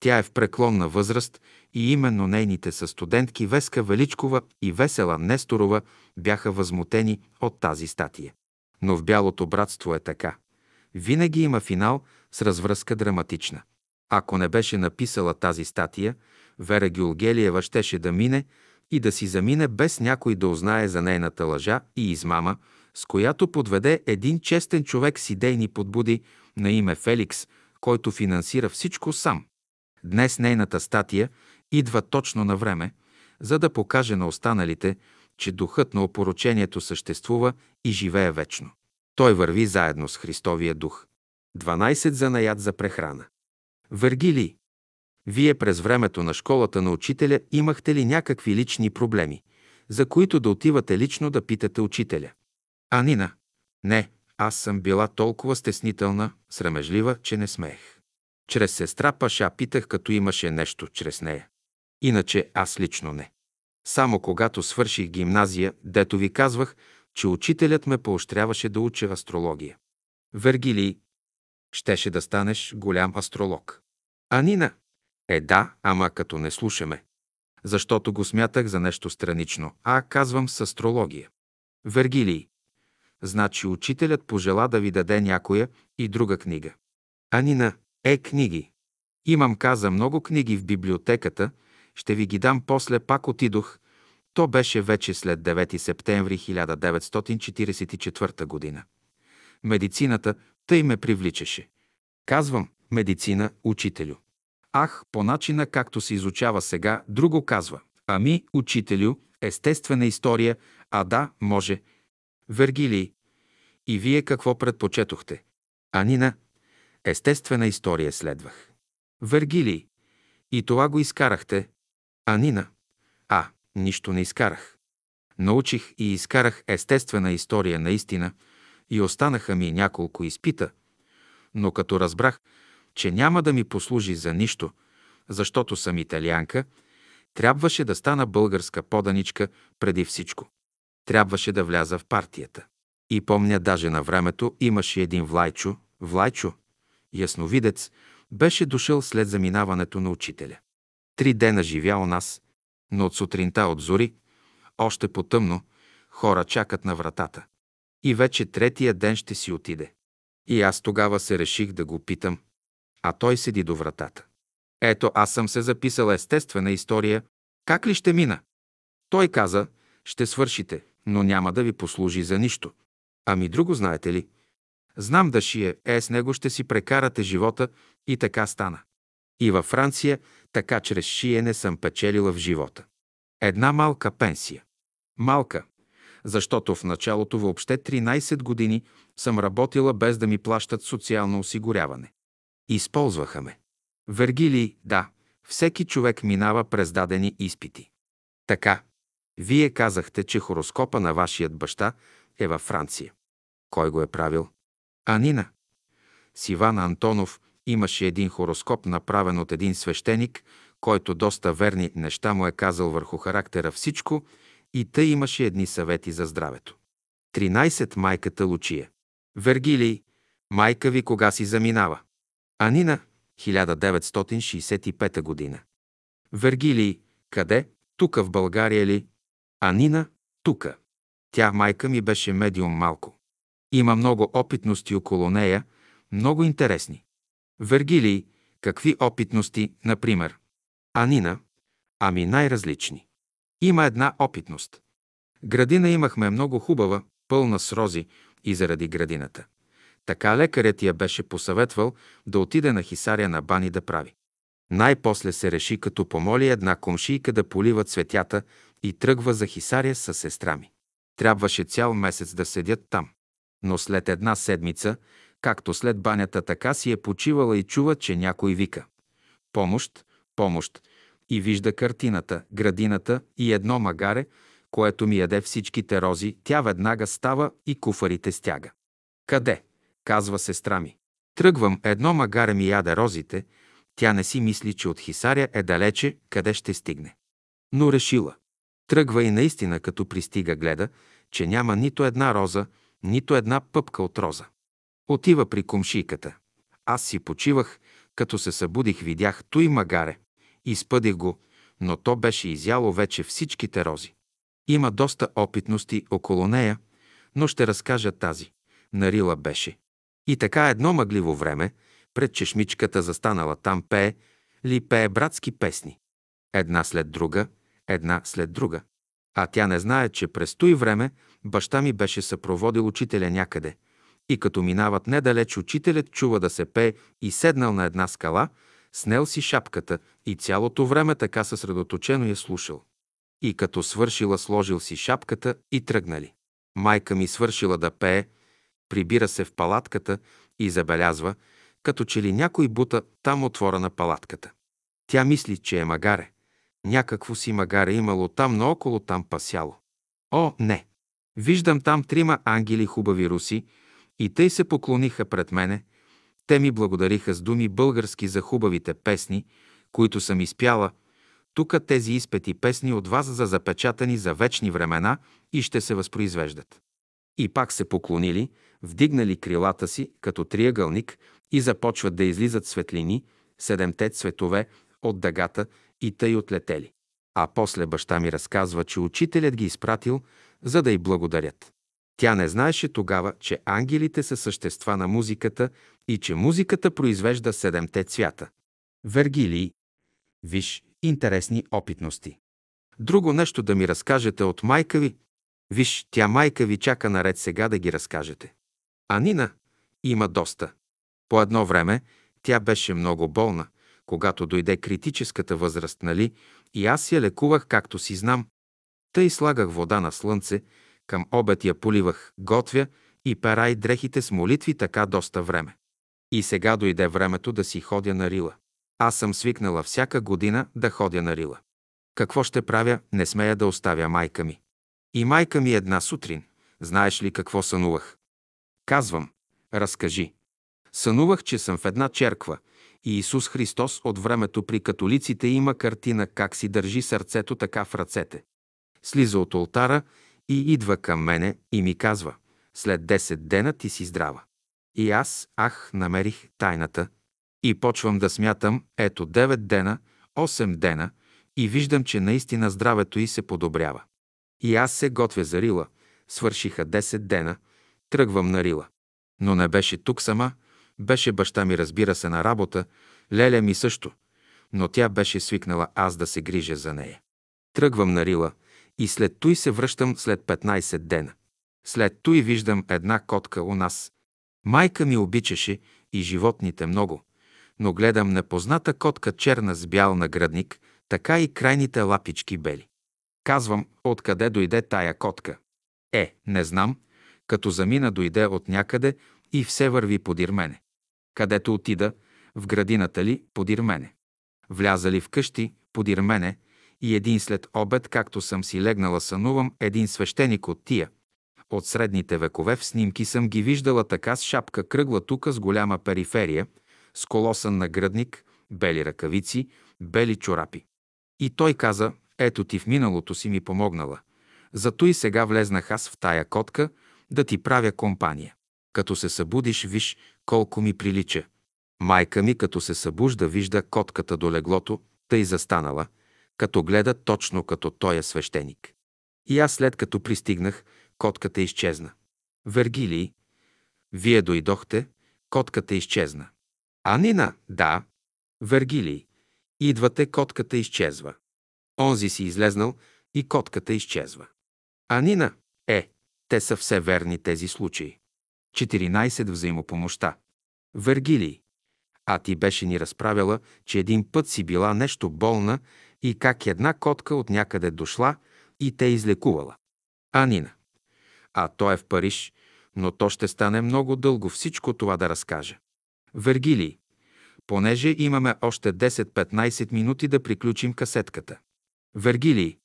тя е в преклонна възраст и именно нейните състудентки Веска Величкова и Весела Несторова бяха възмутени от тази статия. Но в Бялото братство е така. Винаги има финал с развръзка драматична. Ако не беше написала тази статия, Вера Георгелиева щеше да мине и да си замине без някой да узнае за нейната лъжа и измама, с която подведе един честен човек с идейни подбуди на име Феликс, който финансира всичко сам. Днес нейната статия идва точно на време, за да покаже на останалите, че духът на опоручението съществува и живее вечно. Той върви заедно с Христовия дух. 12 занаят за прехрана. Вергилий. Вие през времето на школата на учителя имахте ли някакви лични проблеми, за които да отивате лично да питате учителя? Анина. Не, аз съм била толкова стеснителна, срамежлива, че не смеех. Чрез сестра Паша питах, като имаше нещо чрез нея. Иначе аз лично не. Само когато свърших гимназия, дето ви казвах, че учителят ме поощряваше да уча астрология. Вергилий, щеше да станеш голям астролог. А Нина? Е да, ама като не слушаме. Защото го смятах за нещо странично, а казвам с астрология. Вергилий. Значи учителят пожела да ви даде някоя и друга книга. А Нина, е книги. Имам каза много книги в библиотеката, ще ви ги дам после, пак отидох. То беше вече след 9 септември 1944 година. Медицината тъй ме привличаше. Казвам, медицина, учителю. Ах, по начина както се изучава сега, друго казва. Ами, учителю, естествена история, а да, може. Вергилий. И вие какво предпочетохте? Анина, естествена история следвах. Вергилий. И това го изкарахте. Анина. А, нищо не изкарах. Научих и изкарах естествена история наистина и останаха ми няколко изпита, но като разбрах, че няма да ми послужи за нищо, защото съм италианка, трябваше да стана българска поданичка преди всичко. Трябваше да вляза в партията. И помня, даже на времето имаше един Влайчо, Влайчо, ясновидец, беше дошъл след заминаването на учителя. Три дена живя у нас, но от сутринта от зори, още по-тъмно, хора чакат на вратата. И вече третия ден ще си отиде. И аз тогава се реших да го питам, а той седи до вратата. Ето, аз съм се записал естествена история. Как ли ще мина? Той каза, ще свършите, но няма да ви послужи за нищо. Ами друго знаете ли? Знам да шие, е с него ще си прекарате живота и така стана. И във Франция така чрез шиене съм печелила в живота. Една малка пенсия. Малка, защото в началото въобще 13 години съм работила без да ми плащат социално осигуряване. Използваха ме. Вергилий, да, всеки човек минава през дадени изпити. Така, вие казахте, че хороскопа на вашият баща е във Франция. Кой го е правил? Анина. С Иван Антонов имаше един хороскоп, направен от един свещеник, който доста верни неща му е казал върху характера всичко и тъй имаше едни съвети за здравето. 13. Майката Лучия. Вергилий. Майка ви кога си заминава? Анина. 1965 година. Вергилий. Къде? Тука в България ли? Анина. Тука. Тя майка ми беше медиум малко. Има много опитности около нея, много интересни. Вергилий, какви опитности, например? Анина, ами най-различни. Има една опитност. Градина имахме много хубава, пълна с рози и заради градината. Така лекарят я беше посъветвал да отиде на хисаря на бани да прави. Най-после се реши, като помоли една комшийка да полива цветята и тръгва за хисаря с сестра ми. Трябваше цял месец да седят там. Но след една седмица, както след банята, така си е почивала и чува, че някой вика. Помощ, помощ. И вижда картината, градината и едно магаре, което ми яде всичките рози, тя веднага става и куфарите стяга. Къде? казва сестра ми. Тръгвам, едно магаре ми яде розите Тя не си мисли, че от Хисаря е далече, къде ще стигне. Но решила. Тръгва и наистина, като пристига, гледа, че няма нито една роза, нито една пъпка от роза. Отива при комшийката. Аз си почивах, като се събудих, видях той магаре. Изпъдих го, но то беше изяло вече всичките рози. Има доста опитности около нея, но ще разкажа тази. Нарила беше. И така едно мъгливо време, пред чешмичката застанала там пее, ли пее братски песни. Една след друга, една след друга. А тя не знае, че през той време баща ми беше съпроводил учителя някъде. И като минават недалеч, учителят чува да се пее и седнал на една скала, снел си шапката и цялото време така съсредоточено я слушал. И като свършила, сложил си шапката и тръгнали. Майка ми свършила да пее, прибира се в палатката и забелязва, като че ли някой бута там отвора на палатката. Тя мисли, че е магаре. Някакво си магаре имало там, но около там пасяло. О, не! Виждам там трима ангели хубави руси и тъй се поклониха пред мене. Те ми благодариха с думи български за хубавите песни, които съм изпяла. Тук тези изпети песни от вас за запечатани за вечни времена и ще се възпроизвеждат. И пак се поклонили, вдигнали крилата си като триъгълник и започват да излизат светлини, седемте цветове от дъгата и тъй отлетели. А после баща ми разказва, че учителят ги изпратил, за да й благодарят. Тя не знаеше тогава, че ангелите са същества на музиката и че музиката произвежда седемте цвята. Вергилий. Виж, интересни опитности. Друго нещо да ми разкажете от майка ви. Виж, тя майка ви чака наред сега да ги разкажете. А Нина има доста. По едно време тя беше много болна, когато дойде критическата възраст, нали, и аз я лекувах както си знам. Тъй слагах вода на слънце, към обед я поливах, готвя и пера и дрехите с молитви така доста време. И сега дойде времето да си ходя на Рила. Аз съм свикнала всяка година да ходя на Рила. Какво ще правя, не смея да оставя майка ми. И майка ми една сутрин. Знаеш ли какво сънувах? Казвам, разкажи. Сънувах, че съм в една черква и Исус Христос от времето при католиците има картина как си държи сърцето така в ръцете. Слиза от ултара и идва към мене и ми казва, след 10 дена ти си здрава. И аз, ах, намерих тайната и почвам да смятам, ето 9 дена, 8 дена и виждам, че наистина здравето й се подобрява. И аз се готвя за Рила, свършиха 10 дена, тръгвам на Рила. Но не беше тук сама, беше баща ми, разбира се, на работа, Леля ми също, но тя беше свикнала аз да се грижа за нея. Тръгвам на Рила и след той се връщам след 15 дена. След той виждам една котка у нас. Майка ми обичаше и животните много, но гледам непозната котка черна с бял наградник, така и крайните лапички бели. Казвам, откъде дойде тая котка? Е, не знам, като замина дойде от някъде и все върви подир мене. Където отида, в градината ли, подир мене. Влязали в къщи, подир мене, и един след обед, както съм си легнала, сънувам един свещеник от тия. От средните векове в снимки съм ги виждала така с шапка кръгла тука с голяма периферия, с колосън нагръдник, бели ръкавици, бели чорапи. И той каза, ето ти в миналото си ми помогнала. Зато и сега влезнах аз в тая котка да ти правя компания. Като се събудиш, виж колко ми прилича. Майка ми, като се събужда, вижда котката до леглото, тъй застанала, като гледа точно като той е свещеник. И аз след като пристигнах, котката изчезна. Вергилий, вие дойдохте, котката изчезна. А Нина, да. Вергилий, идвате, котката изчезва. Онзи си излезнал и котката изчезва. А Нина, е, те са все верни тези случаи. 14 взаимопомощта. Вергилий. А ти беше ни разправяла, че един път си била нещо болна и как една котка от някъде дошла и те излекувала. Анина. А той е в Париж, но то ще стане много дълго всичко това да разкаже. Вергилий. Понеже имаме още 10-15 минути да приключим касетката. Вергилий.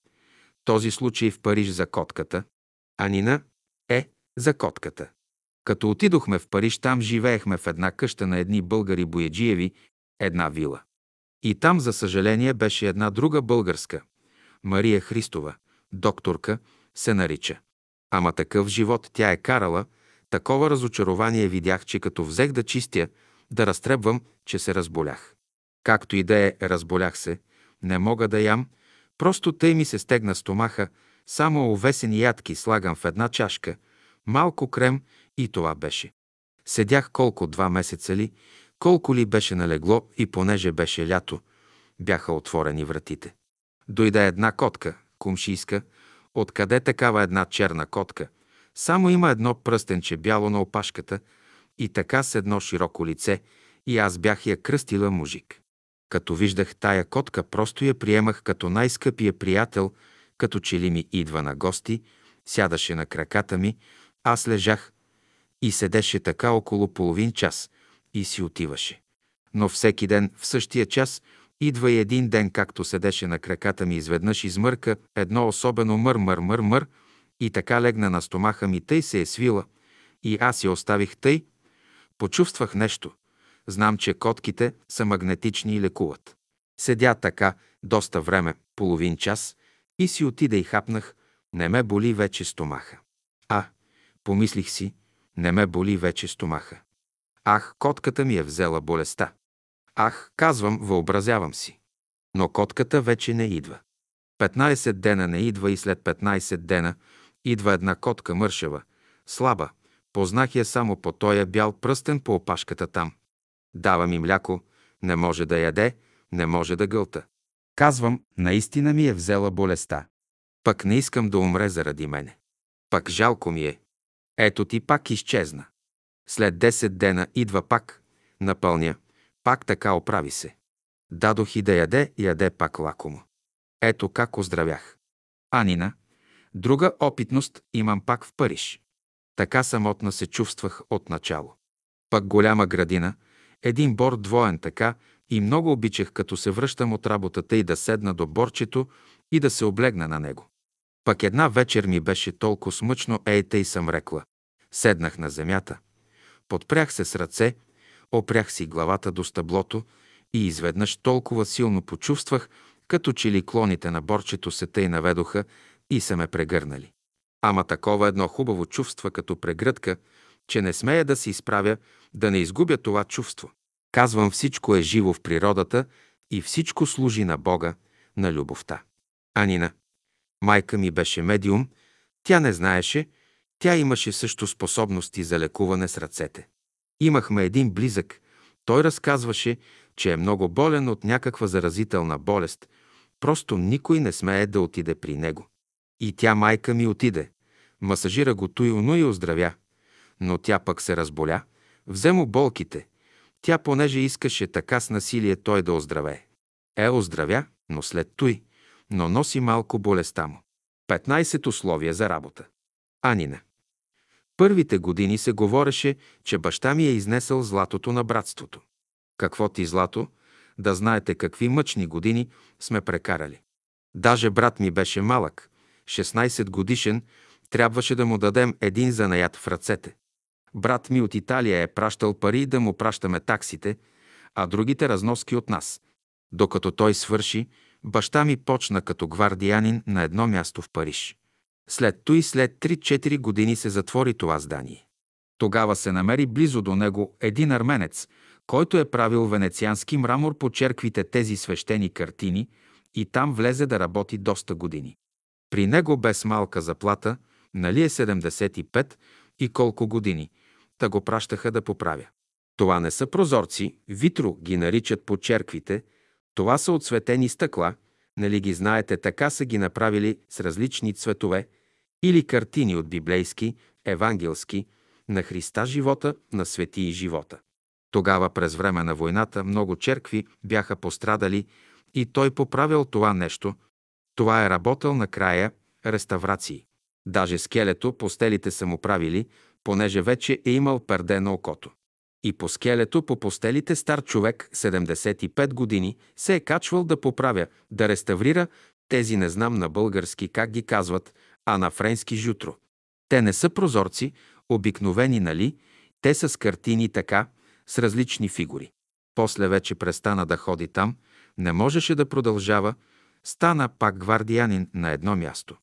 Този случай в Париж за котката. Анина е за котката. Като отидохме в Париж, там живеехме в една къща на едни българи бояджиеви, една вила. И там, за съжаление, беше една друга българска, Мария Христова, докторка, се нарича. Ама такъв живот тя е карала, такова разочарование видях, че като взех да чистя, да разтребвам, че се разболях. Както и да е, разболях се, не мога да ям, просто тъй ми се стегна стомаха, само овесени ядки слагам в една чашка, малко крем и това беше. Седях колко два месеца ли, колко ли беше налегло и понеже беше лято, бяха отворени вратите. Дойде една котка, кумшийска, откъде такава една черна котка. Само има едно пръстенче бяло на опашката и така с едно широко лице и аз бях я кръстила мужик. Като виждах тая котка, просто я приемах като най-скъпия приятел, като че ли ми идва на гости, сядаше на краката ми, аз лежах и седеше така около половин час и си отиваше. Но всеки ден в същия час идва и един ден, както седеше на краката ми, изведнъж измърка едно особено мър-мър-мър-мър и така легна на стомаха ми, тъй се е свила и аз я оставих тъй. Почувствах нещо. Знам, че котките са магнетични и лекуват. Седя така доста време, половин час, и си отида и хапнах. Не ме боли вече стомаха. А, помислих си, не ме боли вече стомаха. Ах, котката ми е взела болестта. Ах, казвам, въобразявам си. Но котката вече не идва. 15 дена не идва и след 15 дена идва една котка мършава, слаба. Познах я само по тоя бял пръстен по опашката там. Дава ми мляко, не може да яде, не може да гълта. Казвам, наистина ми е взела болестта. Пък не искам да умре заради мене. Пък жалко ми е. Ето ти пак изчезна. След 10 дена идва пак, напълня, пак така оправи се. Дадох и да яде, яде пак лакомо. Ето как оздравях. Анина, друга опитност имам пак в Париж. Така самотна се чувствах от начало. Пък голяма градина, един бор двоен така и много обичах, като се връщам от работата и да седна до борчето и да се облегна на него. Пък една вечер ми беше толкова смъчно, ей тъй съм рекла. Седнах на земята, подпрях се с ръце, опрях си главата до стъблото и изведнъж толкова силно почувствах, като че ли клоните на борчето се тъй наведоха и са ме прегърнали. Ама такова едно хубаво чувство като прегръдка, че не смея да се изправя, да не изгубя това чувство. Казвам, всичко е живо в природата и всичко служи на Бога, на любовта. Анина. Майка ми беше медиум, тя не знаеше, тя имаше също способности за лекуване с ръцете. Имахме един близък, той разказваше, че е много болен от някаква заразителна болест, просто никой не смее да отиде при него. И тя майка ми отиде, масажира го туилно и оздравя. Но тя пък се разболя, взе му болките. Тя понеже искаше така с насилие той да оздравее. Е, оздравя, но след той, но носи малко болестта му. 15 условия за работа. Анина. Първите години се говореше, че баща ми е изнесъл златото на братството. Какво ти злато? Да знаете какви мъчни години сме прекарали. Даже брат ми беше малък, 16 годишен, трябваше да му дадем един занаят в ръцете. Брат ми от Италия е пращал пари да му пращаме таксите, а другите разноски от нас. Докато той свърши, баща ми почна като гвардиянин на едно място в Париж. След той след 3-4 години се затвори това здание. Тогава се намери близо до него един арменец, който е правил венециански мрамор по черквите тези свещени картини и там влезе да работи доста години. При него без малка заплата, нали е 75 и колко години, та го пращаха да поправя. Това не са прозорци, витро ги наричат по черквите, това са отсветени стъкла, нали ги знаете, така са ги направили с различни цветове, или картини от библейски, евангелски, на Христа живота, на свети и живота. Тогава през време на войната много черкви бяха пострадали и той поправил това нещо. Това е работил накрая реставрации. Даже скелето, постелите са му правили, понеже вече е имал перде на окото. И по скелето, по постелите стар човек, 75 години, се е качвал да поправя, да реставрира тези не знам на български как ги казват, а на френски жутро. Те не са прозорци, обикновени, нали? Те са с картини така, с различни фигури. После вече престана да ходи там, Не можеше да продължава, стана пак гвардиянин на едно място.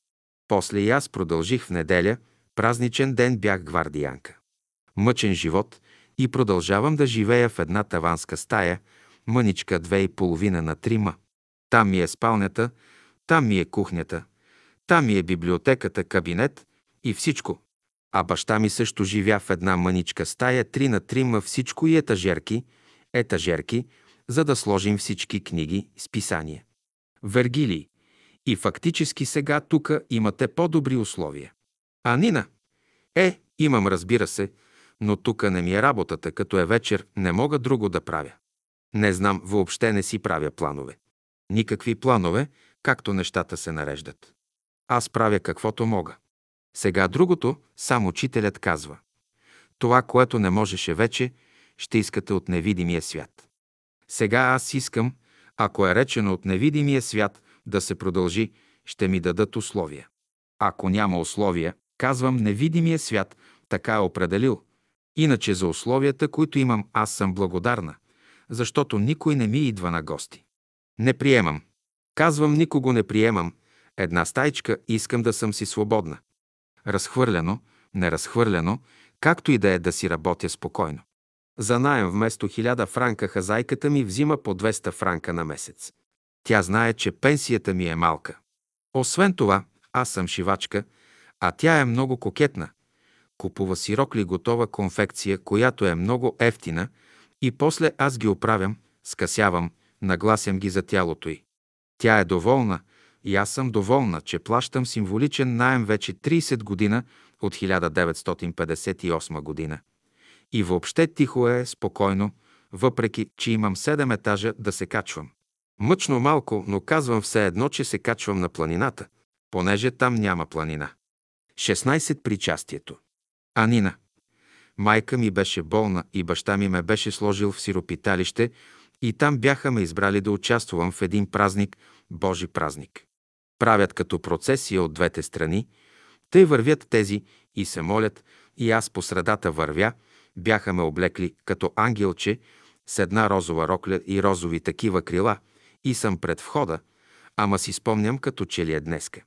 После и аз продължих в неделя, празничен ден бях гвардиянка. Мъчен живот и продължавам да живея в една таванска стая, мъничка две и половина на трима. Там ми е спалнята, там ми е кухнята, там ми е библиотеката, кабинет и всичко. А баща ми също живя в една мъничка стая, три на трима всичко и етажерки, етажерки, за да сложим всички книги с писания. Вергилий. И фактически сега тука имате по-добри условия. А Нина? Е, имам, разбира се, но тука не ми е работата, като е вечер, не мога друго да правя. Не знам, въобще не си правя планове. Никакви планове, както нещата се нареждат. Аз правя каквото мога. Сега другото, сам учителят казва. Това, което не можеше вече, ще искате от невидимия свят. Сега аз искам, ако е речено от невидимия свят да се продължи, ще ми дадат условия. Ако няма условия, казвам, невидимия свят така е определил. Иначе за условията, които имам, аз съм благодарна, защото никой не ми идва на гости. Не приемам. Казвам, никого не приемам. Една стайчка искам да съм си свободна. Разхвърляно, неразхвърляно, както и да е да си работя спокойно. За найем вместо 1000 франка хазайката ми взима по 200 франка на месец. Тя знае, че пенсията ми е малка. Освен това, аз съм шивачка, а тя е много кокетна. Купува си рокли готова конфекция, която е много ефтина, и после аз ги оправям, скъсявам, нагласям ги за тялото й. Тя е доволна и аз съм доволна, че плащам символичен найем вече 30 година от 1958 година. И въобще тихо е, спокойно, въпреки, че имам 7 етажа да се качвам. Мъчно малко, но казвам все едно, че се качвам на планината, понеже там няма планина. 16. Причастието. Анина. Майка ми беше болна и баща ми ме беше сложил в сиропиталище и там бяха ме избрали да участвам в един празник, Божи празник. Правят като процесия от двете страни, тъй вървят тези и се молят, и аз по средата вървя, бяха ме облекли като ангелче с една розова рокля и розови такива крила и съм пред входа, ама си спомням като че ли е днеска.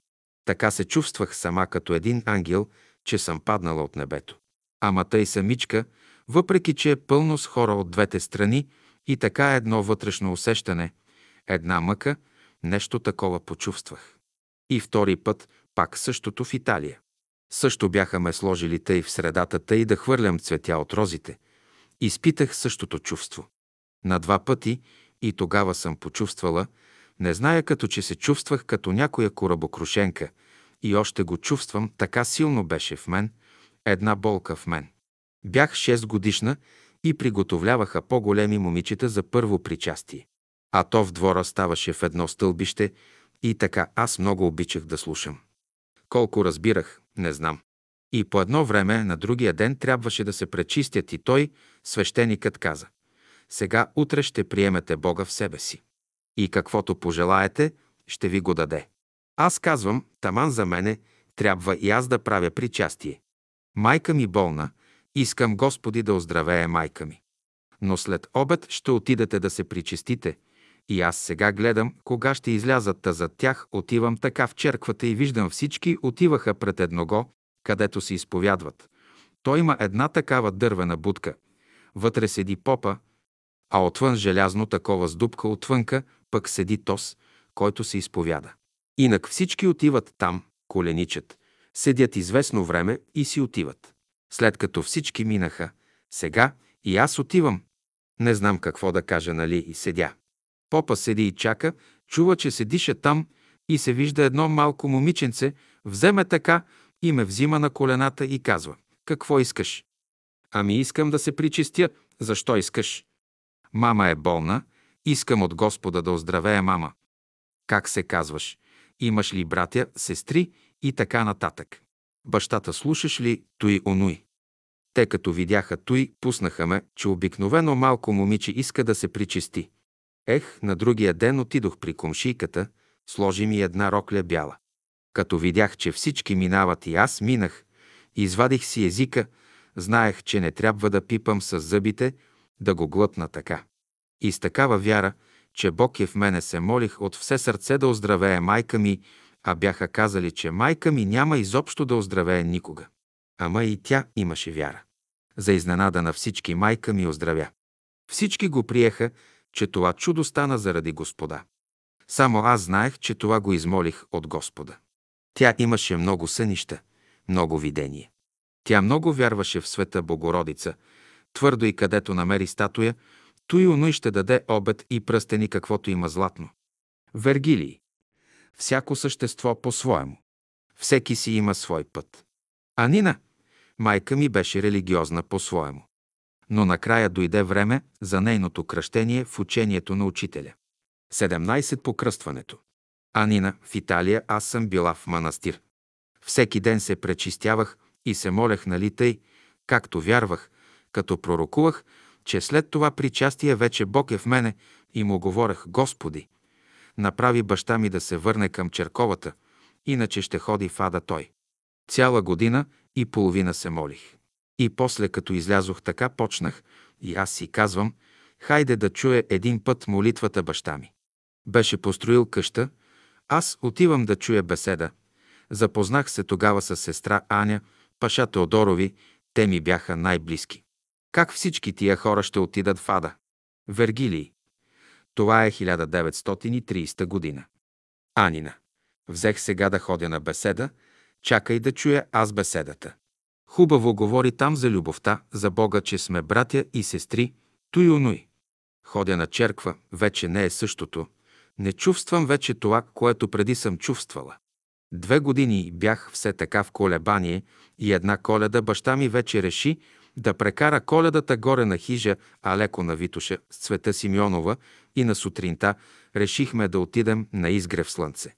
Така се чувствах сама като един ангел, че съм паднала от небето. Ама тъй самичка, въпреки че е пълно с хора от двете страни и така едно вътрешно усещане, една мъка, нещо такова почувствах. И втори път пак същото в Италия. Също бяха ме сложили тъй в средата, тъй да хвърлям цветя от розите. Изпитах същото чувство. На два пъти и тогава съм почувствала, не зная като че се чувствах като някоя корабокрушенка и още го чувствам, така силно беше в мен, една болка в мен. Бях 6 годишна и приготовляваха по-големи момичета за първо причастие. А то в двора ставаше в едно стълбище и така аз много обичах да слушам. Колко разбирах, не знам. И по едно време, на другия ден, трябваше да се пречистят и той, свещеникът каза. Сега утре ще приемете Бога в себе си. И каквото пожелаете, ще ви го даде. Аз казвам, таман за мене, трябва и аз да правя причастие. Майка ми болна, искам Господи да оздравее майка ми. Но след обед ще отидете да се причастите – и аз сега гледам, кога ще излязат, та за тях отивам така в черквата и виждам всички отиваха пред едного, където се изповядват. Той има една такава дървена будка. Вътре седи попа, а отвън желязно такова с дупка отвънка пък седи тос, който се изповяда. Инак всички отиват там, коленичат, седят известно време и си отиват. След като всички минаха, сега и аз отивам. Не знам какво да кажа, нали, и седя. Попа седи и чака, чува, че се диша там и се вижда едно малко момиченце, вземе така и ме взима на колената и казва «Какво искаш?» «Ами искам да се причистя. Защо искаш?» «Мама е болна. Искам от Господа да оздравея мама». «Как се казваш? Имаш ли братя, сестри и така нататък?» Бащата слушаш ли той онуй? Те като видяха той, пуснаха ме, че обикновено малко момиче иска да се причисти. Ех, на другия ден отидох при комшийката, сложи ми една рокля бяла. Като видях, че всички минават и аз минах, извадих си езика, знаех, че не трябва да пипам с зъбите, да го глътна така. И с такава вяра, че Бог е в мене, се молих от все сърце да оздравее майка ми, а бяха казали, че майка ми няма изобщо да оздравее никога. Ама и тя имаше вяра. За изненада на всички майка ми оздравя. Всички го приеха, че това чудо стана заради Господа. Само аз знаех, че това го измолих от Господа. Тя имаше много сънища, много видение. Тя много вярваше в света Богородица, твърдо и където намери статуя, той онуй ще даде обед и пръстени каквото има златно. Вергилий. Всяко същество по-своему. Всеки си има свой път. А майка ми беше религиозна по-своему. Но накрая дойде време за нейното кръщение в учението на учителя. 17 по кръстването. Анина, в Италия аз съм била в манастир. Всеки ден се пречистявах и се молех нали тъй, както вярвах, като пророкувах, че след това причастие вече Бог е в мене и му говорех, Господи, направи баща ми да се върне към черковата, иначе ще ходи в ада той. Цяла година и половина се молих. И после, като излязох така, почнах и аз си казвам, хайде да чуя един път молитвата баща ми. Беше построил къща, аз отивам да чуя беседа. Запознах се тогава с сестра Аня, Паша Теодорови, те ми бяха най-близки. Как всички тия хора ще отидат в Ада? Вергилий. Това е 1930 година. Анина. Взех сега да ходя на беседа, чакай да чуя аз беседата. Хубаво говори там за любовта, за Бога, че сме братя и сестри, туй онуй. Ходя на черква, вече не е същото. Не чувствам вече това, което преди съм чувствала. Две години бях все така в колебание и една коледа баща ми вече реши да прекара коледата горе на хижа, а леко на Витоша с цвета Симеонова и на сутринта решихме да отидем на изгрев слънце.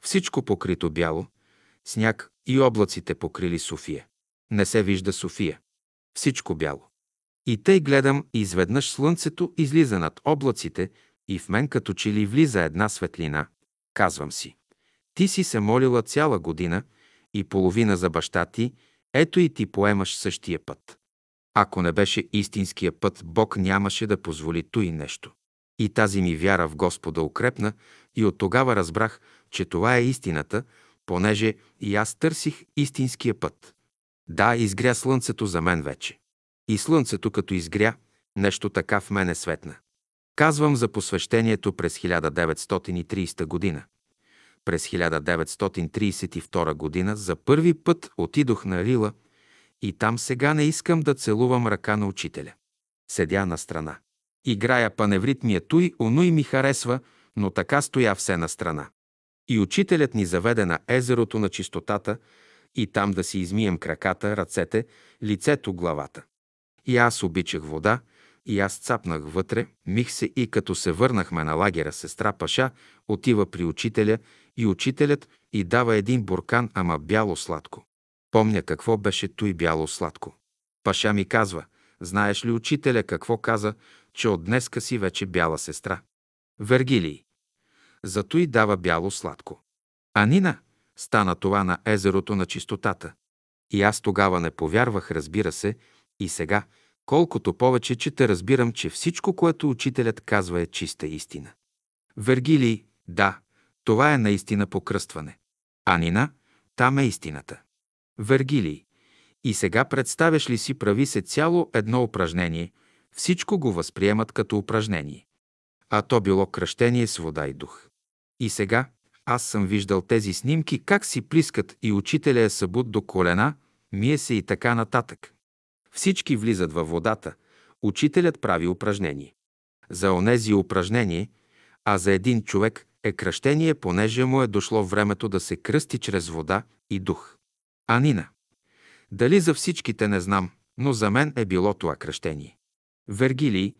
Всичко покрито бяло, сняг и облаците покрили София. Не се вижда София. Всичко бяло. И тъй гледам, изведнъж слънцето излиза над облаците и в мен като че ли влиза една светлина. Казвам си, ти си се молила цяла година и половина за баща ти, ето и ти поемаш същия път. Ако не беше истинския път, Бог нямаше да позволи той нещо. И тази ми вяра в Господа укрепна и от тогава разбрах, че това е истината, понеже и аз търсих истинския път. Да, изгря слънцето за мен вече. И слънцето, като изгря, нещо така в мене светна. Казвам за посвещението през 1930 година. През 1932 година за първи път отидох на Рила и там сега не искам да целувам ръка на учителя. Седя на страна. Играя паневритмия туй, онуй ми харесва, но така стоя все на страна. И учителят ни заведе на езерото на чистотата и там да си измием краката, ръцете, лицето, главата. И аз обичах вода, и аз цапнах вътре, мих се и като се върнахме на лагера, сестра Паша отива при учителя и учителят и дава един буркан, ама бяло сладко. Помня какво беше той бяло сладко. Паша ми казва, знаеш ли учителя какво каза, че от днеска си вече бяла сестра? Вергилий. Зато и дава бяло сладко. А Нина стана това на езерото на чистотата. И аз тогава не повярвах, разбира се, и сега, колкото повече чета, разбирам, че всичко, което учителят казва е чиста истина. Вергилий, да, това е наистина покръстване. Анина, там е истината. Вергилий. И сега представяш ли си, прави се цяло едно упражнение, всичко го възприемат като упражнение. А то било кръщение с вода и дух. И сега аз съм виждал тези снимки, как си плискат и учителя е събуд до колена, мие се и така нататък. Всички влизат във водата, учителят прави упражнение. За онези упражнение, а за един човек е кръщение, понеже му е дошло времето да се кръсти чрез вода и дух. Анина. Дали за всичките не знам, но за мен е било това кръщение. Вергилий.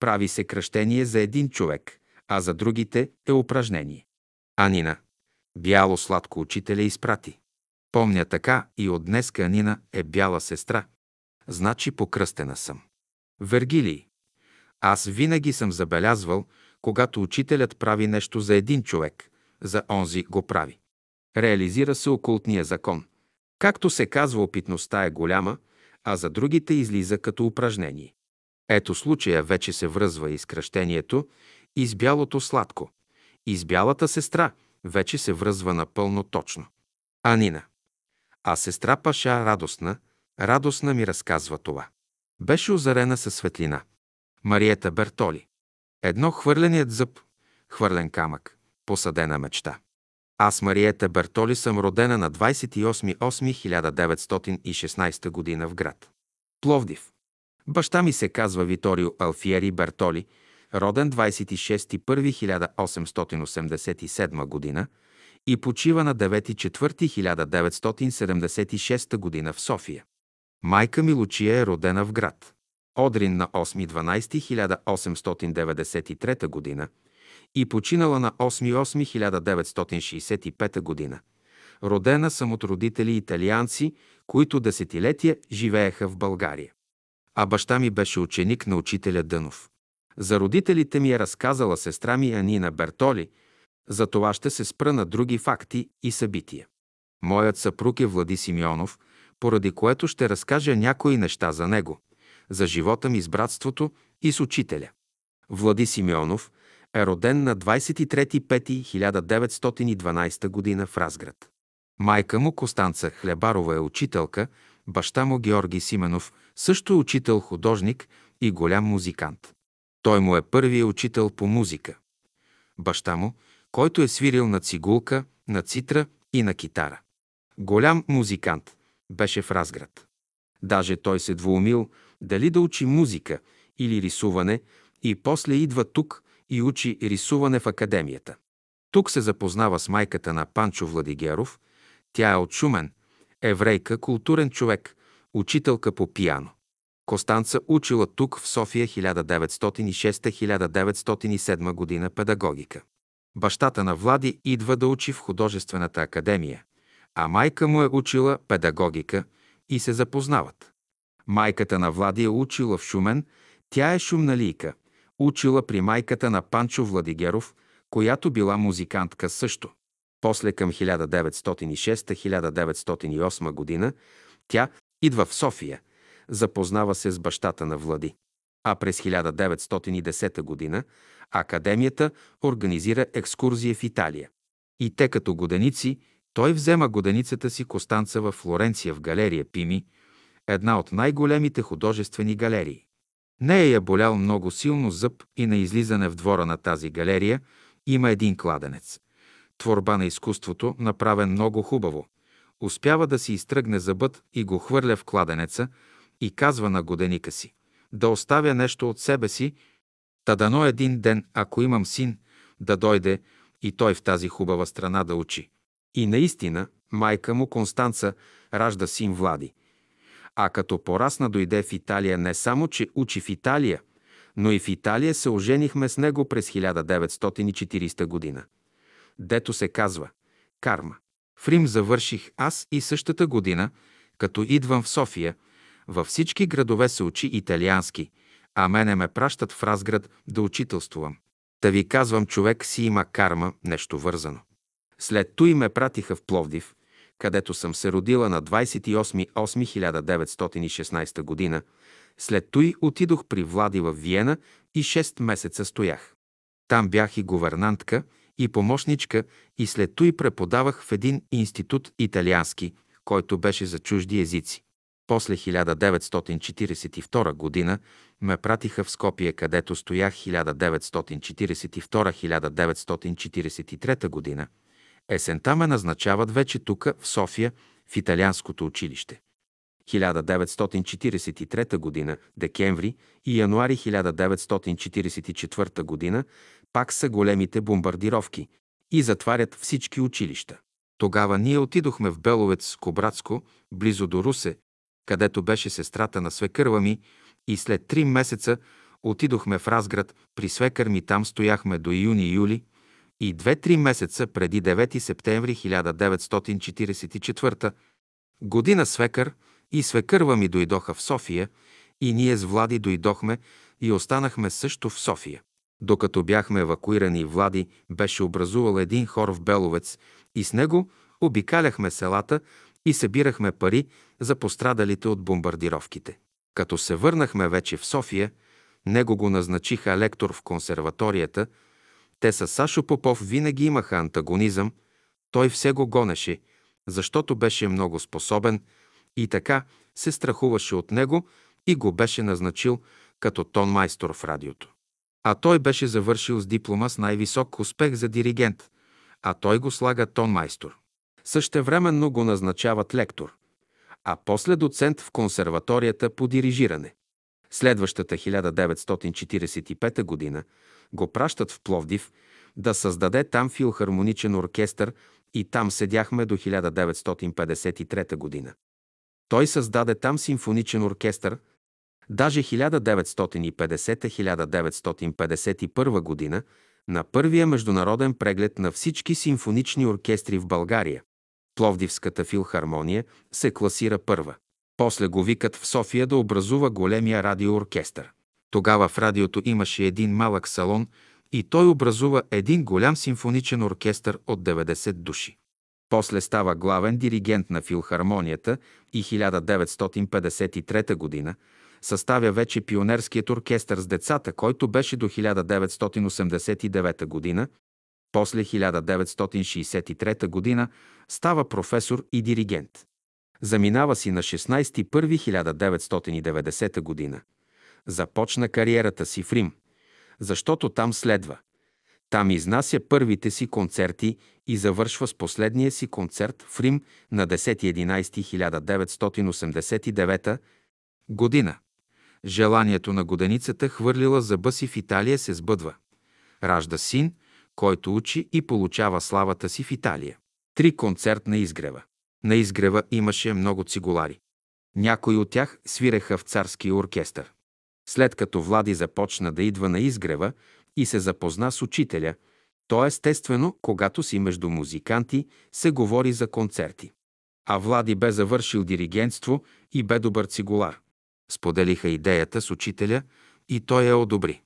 Прави се кръщение за един човек, а за другите е упражнение. Анина. Бяло сладко учителя изпрати. Помня така и от днеска Анина е бяла сестра. Значи покръстена съм. Вергилий. Аз винаги съм забелязвал, когато учителят прави нещо за един човек, за онзи го прави. Реализира се окултния закон. Както се казва, опитността е голяма, а за другите излиза като упражнение. Ето случая вече се връзва изкръщението и с бялото сладко, и с бялата сестра вече се връзва напълно точно. Анина. А сестра Паша радостна, радостна ми разказва това. Беше озарена със светлина. Мариета Бертоли. Едно хвърленият зъб, хвърлен камък, посадена мечта. Аз, Мариета Бертоли, съм родена на 28.8.1916 година в град. Пловдив. Баща ми се казва Виторио Алфиери Бертоли, роден 26.1.1887 година и почива на 9.4.1976 година в София. Майка ми Лучия е родена в град. Одрин на 8.12.1893 година и починала на 8.8.1965 година. Родена съм от родители италианци, които десетилетия живееха в България. А баща ми беше ученик на учителя Дънов. За родителите ми е разказала сестра ми Анина Бертоли, за това ще се спра на други факти и събития. Моят съпруг е Влади Симеонов, поради което ще разкажа някои неща за него, за живота ми с братството и с учителя. Влади Симеонов е роден на 23.5.1912 г. в Разград. Майка му Костанца Хлебарова е учителка, баща му Георги Сименов също е учител-художник и голям музикант. Той му е първият учител по музика. Баща му, който е свирил на цигулка, на цитра и на китара. Голям музикант, беше в Разград. Даже той се двоумил дали да учи музика или рисуване и после идва тук и учи рисуване в академията. Тук се запознава с майката на Панчо Владигеров. Тя е от Шумен, еврейка, културен човек, учителка по пиано. Костанца учила тук в София 1906-1907 година педагогика. Бащата на Влади идва да учи в художествената академия, а майка му е учила педагогика и се запознават. Майката на Влади е учила в Шумен, тя е шумналийка, учила при майката на Панчо Владигеров, която била музикантка също. После към 1906-1908 година тя идва в София, запознава се с бащата на Влади. А през 1910 година Академията организира екскурзия в Италия. И те като годеници, той взема годеницата си Костанца в Флоренция в галерия Пими, една от най-големите художествени галерии. Нея я болял много силно зъб и на излизане в двора на тази галерия има един кладенец. Творба на изкуството, направен много хубаво. Успява да си изтръгне зъбът и го хвърля в кладенеца и казва на годеника си да оставя нещо от себе си, та дано един ден, ако имам син, да дойде и той в тази хубава страна да учи. И наистина, майка му Констанца ражда син Влади. А като порасна дойде в Италия не само, че учи в Италия, но и в Италия се оженихме с него през 1940 година. Дето се казва Карма. В Рим завърших аз и същата година, като идвам в София, във всички градове се учи италиански, а мене ме пращат в Разград да учителствувам. Та ви казвам, човек си има карма, нещо вързано. След той ме пратиха в Пловдив, където съм се родила на 28.8.1916 година. След той отидох при Влади в Виена и 6 месеца стоях. Там бях и говернантка, и помощничка, и след той преподавах в един институт италиански, който беше за чужди езици. После 1942 година ме пратиха в Скопие, където стоях 1942-1943 година. Есента ме назначават вече тук, в София, в италианското училище. 1943 година, декември и януари 1944 година пак са големите бомбардировки и затварят всички училища. Тогава ние отидохме в Беловец, Кобратско, близо до Русе, където беше сестрата на свекърва ми и след три месеца отидохме в Разград, при свекър ми там стояхме до юни-юли и две-три месеца преди 9 септември 1944 година свекър и свекърва ми дойдоха в София и ние с Влади дойдохме и останахме също в София. Докато бяхме евакуирани, Влади беше образувал един хор в Беловец и с него обикаляхме селата и събирахме пари за пострадалите от бомбардировките. Като се върнахме вече в София, него го назначиха лектор в консерваторията – Те с Сашо Попов винаги имаха антагонизъм, той все го гонеше, защото беше много способен и така се страхуваше от него и го беше назначил като тон майстор в радиото. А той беше завършил с диплома с най-висок успех за диригент, а той го слага тон майстор. Същевременно го назначават лектор, а после доцент в консерваторията по дирижиране. Следващата 1945 година го пращат в Пловдив да създаде там филхармоничен оркестър и там седяхме до 1953 година. Той създаде там симфоничен оркестър, даже 1950-1951 година на първия международен преглед на всички симфонични оркестри в България. Пловдивската филхармония се класира първа. После го викат в София да образува големия радиооркестър. Тогава в радиото имаше един малък салон и той образува един голям симфоничен оркестър от 90 души. После става главен диригент на филхармонията и 1953 година съставя вече пионерският оркестър с децата, който беше до 1989 година. После 1963 година става професор и диригент. Заминава си на 16.1.1990 година. Започна кариерата си в Рим, защото там следва. Там изнася първите си концерти и завършва с последния си концерт в Рим на 10.11.1989 година. Желанието на годеницата хвърлила зъба си в Италия се сбъдва. Ражда син, който учи и получава славата си в Италия. Три концерт на изгрева. На изгрева имаше много цигулари. Някои от тях свиреха в царския оркестър. След като Влади започна да идва на изгрева и се запозна с учителя, то естествено, когато си между музиканти, се говори за концерти. А Влади бе завършил диригентство и бе добър цигулар. Споделиха идеята с учителя и той я одобри.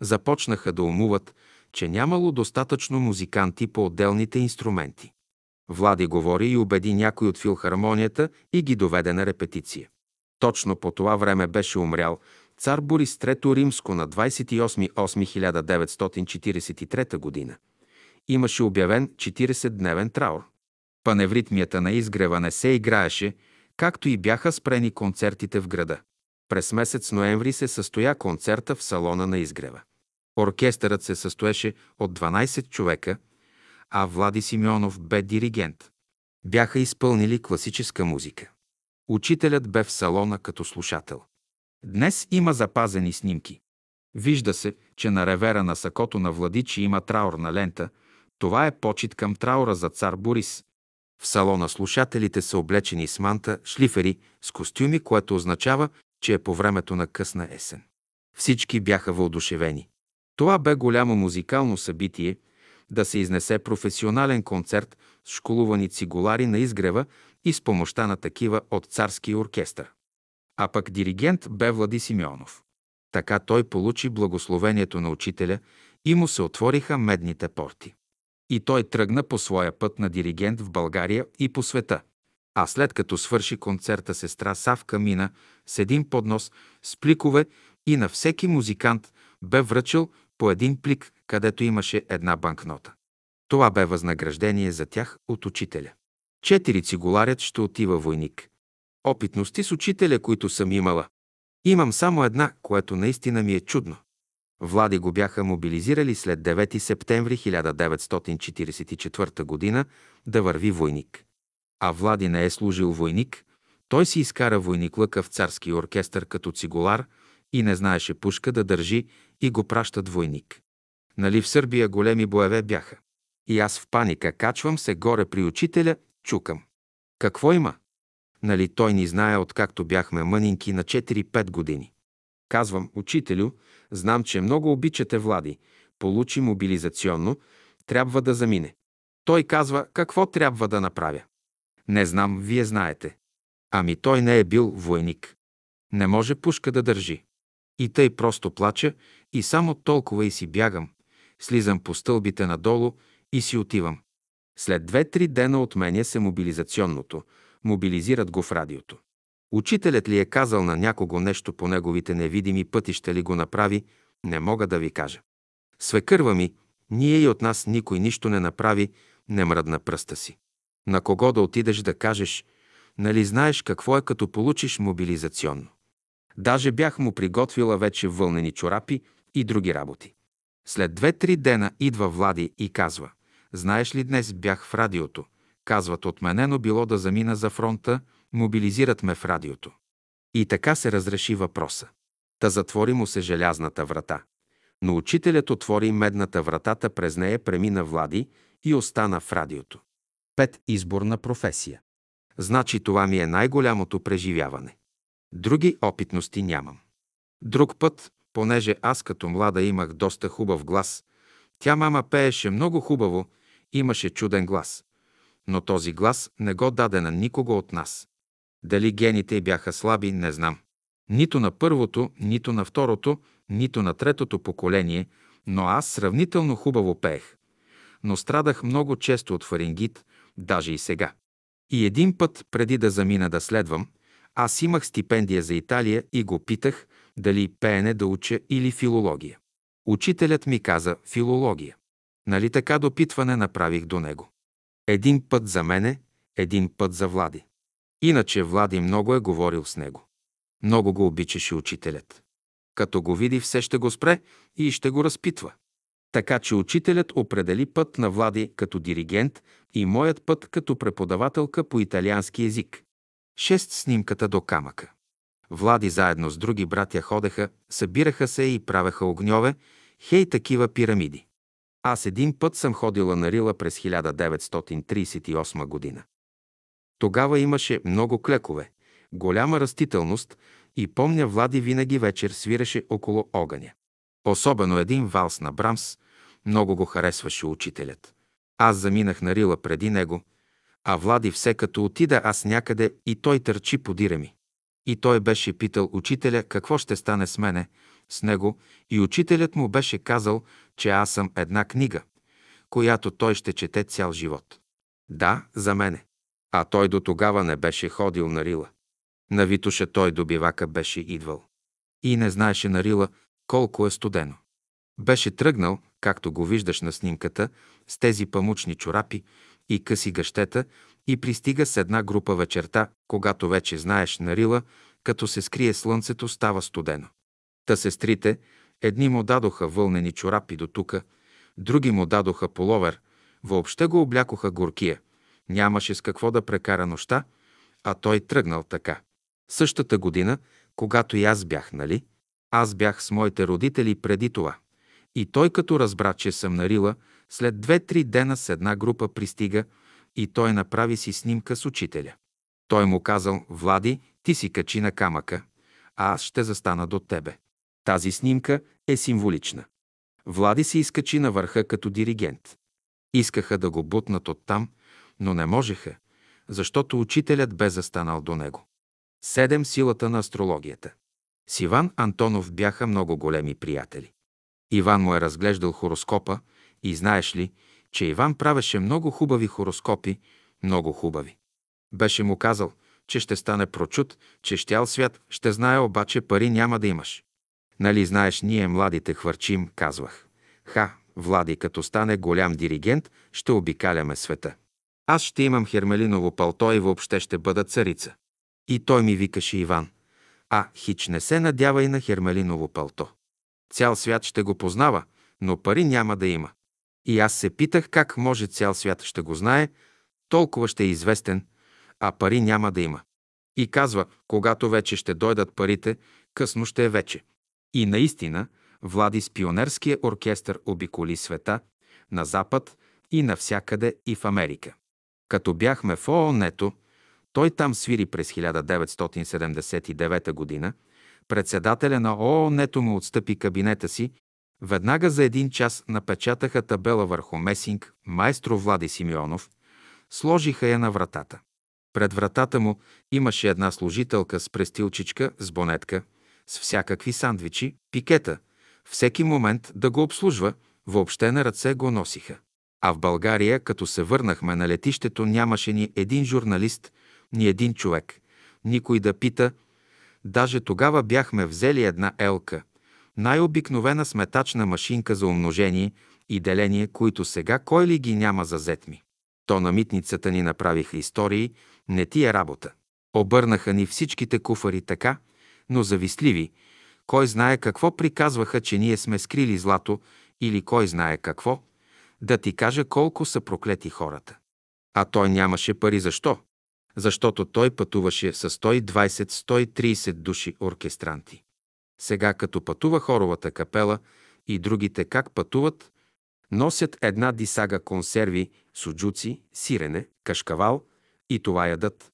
Започнаха да умуват, че нямало достатъчно музиканти по отделните инструменти. Влади говори и убеди някой от филхармонията и ги доведе на репетиция. Точно по това време беше умрял цар Борис III Римско на 28.8.1943 година. Имаше обявен 40-дневен траур. Паневритмията на изгрева не се играеше, както и бяха спрени концертите в града. През месец ноември се състоя концерта в салона на изгрева. Оркестърът се състоеше от 12 човека, а Влади Симеонов бе диригент. Бяха изпълнили класическа музика. Учителят бе в салона като слушател. Днес има запазени снимки. Вижда се, че на ревера на сакото на Владичи има траурна лента. Това е почет към траура за цар Борис. В салона слушателите са облечени с манта, шлифери, с костюми, което означава, че е по времето на късна есен. Всички бяха въодушевени. Това бе голямо музикално събитие, да се изнесе професионален концерт с школувани цигулари на изгрева и с помощта на такива от царски оркестър. А пък диригент бе Влади Симеонов. Така той получи благословението на учителя и му се отвориха медните порти. И той тръгна по своя път на диригент в България и по света. А след като свърши концерта сестра Савка мина с един поднос с пликове и на всеки музикант бе връчил по един плик, където имаше една банкнота. Това бе възнаграждение за тях от учителя. Четири цигуларят ще отива войник. Опитности с учителя, които съм имала. Имам само една, което наистина ми е чудно. Влади го бяха мобилизирали след 9 септември 1944 г. да върви войник. А Влади не е служил войник, той си изкара войник лъка в царски оркестър като цигулар и не знаеше пушка да държи и го пращат войник. Нали в Сърбия големи боеве бяха. И аз в паника качвам се горе при учителя, чукам. Какво има? Нали той ни знае откакто бяхме мънинки на 4-5 години. Казвам, учителю, знам, че много обичате Влади. Получи мобилизационно, трябва да замине. Той казва, какво трябва да направя. Не знам, вие знаете. Ами той не е бил войник. Не може пушка да държи. И тъй просто плача и само толкова и си бягам. Слизам по стълбите надолу и си отивам. След две-три дена отменя се мобилизационното. Мобилизират го в радиото. Учителят ли е казал на някого нещо по неговите невидими пътища ли го направи, не мога да ви кажа. Свекърва ми, Ние и от нас никой нищо не направи, не мръдна пръста си. На кого да отидеш да кажеш, нали знаеш какво е като получиш мобилизационно. Даже бях му приготвила вече вълнени чорапи и други работи. След две-три дена идва Влади и казва, знаеш ли днес бях в радиото. Казват, отменено било да замина за фронта, мобилизират ме в радиото. И така се разреши въпроса. Та затвори му се желязната врата. Но учителят отвори медната вратата, през нея премина Влади и остана в радиото. Пет изборна професия. Значи това ми е най-голямото преживяване. Други опитности нямам. Друг път, понеже аз като млада имах доста хубав глас, тя мама пееше много хубаво, имаше чуден глас. Но този глас не го даде на никого от нас. Дали гените бяха слаби, не знам. Нито на първото, нито на второто, нито на третото поколение, но аз сравнително хубаво пеех. Но страдах много често от фарингит, даже и сега. И един път, преди да замина да следвам, аз имах стипендия за Италия и го питах дали пеене да уча или филология. Учителят ми каза филология. Нали така допитване направих до него. Един път за мене, един път за Влади. Иначе Влади много е говорил с него. Много го обичаше учителят. Като го види, все ще го спре и ще го разпитва. Така че учителят определи път на Влади като диригент и моят път като преподавателка по италиански език. Шест снимката до камъка. Влади заедно с други братя ходеха, събираха се и правеха огньове, хей такива пирамиди. Аз един път съм ходила на Рила през 1938 година. Тогава имаше много клекове, голяма растителност и помня Влади винаги вечер свиреше около огъня. Особено един валс на Брамс, много го харесваше учителят. Аз заминах на Рила преди него, а Влади все като отида аз някъде и той търчи подира ми. И той беше питал учителя какво ще стане с мене, с него, и учителят му беше казал, че аз съм една книга, която той ще чете цял живот. Да, за мене. А той до тогава не беше ходил на Рила. На Витуша той до бивака беше идвал. И не знаеше на Рила колко е студено. Беше тръгнал, както го виждаш на снимката, с тези памучни чорапи и къси гъщета и пристига с една група вечерта, когато вече знаеш на Рила, като се скрие слънцето, става студено. Та сестрите, едни му дадоха вълнени чорапи до тука, други му дадоха половер, въобще го облякоха горкия. Нямаше с какво да прекара нощта, а той тръгнал така. Същата година, когато и аз бях, нали? Аз бях с моите родители преди това. И той като разбра, че съм нарила, след две-три дена с една група пристига и той направи си снимка с учителя. Той му казал, Влади, ти си качи на камъка, а аз ще застана до тебе. Тази снимка е символична. Влади се изкачи на върха като диригент. Искаха да го бутнат оттам, но не можеха, защото учителят бе застанал до него. Седем силата на астрологията. С Иван Антонов бяха много големи приятели. Иван му е разглеждал хороскопа и знаеш ли, че Иван правеше много хубави хороскопи, много хубави. Беше му казал, че ще стане прочут, че щял свят, ще знае обаче пари няма да имаш. Нали знаеш, ние младите хвърчим, казвах. Ха, Влади, като стане голям диригент, ще обикаляме света. Аз ще имам хермелиново палто и въобще ще бъда царица. И той ми викаше Иван. А, хич не се надява и на хермелиново палто. Цял свят ще го познава, но пари няма да има. И аз се питах как може цял свят ще го знае, толкова ще е известен, а пари няма да има. И казва, когато вече ще дойдат парите, късно ще е вече. И наистина, Влади с пионерския оркестър обиколи света, на Запад и навсякъде и в Америка. Като бяхме в ООН-то, той там свири през 1979 година, председателя на ООН-то му отстъпи кабинета си, веднага за един час напечатаха табела върху месинг майстро Влади Симеонов, сложиха я на вратата. Пред вратата му имаше една служителка с престилчичка, с бонетка, с всякакви сандвичи, пикета. Всеки момент да го обслужва, въобще на ръце го носиха. А в България, като се върнахме на летището, нямаше ни един журналист, ни един човек, никой да пита. Даже тогава бяхме взели една елка, най-обикновена сметачна машинка за умножение и деление, които сега кой ли ги няма за зетми. То на митницата ни направиха истории, не ти е работа. Обърнаха ни всичките куфари така, но завистливи, кой знае какво приказваха, че ние сме скрили злато или кой знае какво, да ти кажа колко са проклети хората. А той нямаше пари защо? Защото той пътуваше с 120-130 души оркестранти. Сега като пътува хоровата капела и другите как пътуват, носят една дисага консерви, суджуци, сирене, кашкавал и това ядат.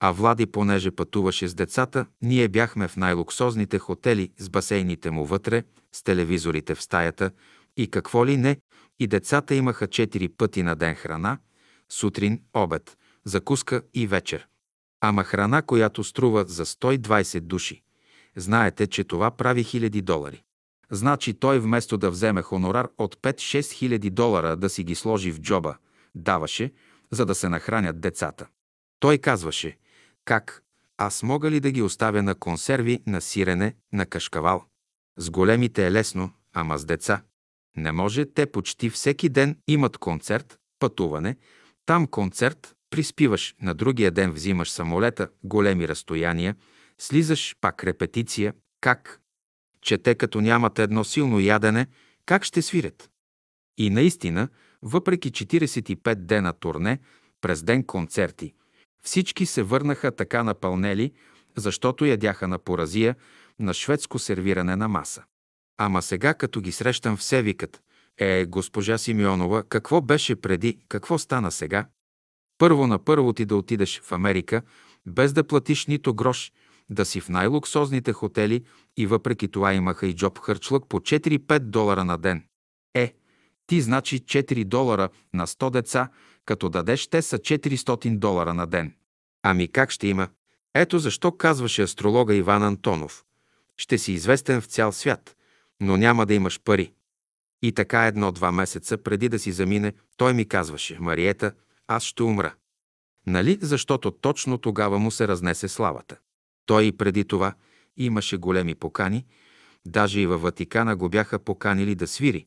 А Влади, понеже пътуваше с децата, ние бяхме в най-луксозните хотели с басейните му вътре, с телевизорите в стаята и какво ли не, и децата имаха четири пъти на ден храна, сутрин, обед, закуска и вечер. Ама храна, която струва за 120 души. Знаете, че това прави хиляди долари. Значи той вместо да вземе хонорар от 5-6 хиляди долара да си ги сложи в джоба, даваше, за да се нахранят децата. Той казваше, как, аз мога ли да ги оставя на консерви, на сирене, на кашкавал? С големите е лесно, ама с деца. Не може, те почти всеки ден имат концерт, пътуване, там концерт, приспиваш, на другия ден взимаш самолета, големи разстояния, слизаш, пак репетиция, как? Че те като нямат едно силно ядене, как ще свирят? И наистина, въпреки 45 дена турне, през ден концерти, всички се върнаха така напълнели, защото ядяха на поразия, на шведско сервиране на маса. Ама сега, като ги срещам, все викат. Е, госпожа Симеонова, какво беше преди, какво стана сега? Първо на първо ти да отидеш в Америка, без да платиш нито грош, да си в най-луксозните хотели и въпреки това имаха и джоб хърчлък по 4-5 долара на ден. Е, ти значи 4 долара на 100 деца, като дадеш те са 400 долара на ден. Ами как ще има? Ето защо казваше астролога Иван Антонов. Ще си известен в цял свят, но няма да имаш пари. И така едно-два месеца преди да си замине, той ми казваше, Мариета, аз ще умра. Нали, защото точно тогава му се разнесе славата. Той и преди това имаше големи покани, даже и във Ватикана го бяха поканили да свири.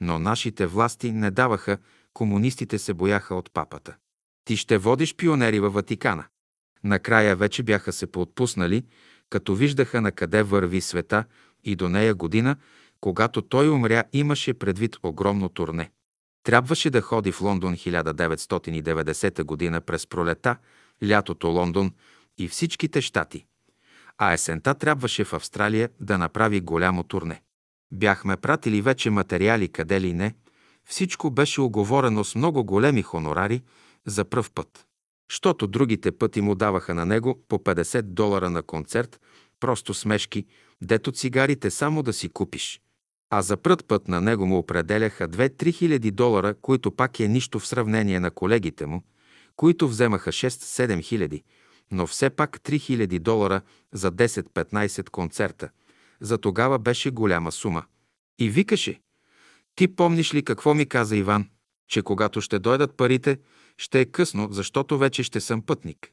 Но нашите власти не даваха, комунистите се бояха от папата. Ти ще водиш пионери във Ватикана. Накрая вече бяха се поотпуснали, като виждаха на къде върви света и до нея година, когато той умря, имаше предвид огромно турне. Трябваше да ходи в Лондон 1990 година през пролета, лятото Лондон и всичките щати. А есента трябваше в Австралия да направи голямо турне. Бяхме пратили вече материали къде ли не. Всичко беше оговорено с много големи хонорари за пръв път. Щото другите пъти му даваха на него по 50 долара на концерт, просто смешки, дето цигарите само да си купиш. А за прът път на него му определяха 2-3 хиляди долара, които пак е нищо в сравнение на колегите му, които вземаха 6-7 хиляди, но все пак 3 хиляди долара за 10-15 концерта. За тогава беше голяма сума. И викаше, ти помниш ли какво ми каза Иван, че когато ще дойдат парите, ще е късно, защото вече ще съм пътник.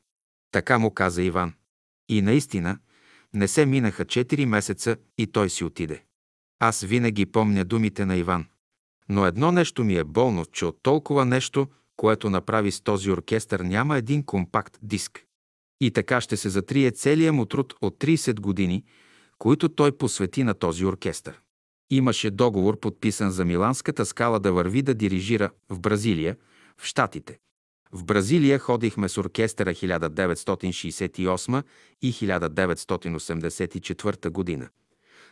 Така му каза Иван. И наистина, не се минаха 4 месеца и той си отиде. Аз винаги помня думите на Иван. Но едно нещо ми е болно, че от толкова нещо, което направи с този оркестър, няма един компакт диск. И така ще се затрие целият му труд от 30 години, които той посвети на този оркестър. Имаше договор подписан за Миланската скала да върви да дирижира в Бразилия, в Штатите. В Бразилия ходихме с оркестъра 1968 и 1984 година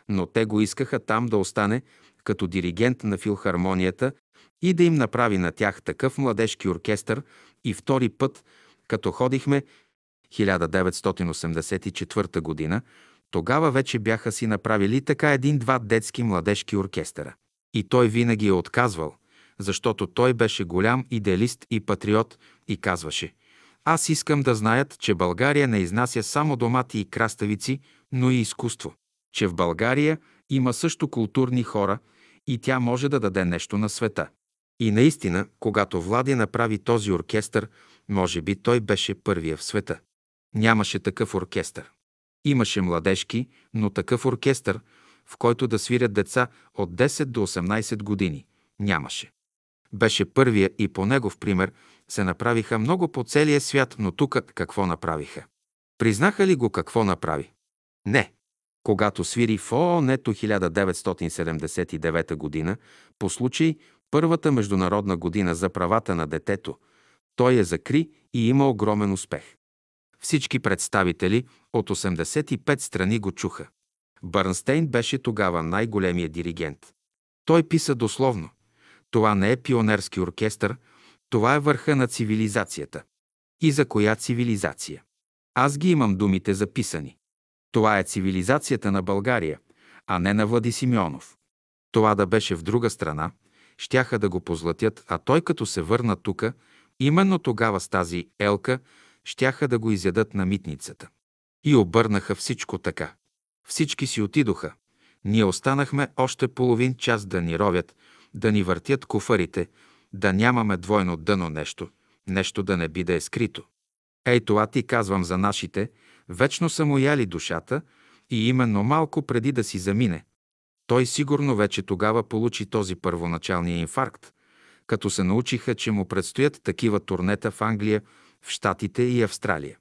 но те го искаха там да остане като диригент на филхармонията и да им направи на тях такъв младежки оркестър и втори път, като ходихме 1984 година, тогава вече бяха си направили така един-два детски младежки оркестъра. И той винаги е отказвал, защото той беше голям идеалист и патриот и казваше «Аз искам да знаят, че България не изнася само домати и краставици, но и изкуство че в България има също културни хора и тя може да даде нещо на света. И наистина, когато Влади направи този оркестър, може би той беше първия в света. Нямаше такъв оркестър. Имаше младежки, но такъв оркестър, в който да свирят деца от 10 до 18 години. Нямаше. Беше първия и по негов пример се направиха много по целия свят, но тук какво направиха? Признаха ли го какво направи? Не. Когато свири в ООН-то 1979 година, по случай първата международна година за правата на детето, той я закри и има огромен успех. Всички представители от 85 страни го чуха. Бърнстейн беше тогава най-големия диригент. Той писа дословно. Това не е пионерски оркестър, това е върха на цивилизацията. И за коя цивилизация? Аз ги имам думите записани. Това е цивилизацията на България, а не на Влади Симеонов. Това да беше в друга страна, щяха да го позлатят, а той като се върна тука, именно тогава с тази елка, щяха да го изядат на митницата. И обърнаха всичко така. Всички си отидоха. Ние останахме още половин час да ни ровят, да ни въртят куфарите, да нямаме двойно дъно нещо, нещо да не би да е скрито. Ей, това ти казвам за нашите, вечно са му яли душата и именно малко преди да си замине. Той сигурно вече тогава получи този първоначалния инфаркт, като се научиха, че му предстоят такива турнета в Англия, в Штатите и Австралия.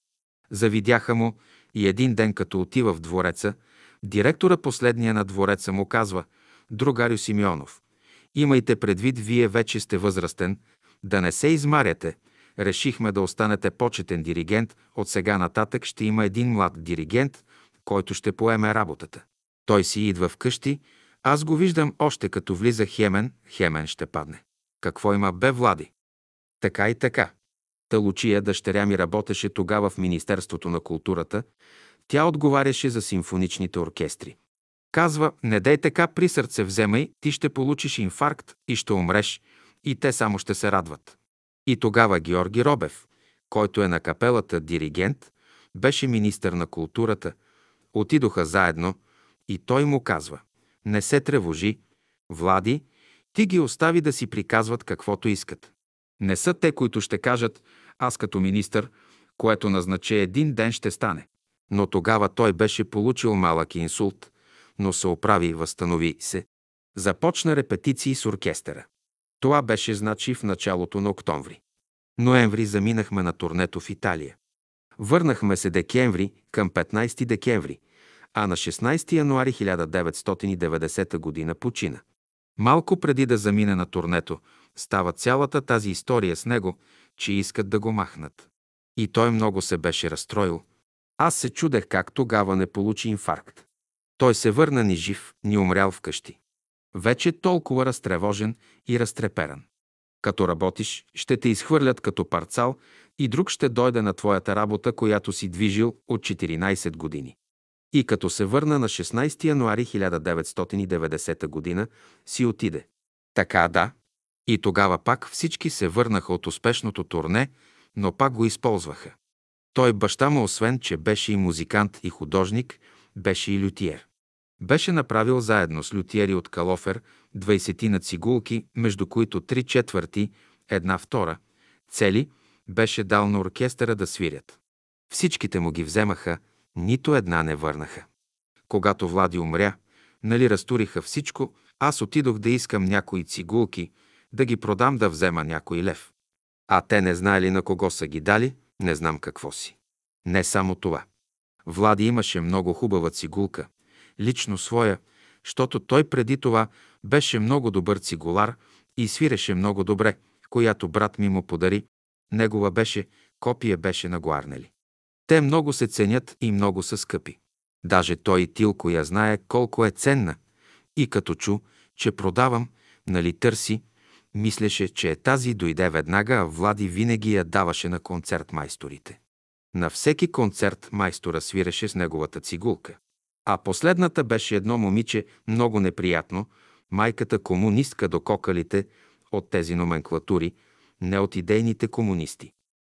Завидяха му и един ден, като отива в двореца, директора последния на двореца му казва «Другарю Симеонов, имайте предвид, вие вече сте възрастен, да не се измаряте, решихме да останете почетен диригент, от сега нататък ще има един млад диригент, който ще поеме работата. Той си идва вкъщи, аз го виждам още като влиза Хемен, Хемен ще падне. Какво има бе Влади? Така и така. Та Лучия, дъщеря ми, работеше тогава в Министерството на културата. Тя отговаряше за симфоничните оркестри. Казва, не дай така при сърце вземай, ти ще получиш инфаркт и ще умреш, и те само ще се радват. И тогава Георги Робев, който е на капелата диригент, беше министър на културата, отидоха заедно и той му казва, не се тревожи, Влади, ти ги остави да си приказват каквото искат. Не са те, които ще кажат, аз като министър, което назначе един ден ще стане. Но тогава той беше получил малък инсулт, но се оправи възстанови се. Започна репетиции с оркестъра. Това беше значи в началото на октомври. Ноември заминахме на турнето в Италия. Върнахме се декември към 15 декември, а на 16 януари 1990 г. почина. Малко преди да замине на турнето, става цялата тази история с него, че искат да го махнат. И той много се беше разстроил. Аз се чудех как тогава не получи инфаркт. Той се върна ни жив, ни умрял вкъщи. Вече толкова разтревожен и разтреперан. Като работиш, ще те изхвърлят като парцал и друг ще дойде на твоята работа, която си движил от 14 години. И като се върна на 16 януари 1990 г., си отиде. Така да. И тогава пак всички се върнаха от успешното турне, но пак го използваха. Той баща му, освен, че беше и музикант и художник, беше и лютиер. Беше направил заедно с лютиери от Калофер 20 на цигулки, между които три четвърти, една втора, цели, беше дал на оркестъра да свирят. Всичките му ги вземаха, нито една не върнаха. Когато Влади умря, нали разтуриха всичко, аз отидох да искам някои цигулки, да ги продам да взема някой лев. А те не знаели на кого са ги дали, не знам какво си. Не само това. Влади имаше много хубава цигулка, лично своя, защото той преди това беше много добър цигулар и свиреше много добре, която брат ми му подари. Негова беше, копия беше на Гуарнели. Те много се ценят и много са скъпи. Даже той и Тилко я знае колко е ценна. И като чу, че продавам, нали търси, мислеше, че тази дойде веднага, а Влади винаги я даваше на концерт майсторите. На всеки концерт майстора свиреше с неговата цигулка. А последната беше едно момиче много неприятно, майката комунистка до кокалите от тези номенклатури, не от идейните комунисти.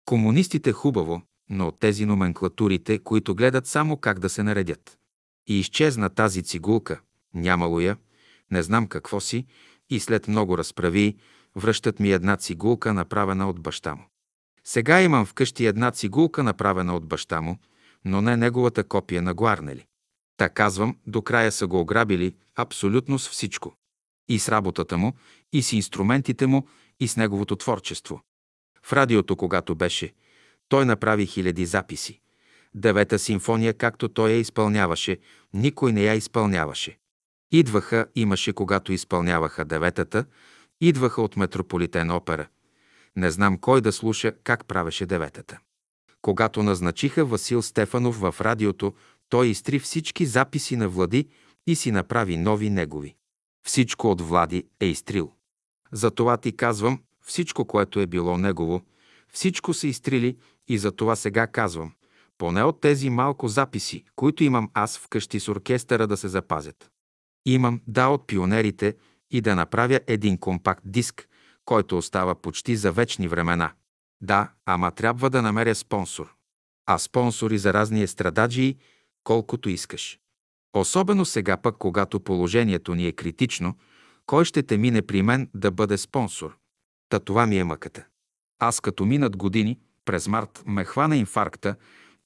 Комунистите хубаво, но от тези номенклатурите, които гледат само как да се наредят. И изчезна тази цигулка, нямало я, не знам какво си, и след много разправи, връщат ми една цигулка, направена от баща му. Сега имам вкъщи една цигулка, направена от баща му, но не неговата копия на Гуарнели. Та казвам, до края са го ограбили абсолютно с всичко. И с работата му, и с инструментите му, и с неговото творчество. В радиото, когато беше, той направи хиляди записи. Девета симфония, както той я изпълняваше, никой не я изпълняваше. Идваха, имаше, когато изпълняваха деветата, идваха от Метрополитен опера. Не знам кой да слуша как правеше деветата. Когато назначиха Васил Стефанов в радиото, той изтри всички записи на Влади и си направи нови негови. Всичко от Влади е изтрил. Затова ти казвам, всичко, което е било негово, всичко са изтрили и за това сега казвам, поне от тези малко записи, които имам аз вкъщи с оркестъра да се запазят. Имам, да, от пионерите и да направя един компакт диск, който остава почти за вечни времена. Да, ама трябва да намеря спонсор. А спонсори за разни естрададжии, колкото искаш. Особено сега пък, когато положението ни е критично, кой ще те мине при мен да бъде спонсор? Та това ми е мъката. Аз като минат години, през март ме хвана инфаркта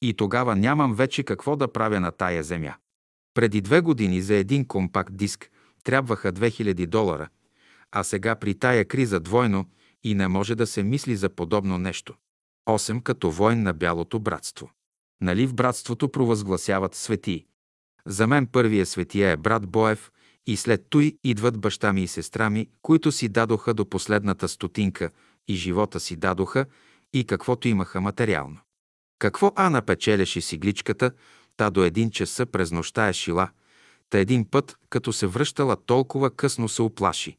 и тогава нямам вече какво да правя на тая земя. Преди две години за един компакт диск трябваха 2000 долара, а сега при тая криза двойно и не може да се мисли за подобно нещо. Осем като войн на Бялото братство. Нали в братството провъзгласяват светии? За мен първия светия е брат Боев и след той идват баща ми и сестра ми, които си дадоха до последната стотинка и живота си дадоха и каквото имаха материално. Какво Ана печелеше си гличката, та до един часа през нощта е шила, та един път, като се връщала толкова късно се оплаши.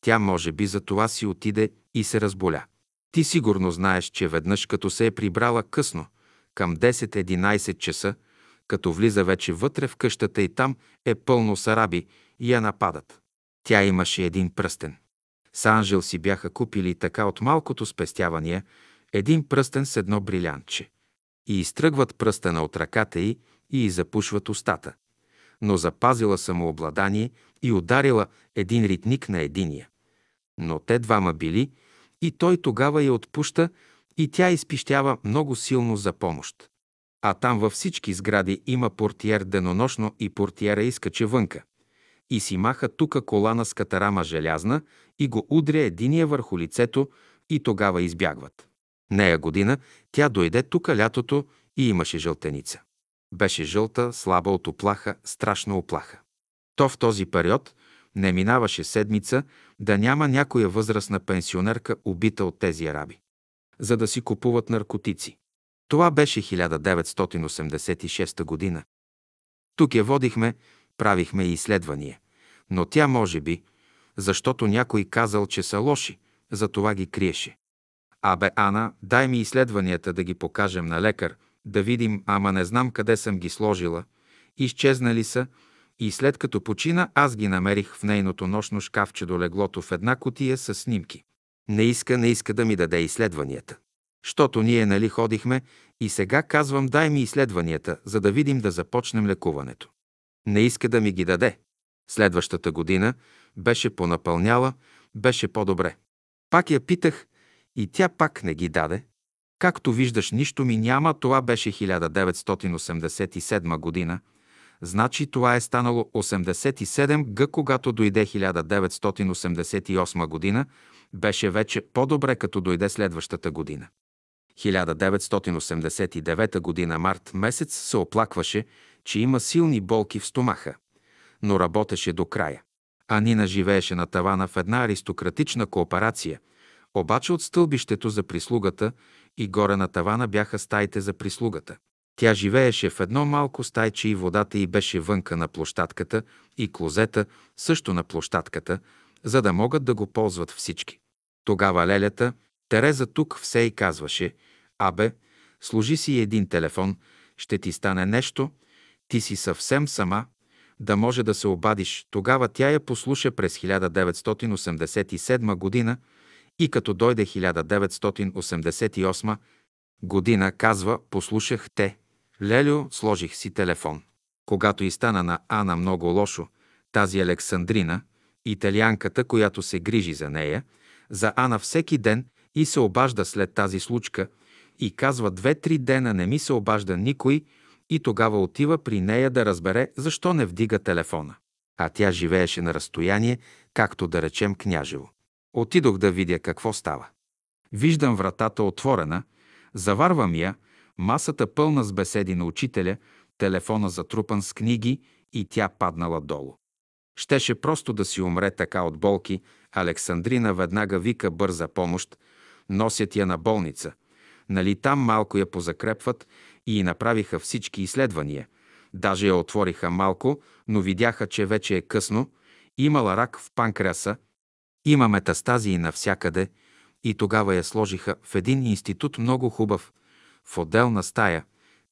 Тя може би за това си отиде и се разболя. Ти сигурно знаеш, че веднъж като се е прибрала късно, към 10-11 часа, като влиза вече вътре в къщата и там е пълно с араби и я нападат. Тя имаше един пръстен. С Анжел си бяха купили така от малкото спестявания един пръстен с едно брилянче. И изтръгват пръстена от ръката й и запушват устата. Но запазила самообладание и ударила един ритник на единия. Но те двама били и той тогава я отпуща и тя изпищява много силно за помощ. А там във всички сгради има портиер денонощно и портиера изкаче вънка. И си маха тука колана с катарама желязна и го удря единия върху лицето и тогава избягват. Нея година тя дойде тука лятото и имаше жълтеница. Беше жълта, слаба от оплаха, страшна оплаха. То в този период не минаваше седмица да няма някоя възрастна пенсионерка убита от тези араби, за да си купуват наркотици. Това беше 1986 година. Тук я водихме, правихме изследвания. Но тя може би, защото някой казал, че са лоши, за това ги криеше. Абе, Ана, дай ми изследванията да ги покажем на лекар, да видим, ама не знам къде съм ги сложила. Изчезнали са и след като почина, аз ги намерих в нейното нощно шкафче до леглото в една котия с снимки. Не иска, не иска да ми даде изследванията. Щото ние нали ходихме и сега казвам дай ми изследванията, за да видим да започнем лекуването. Не иска да ми ги даде. Следващата година беше понапълняла, беше по-добре. Пак я питах и тя пак не ги даде. Както виждаш, нищо ми няма, това беше 1987 година. Значи това е станало 87 г, когато дойде 1988 година, беше вече по-добре, като дойде следващата година. 1989 година март месец се оплакваше, че има силни болки в стомаха, но работеше до края. А Нина живееше на тавана в една аристократична кооперация, обаче от стълбището за прислугата и горе на тавана бяха стаите за прислугата. Тя живееше в едно малко стайче и водата й беше вънка на площадката и клозета също на площадката, за да могат да го ползват всички. Тогава лелята, Тереза тук все и казваше, абе, служи си един телефон, ще ти стане нещо, ти си съвсем сама, да може да се обадиш. Тогава тя я послуша през 1987 година и като дойде 1988 година, казва, послушах те. Лелю, сложих си телефон. Когато и стана на Ана много лошо, тази Александрина, италианката, която се грижи за нея, за Ана всеки ден и се обажда след тази случка и казва две-три дена не ми се обажда никой и тогава отива при нея да разбере защо не вдига телефона. а тя живееше на разстояние, както да речем Княжево. Отидох да видя какво става. Виждам вратата отворена, заварвам я, масата пълна с беседи на учителя, телефона затрупан с книги и тя паднала долу. Щеше просто да си умре така от болки. Александрина веднага вика бърза помощ, носят я на болница. Нали там малко я позакрепват и направиха всички изследвания. Даже я отвориха малко, но видяха, че вече е късно. Имала рак в панкреаса, има метастазии навсякъде и тогава я сложиха в един институт много хубав, в отделна стая,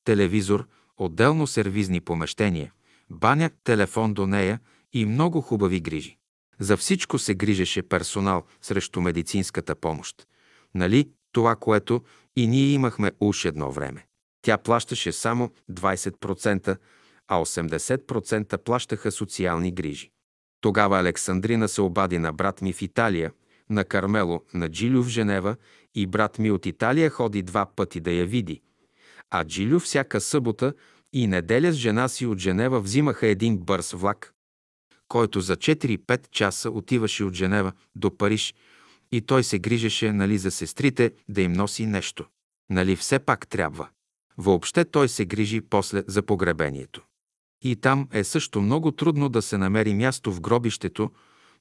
телевизор, отделно сервизни помещения, баня, телефон до нея и много хубави грижи. За всичко се грижеше персонал срещу медицинската помощ. Нали това, което и ние имахме уж едно време. Тя плащаше само 20%, а 80% плащаха социални грижи. Тогава Александрина се обади на брат ми в Италия, на Кармело, на Джилю в Женева и брат ми от Италия ходи два пъти да я види. А Джилю всяка събота и неделя с жена си от Женева взимаха един бърз влак, който за 4-5 часа отиваше от Женева до Париж и той се грижеше, нали, за сестрите да им носи нещо. Нали все пак трябва. Въобще той се грижи после за погребението. И там е също много трудно да се намери място в гробището,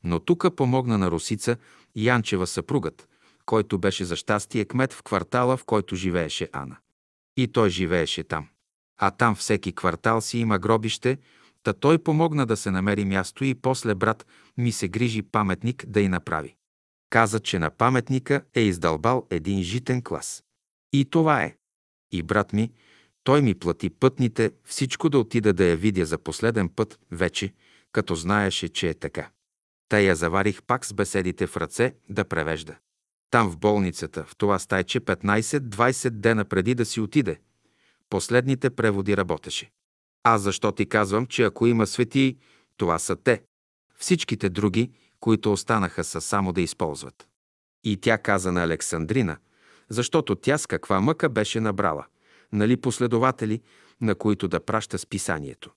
но тука помогна на Русица Янчева съпругът, който беше за щастие кмет в квартала, в който живееше Ана. И той живееше там. А там всеки квартал си има гробище, та той помогна да се намери място и после брат ми се грижи паметник да й направи. Каза, че на паметника е издълбал един житен клас. И това е. И брат ми, той ми плати пътните, всичко да отида да я видя за последен път вече, като знаеше, че е така. Та я заварих пак с беседите в ръце да превежда. Там в болницата, в това стайче 15-20 дена преди да си отиде. Последните преводи работеше. Аз защо ти казвам, че ако има светии, това са те. Всичките други, които останаха са само да използват. И тя каза на Александрина, защото тя с каква мъка беше набрала – нали последователи, на които да праща списанието.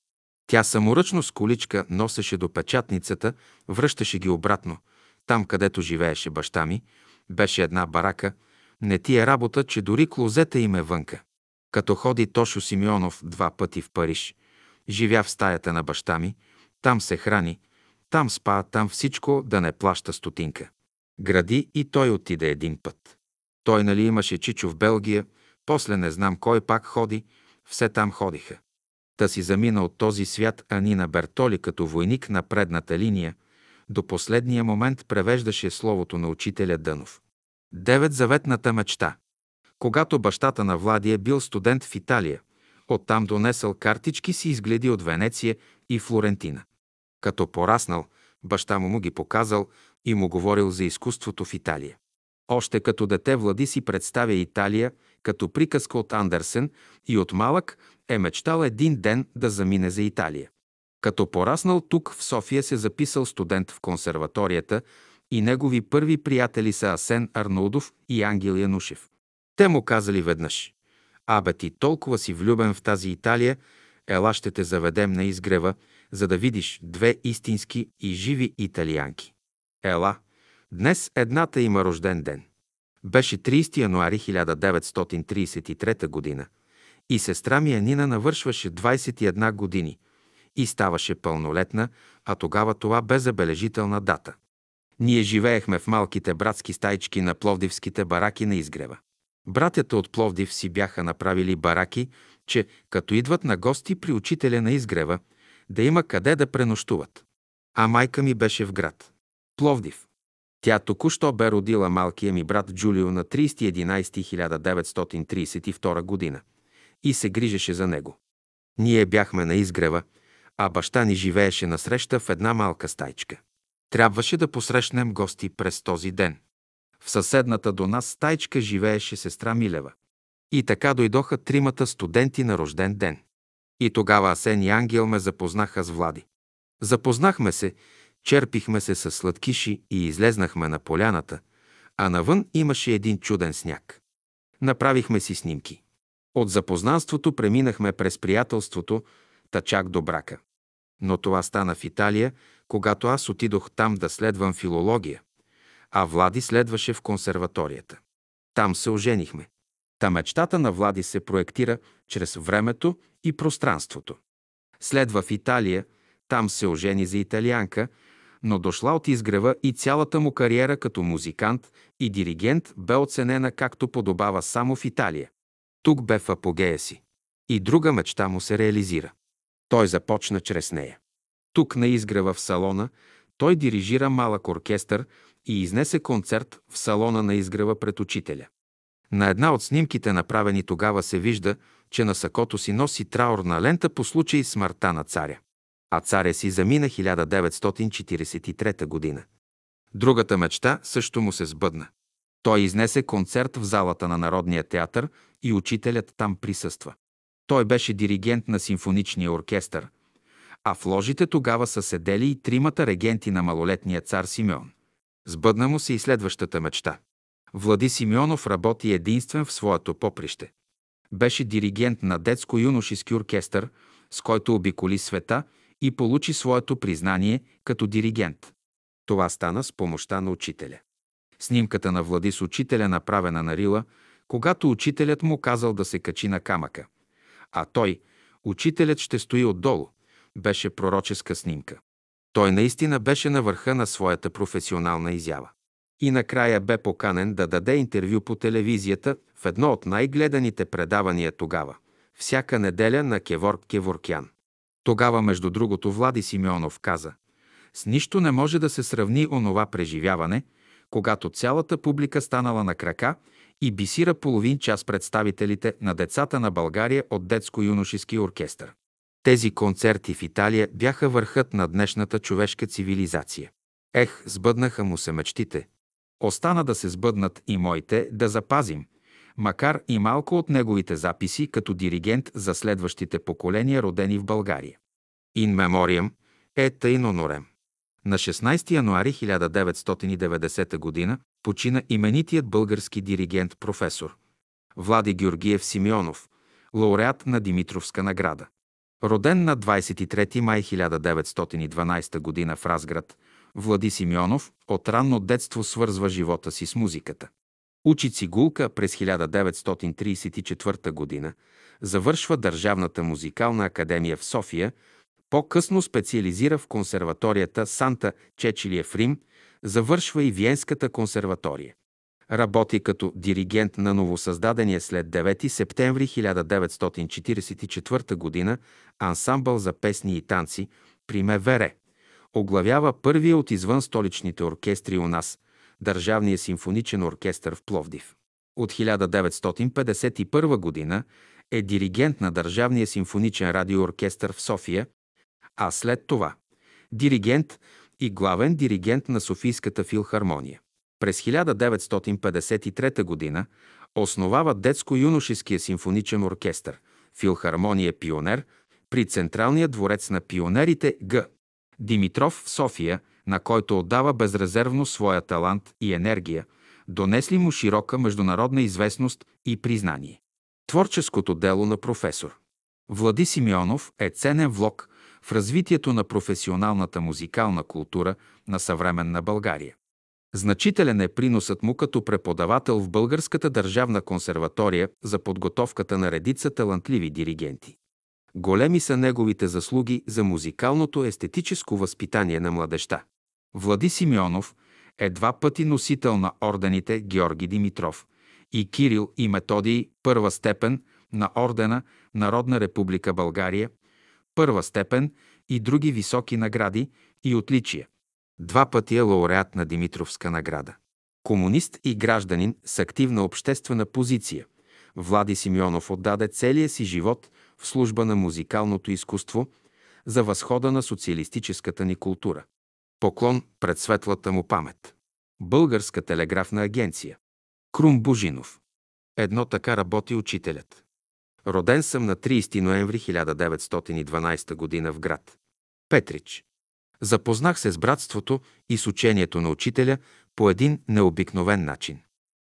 Тя саморъчно с количка носеше до печатницата, връщаше ги обратно. Там, където живееше баща ми, беше една барака. Не ти е работа, че дори клозета им е вънка. Като ходи Тошо Симеонов два пъти в Париж, живя в стаята на баща ми, там се храни, там спа, там всичко да не плаща стотинка. Гради и той отиде един път. Той нали имаше чичо в Белгия, после не знам кой пак ходи, все там ходиха. Та си замина от този свят Анина Бертоли като войник на предната линия, до последния момент превеждаше словото на учителя Дънов. Девет заветната мечта. Когато бащата на Влади е бил студент в Италия, оттам донесъл картички си изгледи от Венеция и Флорентина. Като пораснал, баща му му ги показал и му говорил за изкуството в Италия. Още като дете Влади си представя Италия като приказка от Андерсен и от малък е мечтал един ден да замине за Италия. Като пораснал тук в София се записал студент в консерваторията и негови първи приятели са Асен Арнолдов и Ангел Янушев. Те му казали веднъж «Абе ти толкова си влюбен в тази Италия, ела ще те заведем на изгрева, за да видиш две истински и живи италианки. Ела, днес едната има рожден ден. Беше 30 януари 1933 г. и сестра ми Анина навършваше 21 години и ставаше пълнолетна, а тогава това бе забележителна дата. Ние живеехме в малките братски стайчки на пловдивските бараки на изгрева. Братята от Пловдив си бяха направили бараки, че като идват на гости при учителя на изгрева, да има къде да пренощуват. А майка ми беше в град. Пловдив. Тя току-що бе родила малкия ми брат Джулио на 30.11.1932 година и се грижеше за него. Ние бяхме на изгрева, а баща ни живееше насреща в една малка стайчка. Трябваше да посрещнем гости през този ден. В съседната до нас стайчка живееше сестра Милева. И така дойдоха тримата студенти на рожден ден. И тогава Асен и Ангел ме запознаха с Влади. Запознахме се Черпихме се с сладкиши и излезнахме на поляната, а навън имаше един чуден сняг. Направихме си снимки. От запознанството преминахме през приятелството, та чак до брака. Но това стана в Италия, когато аз отидох там да следвам филология, а Влади следваше в консерваторията. Там се оженихме. Та мечтата на Влади се проектира чрез времето и пространството. Следва в Италия, там се ожени за италианка, но дошла от изгрева и цялата му кариера като музикант и диригент бе оценена както подобава само в Италия. Тук бе в апогея си. И друга мечта му се реализира. Той започна чрез нея. Тук на изгрева в салона той дирижира малък оркестър и изнесе концерт в салона на изгрева пред учителя. На една от снимките, направени тогава, се вижда, че на сакото си носи траурна лента по случай смъртта на царя. А царя си замина 1943 година. Другата мечта също му се сбъдна. Той изнесе концерт в залата на Народния театър и учителят там присъства. Той беше диригент на симфоничния оркестър, а в ложите тогава са седели и тримата регенти на малолетния цар Симеон. Сбъдна му се и следващата мечта. Влади Симеонов работи единствен в своето поприще. Беше диригент на детско-юношески оркестър, с който обиколи света и получи своето признание като диригент. Това стана с помощта на учителя. Снимката на Влади с учителя направена на Рила, когато учителят му казал да се качи на камъка. А той, учителят ще стои отдолу, беше пророческа снимка. Той наистина беше на върха на своята професионална изява. И накрая бе поканен да даде интервю по телевизията в едно от най-гледаните предавания тогава, всяка неделя на Кевор Кеворкян. Тогава, между другото, Влади Симеонов каза «С нищо не може да се сравни онова преживяване, когато цялата публика станала на крака и бисира половин час представителите на децата на България от детско-юношески оркестър. Тези концерти в Италия бяха върхът на днешната човешка цивилизация. Ех, сбъднаха му се мечтите. Остана да се сбъднат и моите, да запазим, макар и малко от неговите записи като диригент за следващите поколения, родени в България. In Memoriam е тъйно норем. На 16 януари 1990 г. почина именитият български диригент професор Влади Георгиев Симеонов, лауреат на Димитровска награда. Роден на 23 май 1912 г. в Разград, Влади Симеонов от ранно детство свързва живота си с музиката. Учи цигулка през 1934 г. Завършва Държавната музикална академия в София, по-късно специализира в консерваторията Санта Чечилия в Рим, завършва и Виенската консерватория. Работи като диригент на новосъздадения след 9 септември 1944 г. ансамбъл за песни и танци при Мевере. Оглавява първия от извън столичните оркестри у нас – Държавния симфоничен оркестър в Пловдив. От 1951 г. е диригент на Държавния симфоничен радиооркестър в София, а след това – диригент и главен диригент на Софийската филхармония. През 1953 г. основава детско-юношеския симфоничен оркестър Филхармония Пионер при Централния дворец на пионерите Г. Димитров в София, на който отдава безрезервно своя талант и енергия, донесли му широка международна известност и признание. Творческото дело на професор Влади Симеонов е ценен влог в развитието на професионалната музикална култура на съвременна България. Значителен е приносът му като преподавател в Българската държавна консерватория за подготовката на редица талантливи диригенти. Големи са неговите заслуги за музикалното естетическо възпитание на младеща. Влади Симеонов е два пъти носител на ордените Георги Димитров и Кирил и Методий първа степен на ордена Народна република България, първа степен и други високи награди и отличия. Два пъти е лауреат на Димитровска награда. Комунист и гражданин с активна обществена позиция. Влади Симеонов отдаде целия си живот в служба на музикалното изкуство за възхода на социалистическата ни култура. Поклон пред светлата му памет. Българска телеграфна агенция. Крум Бужинов. Едно така работи учителят. Роден съм на 30 ноември 1912 г. в град Петрич. Запознах се с братството и с учението на учителя по един необикновен начин.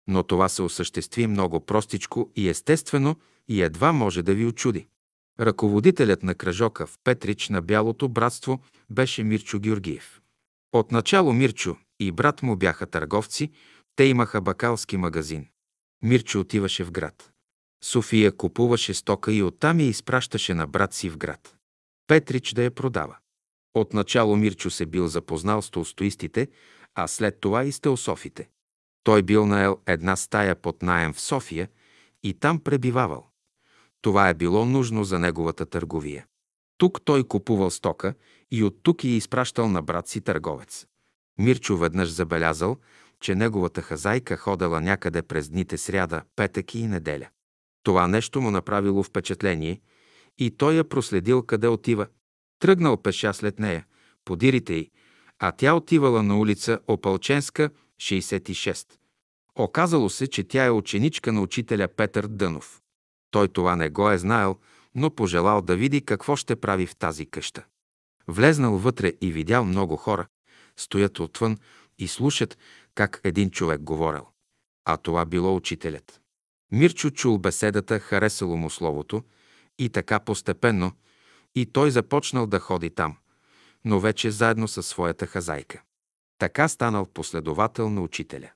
Но това се осъществи много простичко и естествено и едва може да ви очуди. Ръководителят на кръжока в Петрич на Бялото братство беше Мирчо Георгиев. Отначало Мирчо и брат му бяха търговци, те имаха бакалски магазин. Мирчо отиваше в град. София купуваше стока и оттам я изпращаше на брат си в град. Петрич да я продава. Отначало Мирчо се бил запознал с толстоистите, а след това и с теософите. Той бил наел една стая под наем в София и там пребивавал. Това е било нужно за неговата търговия. Тук той купувал стока и от тук я изпращал на брат си търговец. Мирчо веднъж забелязал, че неговата хазайка ходела някъде през дните сряда, петък и неделя. Това нещо му направило впечатление и той я проследил къде отива. Тръгнал пеша след нея, подирите й, а тя отивала на улица Опалченска, 66. Оказало се, че тя е ученичка на учителя Петър Дънов. Той това не го е знаел, но пожелал да види какво ще прави в тази къща. Влезнал вътре и видял много хора, стоят отвън и слушат как един човек говорил. А това било учителят. Мирчо чул беседата, харесало му словото и така постепенно и той започнал да ходи там, но вече заедно със своята хазайка. Така станал последовател на учителя.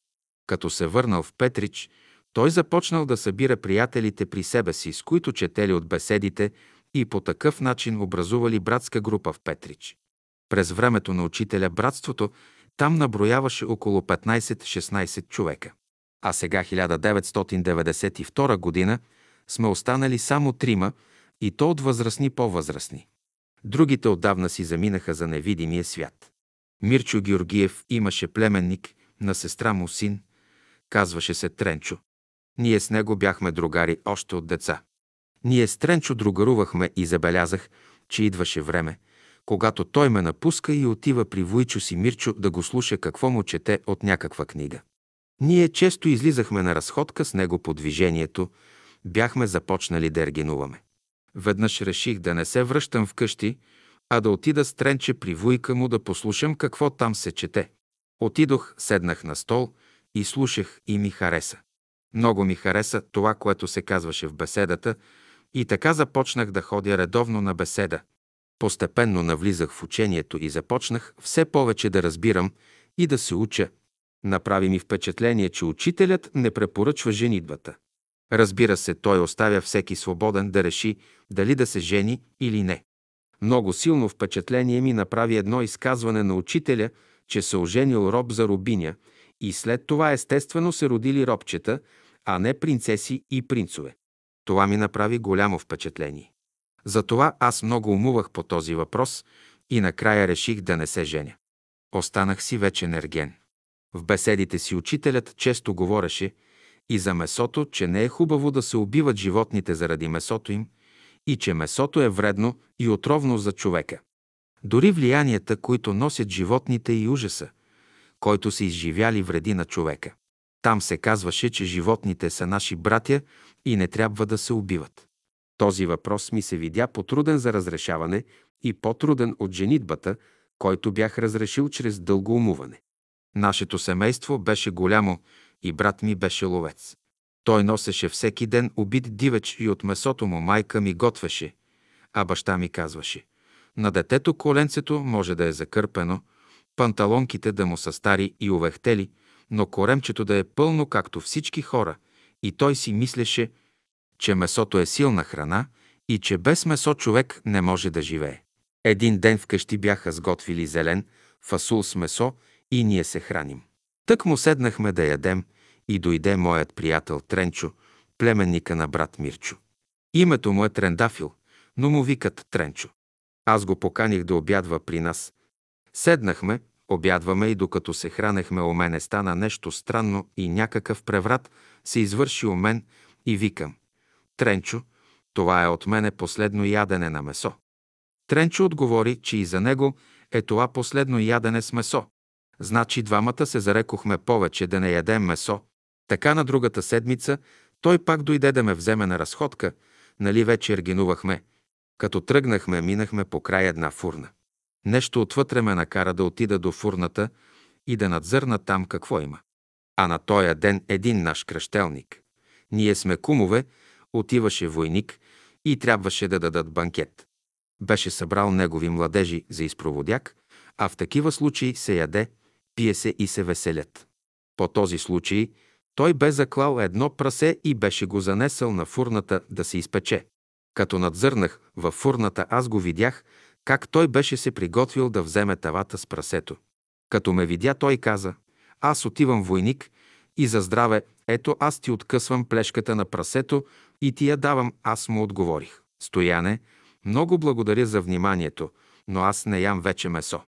Като се върнал в Петрич, той започнал да събира приятелите при себе си, с които четели от беседите и по такъв начин образували братска група в Петрич. През времето на учителя братството там наброяваше около 15-16 човека. А сега 1992 година сме останали само трима и то от възрастни по-възрастни. Другите отдавна си заминаха за невидимия свят. Мирчо Георгиев имаше племенник на сестра му син, казваше се Тренчо. Ние с него бяхме другари още от деца. Ние с Тренчо другарувахме и забелязах, че идваше време, когато той ме напуска и отива при Войчо си Мирчо да го слуша какво му чете от някаква книга. Ние често излизахме на разходка с него по движението, бяхме започнали да ергенуваме. Веднъж реших да не се връщам вкъщи, а да отида с Тренче при вуйка му да послушам какво там се чете. Отидох, седнах на стол и слушах и ми хареса. Много ми хареса това, което се казваше в беседата и така започнах да ходя редовно на беседа. Постепенно навлизах в учението и започнах все повече да разбирам и да се уча. Направи ми впечатление, че учителят не препоръчва женитбата. Разбира се, той оставя всеки свободен да реши дали да се жени или не. Много силно впечатление ми направи едно изказване на учителя, че се оженил роб за рубиня и след това естествено се родили робчета, а не принцеси и принцове. Това ми направи голямо впечатление. Затова аз много умувах по този въпрос и накрая реших да не се женя. Останах си вече енерген. В беседите си учителят често говореше и за месото, че не е хубаво да се убиват животните заради месото им и че месото е вредно и отровно за човека. Дори влиянията, които носят животните и ужаса, който са изживяли вреди на човека. Там се казваше, че животните са наши братя и не трябва да се убиват. Този въпрос ми се видя потруден за разрешаване и по-труден от женитбата, който бях разрешил чрез дълго умуване. Нашето семейство беше голямо и брат ми беше ловец. Той носеше всеки ден убит дивеч и от месото му майка ми готвеше, а баща ми казваше на детето коленцето може да е закърпено, панталонките да му са стари и увехтели, но коремчето да е пълно както всички хора, и той си мислеше, че месото е силна храна и че без месо човек не може да живее. Един ден вкъщи бяха сготвили зелен, фасул с месо и ние се храним. Тък му седнахме да ядем и дойде моят приятел Тренчо, племенника на брат Мирчо. Името му е Трендафил, но му викат Тренчо. Аз го поканих да обядва при нас. Седнахме, обядваме и докато се хранехме у мене стана нещо странно и някакъв преврат се извърши у мен и викам. Тренчо, това е от мене последно ядене на месо. Тренчо отговори, че и за него е това последно ядене с месо. Значи двамата се зарекохме повече да не ядем месо. Така на другата седмица той пак дойде да ме вземе на разходка, нали вече ергенувахме. Като тръгнахме, минахме по край една фурна. Нещо отвътре ме накара да отида до фурната и да надзърна там какво има. А на тоя ден един наш кръщелник. Ние сме кумове, отиваше войник и трябваше да дадат банкет. Беше събрал негови младежи за изпроводяк, а в такива случаи се яде, пие се и се веселят. По този случай той бе заклал едно прасе и беше го занесъл на фурната да се изпече. Като надзърнах във фурната, аз го видях, как той беше се приготвил да вземе тавата с прасето. Като ме видя, той каза, аз отивам войник и за здраве, ето аз ти откъсвам плешката на прасето и ти я давам, аз му отговорих. Стояне, много благодаря за вниманието, но аз не ям вече месо.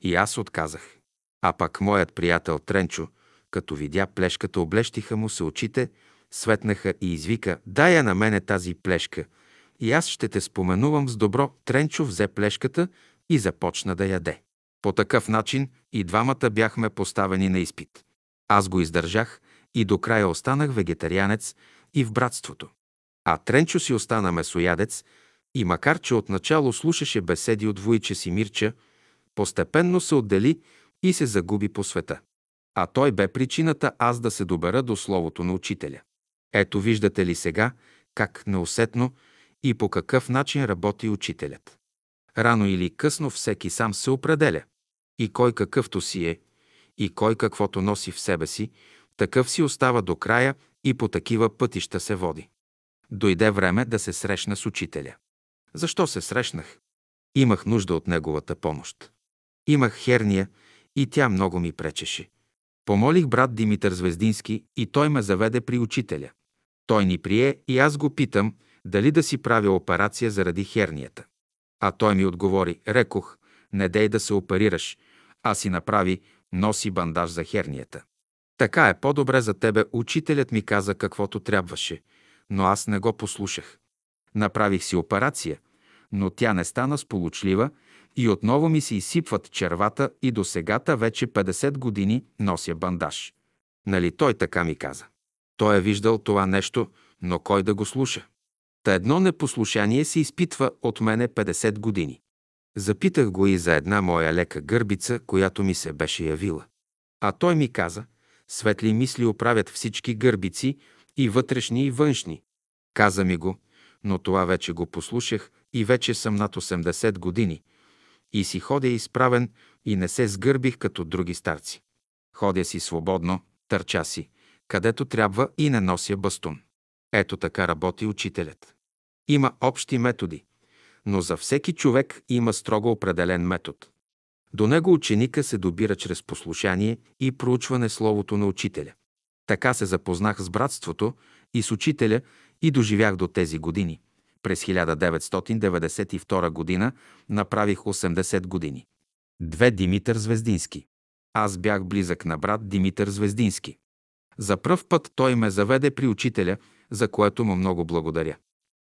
И аз отказах. А пък моят приятел Тренчо, като видя плешката, облещиха му се очите, светнаха и извика, дай я на мене тази плешка, и аз ще те споменувам с добро. Тренчо взе плешката и започна да яде. По такъв начин и двамата бяхме поставени на изпит. Аз го издържах и до края останах вегетарианец и в братството. А Тренчо си остана месоядец и макар, че отначало слушаше беседи от войче си Мирча, постепенно се отдели и се загуби по света. А той бе причината аз да се добера до словото на учителя. Ето виждате ли сега как неусетно и по какъв начин работи учителят. Рано или късно всеки сам се определя. И кой какъвто си е, и кой каквото носи в себе си, такъв си остава до края и по такива пътища се води. Дойде време да се срещна с учителя. Защо се срещнах? Имах нужда от неговата помощ. Имах херния и тя много ми пречеше. Помолих брат Димитър Звездински и той ме заведе при учителя. Той ни прие и аз го питам дали да си правя операция заради хернията. А той ми отговори, рекох, не дей да се оперираш, а си направи, носи бандаж за хернията. Така е по-добре за тебе, учителят ми каза каквото трябваше, но аз не го послушах. Направих си операция, но тя не стана сполучлива и отново ми се изсипват червата и до сегата вече 50 години нося бандаж. Нали той така ми каза? Той е виждал това нещо, но кой да го слуша? Та едно непослушание се изпитва от мене 50 години. Запитах го и за една моя лека гърбица, която ми се беше явила. А той ми каза, светли мисли оправят всички гърбици, и вътрешни, и външни. Каза ми го, но това вече го послушах и вече съм над 80 години. И си ходя изправен и не се сгърбих като други старци. Ходя си свободно, търча си, където трябва и не нося бастун. Ето така работи учителят. Има общи методи, но за всеки човек има строго определен метод. До него ученика се добира чрез послушание и проучване словото на учителя. Така се запознах с братството и с учителя и доживях до тези години. През 1992 година направих 80 години. Две Димитър Звездински. Аз бях близък на брат Димитър Звездински. За пръв път той ме заведе при учителя, за което му много благодаря.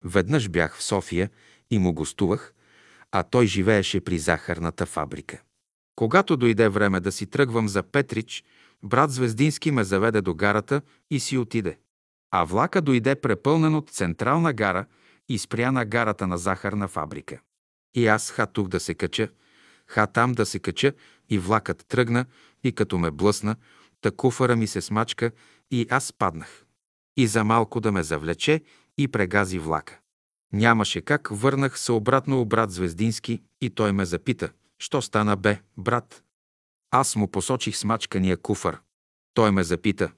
Веднъж бях в София и му гостувах, а той живееше при захарната фабрика. Когато дойде време да си тръгвам за Петрич, брат Звездински ме заведе до гарата и си отиде. А влака дойде препълнен от централна гара и спря на гарата на захарна фабрика. И аз ха тук да се кача, ха там да се кача и влакът тръгна и като ме блъсна, та куфара ми се смачка и аз паднах. И за малко да ме завлече и прегази влака. Нямаше как, върнах се обратно у брат Звездински и той ме запита, що стана бе, брат? Аз му посочих смачкания куфар. Той ме запита,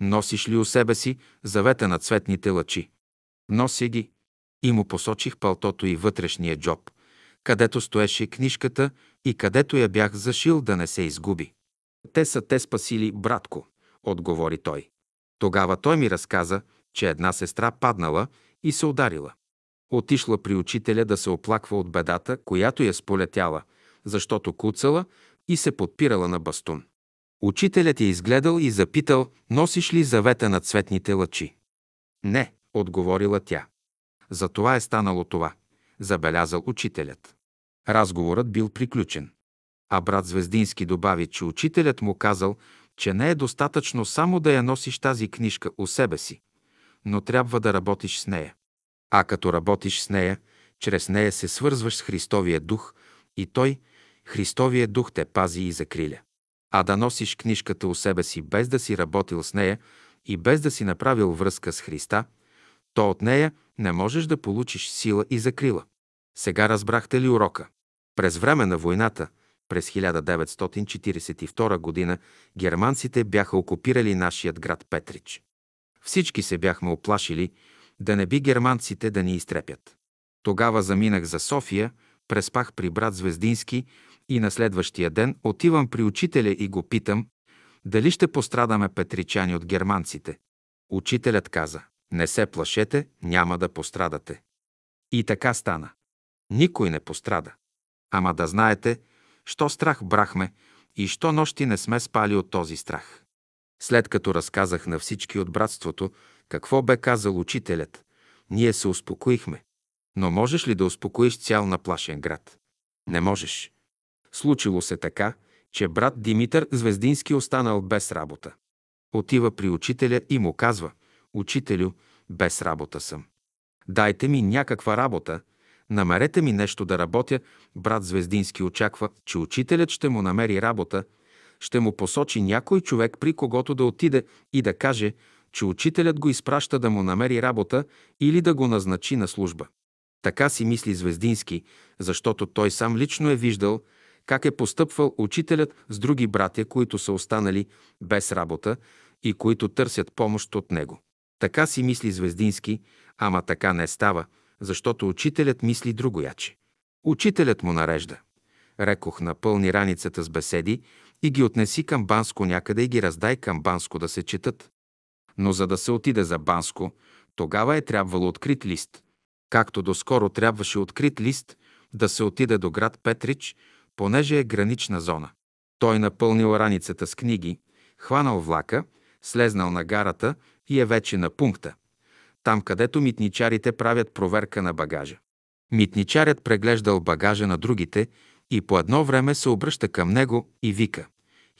носиш ли у себе си завета на цветните лъчи? Носи ги. И му посочих палтото и вътрешния джоб, където стоеше книжката и където я бях зашил да не се изгуби. Те са те спасили, братко, отговори той. Тогава той ми разказа, че една сестра паднала и се ударила. Отишла при учителя да се оплаква от бедата, която я сполетяла, защото куцала и се подпирала на бастун. Учителят я изгледал и запитал, носиш ли завета на цветните лъчи? Не, отговорила тя. За това е станало това, забелязал учителят. Разговорът бил приключен. А брат Звездински добави, че учителят му казал, че не е достатъчно само да я носиш тази книжка у себе си, но трябва да работиш с нея. А като работиш с нея, чрез нея се свързваш с Христовия дух и Той, Христовия дух те пази и закриля. А да носиш книжката у себе си без да си работил с нея и без да си направил връзка с Христа, то от нея не можеш да получиш сила и закрила. Сега разбрахте ли урока? През време на войната, през 1942 година, германците бяха окупирали нашият град Петрич. Всички се бяхме оплашили да не би германците да ни изтрепят. Тогава заминах за София, преспах при брат Звездински и на следващия ден отивам при учителя и го питам дали ще пострадаме петричани от германците. Учителят каза, не се плашете, няма да пострадате. И така стана. Никой не пострада. Ама да знаете, що страх брахме и що нощи не сме спали от този страх. След като разказах на всички от братството какво бе казал учителят, ние се успокоихме. Но можеш ли да успокоиш цял наплашен град? Не можеш. Случило се така, че брат Димитър Звездински останал без работа. Отива при учителя и му казва, «Учителю, без работа съм. Дайте ми някаква работа, намерете ми нещо да работя». Брат Звездински очаква, че учителят ще му намери работа, ще му посочи някой човек, при когото да отиде и да каже, че учителят го изпраща да му намери работа или да го назначи на служба. Така си мисли Звездински, защото той сам лично е виждал как е постъпвал учителят с други братя, които са останали без работа и които търсят помощ от него. Така си мисли Звездински, ама така не става, защото учителят мисли другояче. Учителят му нарежда. Рекох, напълни раницата с беседи и ги отнеси към Банско някъде и ги раздай към Банско да се четат. Но за да се отиде за Банско, тогава е трябвало открит лист. Както доскоро трябваше открит лист да се отиде до град Петрич, понеже е гранична зона. Той напълнил раницата с книги, хванал влака, слезнал на гарата и е вече на пункта. Там, където митничарите правят проверка на багажа. Митничарят преглеждал багажа на другите и по едно време се обръща към него и вика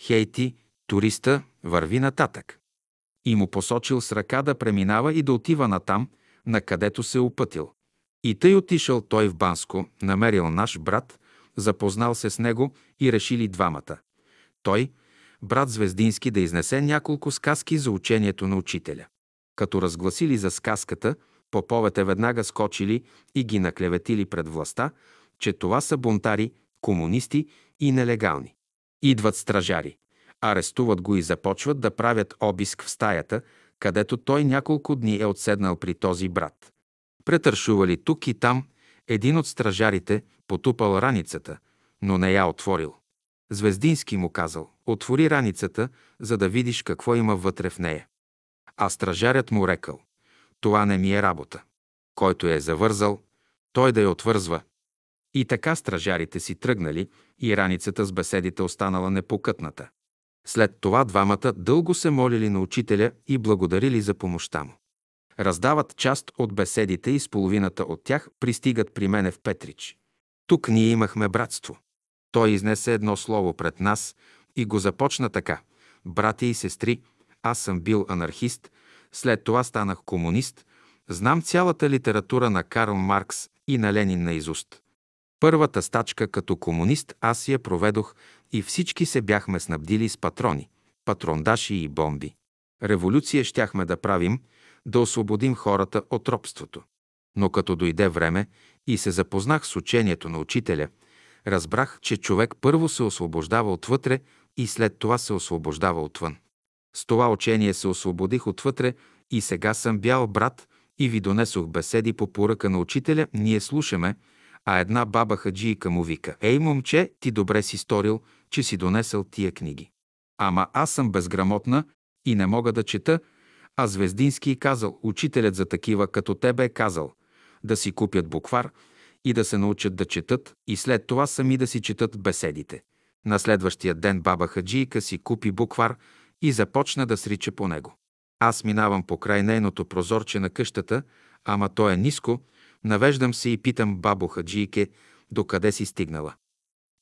«Хей ти, туриста, върви нататък». И му посочил с ръка да преминава и да отива натам, на където се опътил. И тъй отишъл той в Банско, намерил наш брат, запознал се с него и решили двамата. Той, брат Звездински, да изнесе няколко сказки за учението на учителя. Като разгласили за сказката, поповете веднага скочили и ги наклеветили пред властта, че това са бунтари, комунисти и нелегални. Идват стражари, арестуват го и започват да правят обиск в стаята, където той няколко дни е отседнал при този брат. Претършували тук и там, един от стражарите потупал раницата, но не я отворил. Звездински му казал, отвори раницата, за да видиш какво има вътре в нея. А стражарят му рекал, това не ми е работа. Който е завързал, той да я отвързва. И така стражарите си тръгнали и раницата с беседите останала непокътната. След това двамата дълго се молили на учителя и благодарили за помощта му. Раздават част от беседите и с половината от тях пристигат при мене в Петрич. Тук ние имахме братство. Той изнесе едно слово пред нас и го започна така. Братя и сестри, аз съм бил анархист, след това станах комунист, знам цялата литература на Карл Маркс и на Ленин на изуст. Първата стачка като комунист аз я проведох и всички се бяхме снабдили с патрони, патрондаши и бомби. Революция щяхме да правим, да освободим хората от робството. Но като дойде време и се запознах с учението на учителя, разбрах, че човек първо се освобождава отвътре и след това се освобождава отвън. С това учение се освободих отвътре и сега съм бял брат и ви донесох беседи по поръка на учителя, ние слушаме, а една баба хаджийка му вика, «Ей, момче, ти добре си сторил, че си донесъл тия книги. Ама аз съм безграмотна и не мога да чета, а Звездински казал, учителят за такива като тебе е казал, да си купят буквар и да се научат да четат и след това сами да си четат беседите. На следващия ден баба Хаджийка си купи буквар и започна да срича по него. Аз минавам покрай нейното прозорче на къщата, ама то е ниско, навеждам се и питам бабо Хаджийке, докъде си стигнала.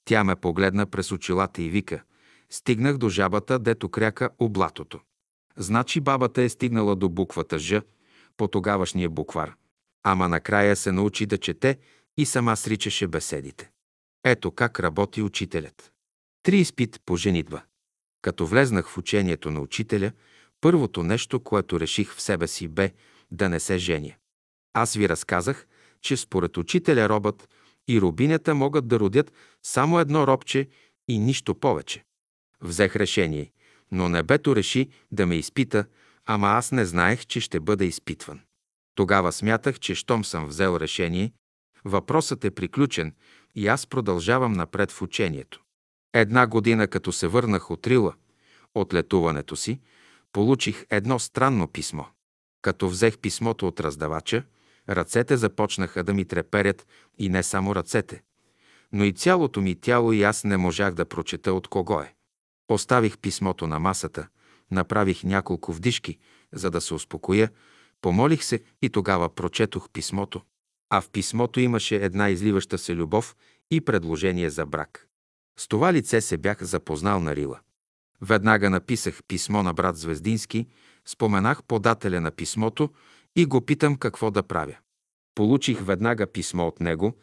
Тя ме погледна през очилата и вика, стигнах до жабата, дето кряка облатото. Значи бабата е стигнала до буквата Ж по тогавашния буквар. Ама накрая се научи да чете и сама сричаше беседите. Ето как работи учителят. Три изпит по женитба. Като влезнах в учението на учителя, първото нещо, което реших в себе си бе да не се женя. Аз ви разказах, че според учителя робът и рубинята могат да родят само едно робче и нищо повече. Взех решение, но небето реши да ме изпита, ама аз не знаех, че ще бъда изпитван. Тогава смятах, че щом съм взел решение, въпросът е приключен и аз продължавам напред в учението. Една година, като се върнах от Рила, от летуването си, получих едно странно писмо. Като взех писмото от раздавача, ръцете започнаха да ми треперят и не само ръцете, но и цялото ми тяло и аз не можах да прочета от кого е. Поставих писмото на масата, направих няколко вдишки, за да се успокоя, помолих се и тогава прочетох писмото. А в писмото имаше една изливаща се любов и предложение за брак. С това лице се бях запознал на Рила. Веднага написах писмо на брат Звездински, споменах подателя на писмото и го питам какво да правя. Получих веднага писмо от него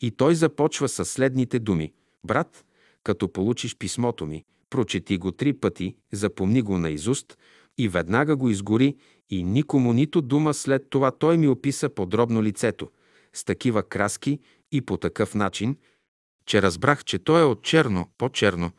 и той започва с следните думи. Брат, като получиш писмото ми, прочети го три пъти, запомни го наизуст и веднага го изгори и никому нито дума след това той ми описа подробно лицето, с такива краски и по такъв начин, че разбрах, че той е от черно, по-черно,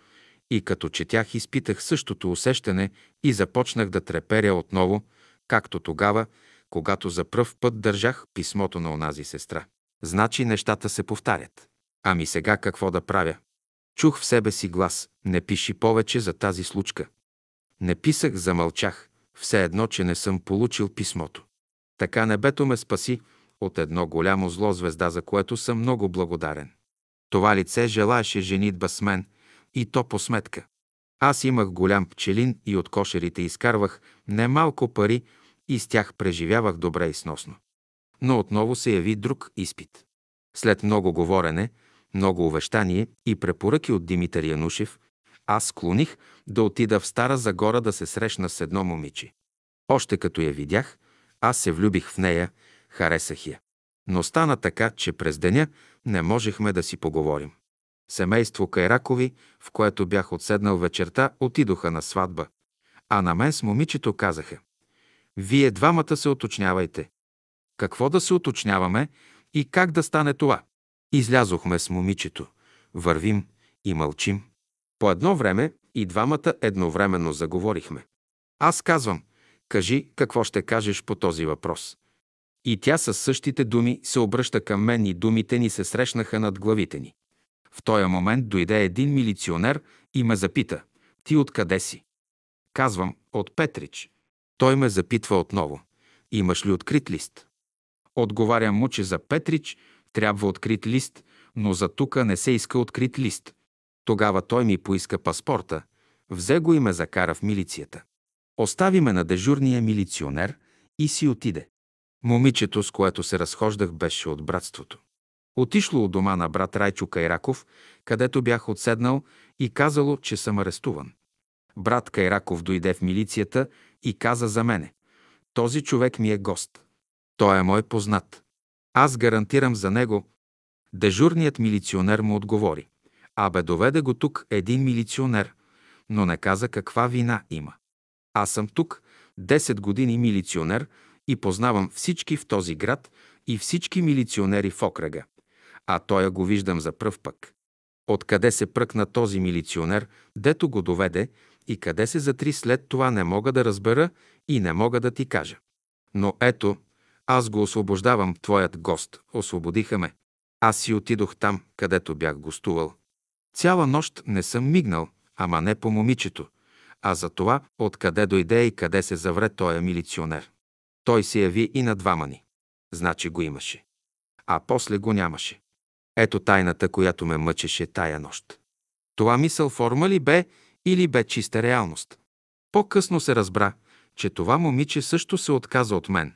и като четях изпитах същото усещане и започнах да треперя отново, както тогава, когато за пръв път държах писмото на онази сестра. Значи нещата се повтарят. Ами сега какво да правя? Чух в себе си глас. Не пиши повече за тази случка. Не писах, замълчах. Все едно, че не съм получил писмото. Така небето ме спаси от едно голямо зло звезда, за което съм много благодарен. Това лице желаеше женитба с мен и то по сметка. Аз имах голям пчелин и от кошерите изкарвах немалко пари и с тях преживявах добре и сносно. Но отново се яви друг изпит. След много говорене, много увещание и препоръки от Димитър Янушев, аз склоних да отида в Стара Загора да се срещна с едно момиче. Още като я видях, аз се влюбих в нея, харесах я. Но стана така, че през деня не можехме да си поговорим. Семейство Кайракови, в което бях отседнал вечерта, отидоха на сватба. А на мен с момичето казаха «Вие двамата се уточнявайте». Какво да се уточняваме и как да стане това? Излязохме с момичето. Вървим и мълчим. По едно време и двамата едновременно заговорихме. Аз казвам, кажи какво ще кажеш по този въпрос. И тя със същите думи се обръща към мен и думите ни се срещнаха над главите ни. В този момент дойде един милиционер и ме запита. Ти откъде си? Казвам, от Петрич. Той ме запитва отново. Имаш ли открит лист? Отговарям му, че за Петрич трябва открит лист, но за тука не се иска открит лист. Тогава той ми поиска паспорта, взе го и ме закара в милицията. Остави ме на дежурния милиционер и си отиде. Момичето, с което се разхождах, беше от братството. Отишло от дома на брат Райчо Кайраков, където бях отседнал и казало, че съм арестуван. Брат Кайраков дойде в милицията и каза за мене. Този човек ми е гост. Той е мой познат. Аз гарантирам за него. Дежурният милиционер му отговори. Абе, доведе го тук един милиционер, но не каза каква вина има. Аз съм тук, 10 години милиционер и познавам всички в този град и всички милиционери в окръга. А тоя го виждам за пръв пък. Откъде се пръкна този милиционер, дето го доведе и къде се затри след това не мога да разбера и не мога да ти кажа. Но ето, аз го освобождавам, твоят гост. Освободиха ме. Аз си отидох там, където бях гостувал. Цяла нощ не съм мигнал, ама не по момичето, а за това, откъде дойде и къде се завре тоя милиционер. Той се яви и на двама ни. Значи го имаше. А после го нямаше. Ето тайната, която ме мъчеше тая нощ. Това мисъл форма ли бе или бе чиста реалност? По-късно се разбра, че това момиче също се отказа от мен,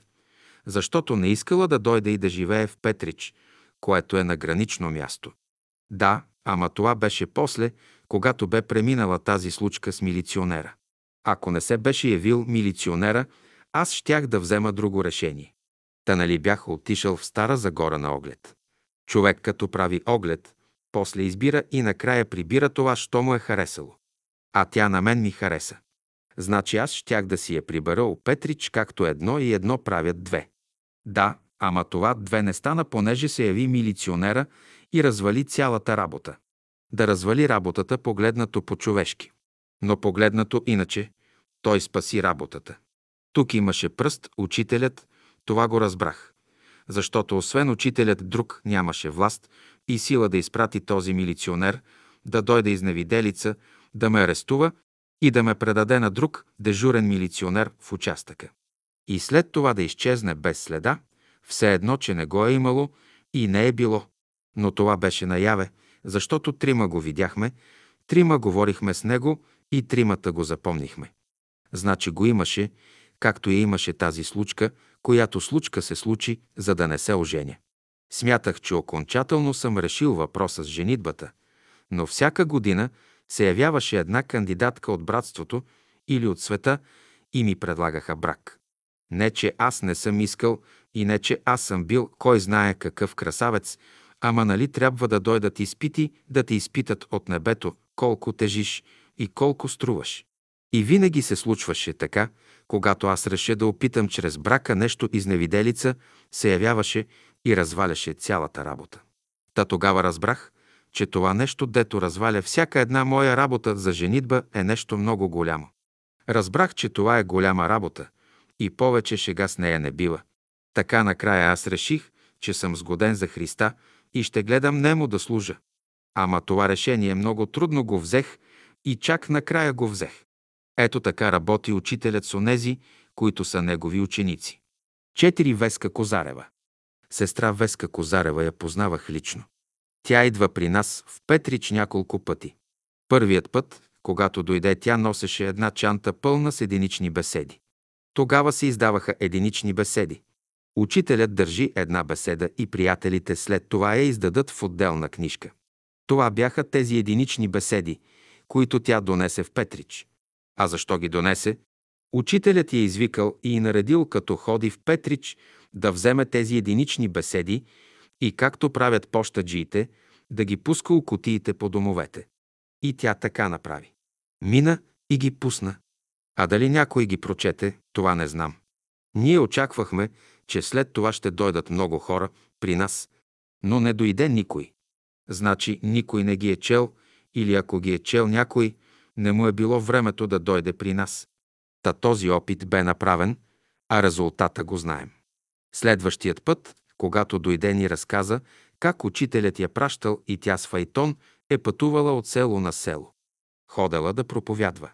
защото не искала да дойде и да живее в Петрич, което е на гранично място. Да, ама това беше после, когато бе преминала тази случка с милиционера. Ако не се беше явил милиционера, аз щях да взема друго решение. Та нали бях отишъл в Стара Загора на оглед. Човек като прави оглед, после избира и накрая прибира това, що му е харесало. А тя на мен ми хареса. Значи аз щях да си я прибера у Петрич, както едно и едно правят две. Да, Ама това две не стана, понеже се яви милиционера и развали цялата работа. Да развали работата, погледнато по-човешки. Но погледнато иначе, той спаси работата. Тук имаше пръст, учителят, това го разбрах. Защото освен учителят друг нямаше власт и сила да изпрати този милиционер, да дойде изневиделица, да ме арестува и да ме предаде на друг дежурен милиционер в участъка. И след това да изчезне без следа, все едно, че не го е имало и не е било. Но това беше наяве, защото трима го видяхме, трима говорихме с него и тримата го запомнихме. Значи го имаше, както и имаше тази случка, която случка се случи, за да не се оженя. Смятах, че окончателно съм решил въпроса с женитбата, но всяка година се явяваше една кандидатка от братството или от света и ми предлагаха брак. Не, че аз не съм искал и не, че аз съм бил кой знае какъв красавец, ама нали трябва да дойдат изпити, да те изпитат от небето, колко тежиш и колко струваш. И винаги се случваше така, когато аз реша да опитам чрез брака нещо изневиделица, се явяваше и разваляше цялата работа. Та тогава разбрах, че това нещо, дето разваля всяка една моя работа за женитба, е нещо много голямо. Разбрах, че това е голяма работа и повече шега с нея не бива. Така накрая аз реших, че съм сгоден за Христа и ще гледам нему да служа. Ама това решение много трудно го взех и чак накрая го взех. Ето така работи учителят с онези, които са негови ученици. Четири Веска Козарева. Сестра Веска Козарева я познавах лично. Тя идва при нас в Петрич няколко пъти. Първият път, когато дойде, тя носеше една чанта пълна с единични беседи. Тогава се издаваха единични беседи. Учителят държи една беседа и приятелите след това я издадат в отделна книжка. Това бяха тези единични беседи, които тя донесе в Петрич. А защо ги донесе? Учителят я извикал и наредил, като ходи в Петрич, да вземе тези единични беседи и както правят пощаджиите, да ги пуска у кутиите по домовете. И тя така направи. Мина и ги пусна. А дали някой ги прочете, това не знам. Ние очаквахме, че след това ще дойдат много хора при нас, но не дойде никой. Значи никой не ги е чел или ако ги е чел някой, не му е било времето да дойде при нас. Та този опит бе направен, а резултата го знаем. Следващият път, когато дойде ни разказа как учителят я пращал и тя с Файтон е пътувала от село на село. Ходела да проповядва.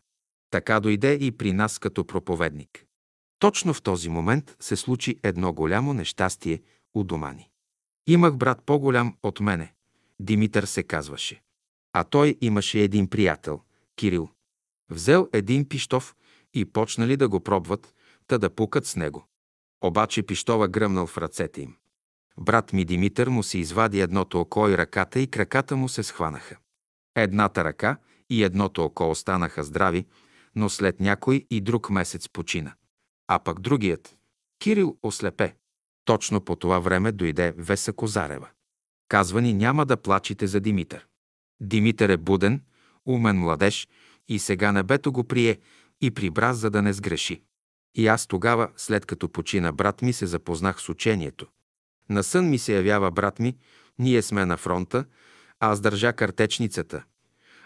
Така дойде и при нас като проповедник. Точно в този момент се случи едно голямо нещастие у дома ни. Имах брат по-голям от мене. Димитър се казваше. А той имаше един приятел, Кирил. Взел един пиштов и почнали да го пробват, та да пукат с него. Обаче пиштова гръмнал в ръцете им. Брат ми Димитър му се извади едното око и ръката и краката му се схванаха. Едната ръка и едното око останаха здрави, но след някой и друг месец почина. А пък другият, Кирил, ослепе. Точно по това време дойде Веса Козарева. Казва ни, няма да плачете за Димитър. Димитър е буден, умен младеж и сега небето го прие и прибра, за да не сгреши. И аз тогава, след като почина брат ми, се запознах с учението. На сън ми се явява брат ми, ние сме на фронта, аз държа картечницата,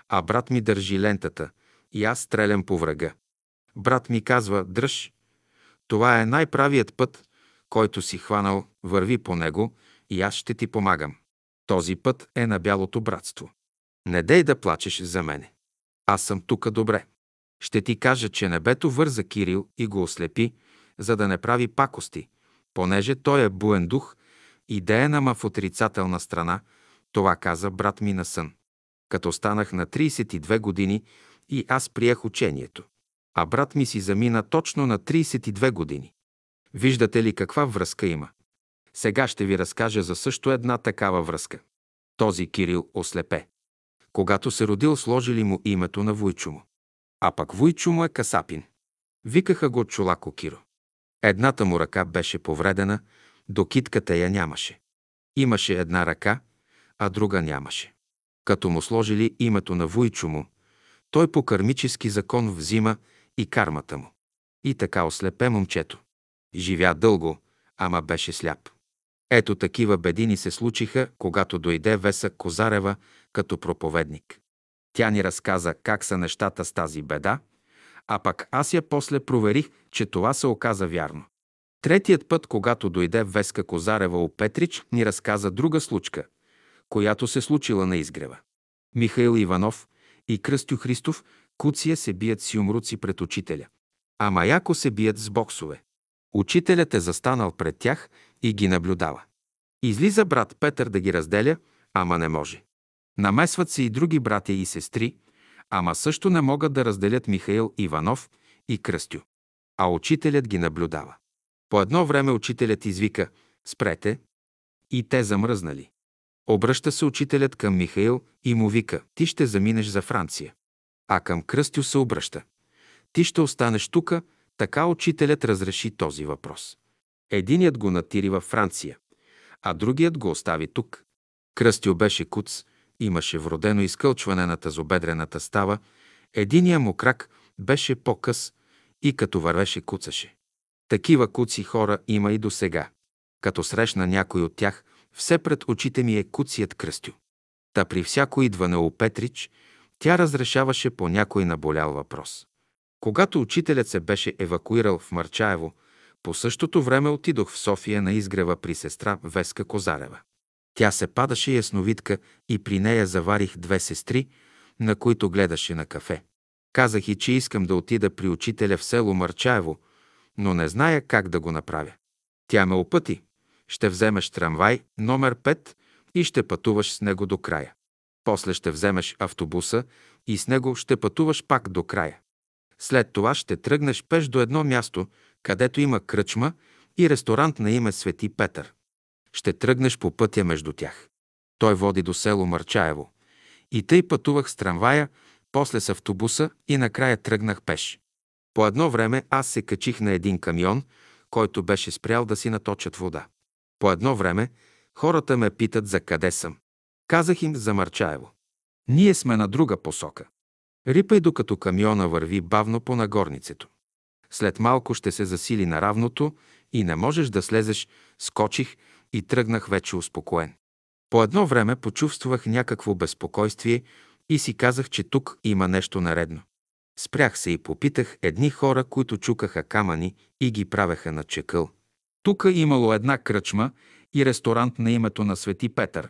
а брат ми държи лентата и аз стрелям по врага. Брат ми казва, дръж, това е най-правият път, който си хванал, върви по него и аз ще ти помагам. Този път е на бялото братство. Не дей да плачеш за мене. Аз съм тука добре. Ще ти кажа, че небето върза Кирил и го ослепи, за да не прави пакости, понеже той е буен дух, идея нама в отрицателна страна, това каза брат ми на сън. Като станах на 32 години и аз приех учението. А брат ми си замина точно на 32 години. Виждате ли каква връзка има? Сега ще ви разкажа за също една такава връзка. Този Кирил ослепе. Когато се родил, сложили му името на Войчо му. А пък Войчо му е Касапин. Викаха го Чулако Киро. Едната му ръка беше повредена, до китката я нямаше. Имаше една ръка, а друга нямаше. Като му сложили името на Войчо му, той по кармически закон взима и кармата му. И така ослепе момчето. Живя дълго, ама беше сляп. Ето такива беди ни се случиха, когато дойде Веса Козарева като проповедник. Тя ни разказа как са нещата с тази беда, а пък аз я после проверих, че това се оказа вярно. Третият път, когато дойде Веска Козарева у Петрич, ни разказа друга случка, която се случила на изгрева. Михаил Иванов и Кръстю Христов куция се бият с юмруци пред учителя, а Маяко се бият с боксове. Учителят е застанал пред тях и ги наблюдава. Излиза брат Петър да ги разделя, ама не може. Намесват се и други братя и сестри, ама също не могат да разделят Михаил Иванов и Кръстю. А учителят ги наблюдава. По едно време учителят извика «Спрете!» и те замръзнали. Обръща се учителят към Михаил и му вика «Ти ще заминеш за Франция». А към Кръстю се обръща «Ти ще останеш тука», така учителят разреши този въпрос. Единият го натири във Франция, а другият го остави тук. Кръстю беше куц, имаше вродено изкълчване на тазобедрената става, единия му крак беше по-къс и като вървеше куцаше. Такива куци хора има и до сега. Като срещна някой от тях, все пред очите ми е куцият кръстю. Та при всяко идване у Петрич, тя разрешаваше по някой наболял въпрос. Когато учителят се беше евакуирал в Марчаево, по същото време отидох в София на изгрева при сестра Веска Козарева. Тя се падаше ясновидка и при нея заварих две сестри, на които гледаше на кафе. Казах и, че искам да отида при учителя в село Марчаево, но не зная как да го направя. Тя ме опъти. Ще вземеш трамвай номер 5 и ще пътуваш с него до края. После ще вземеш автобуса и с него ще пътуваш пак до края. След това ще тръгнеш пеш до едно място, където има кръчма и ресторант на име Свети Петър. Ще тръгнеш по пътя между тях. Той води до село Марчаево. И тъй пътувах с трамвая, после с автобуса и накрая тръгнах пеш. По едно време аз се качих на един камион, който беше спрял да си наточат вода. По едно време хората ме питат за къде съм. Казах им за Марчаево. Ние сме на друга посока. Рипай докато камиона върви бавно по нагорницето. След малко ще се засили на равното и не можеш да слезеш, скочих и тръгнах вече успокоен. По едно време почувствах някакво безпокойствие и си казах, че тук има нещо наредно. Спрях се и попитах едни хора, които чукаха камъни и ги правеха на чекъл. Тук имало една кръчма и ресторант на името на Свети Петър.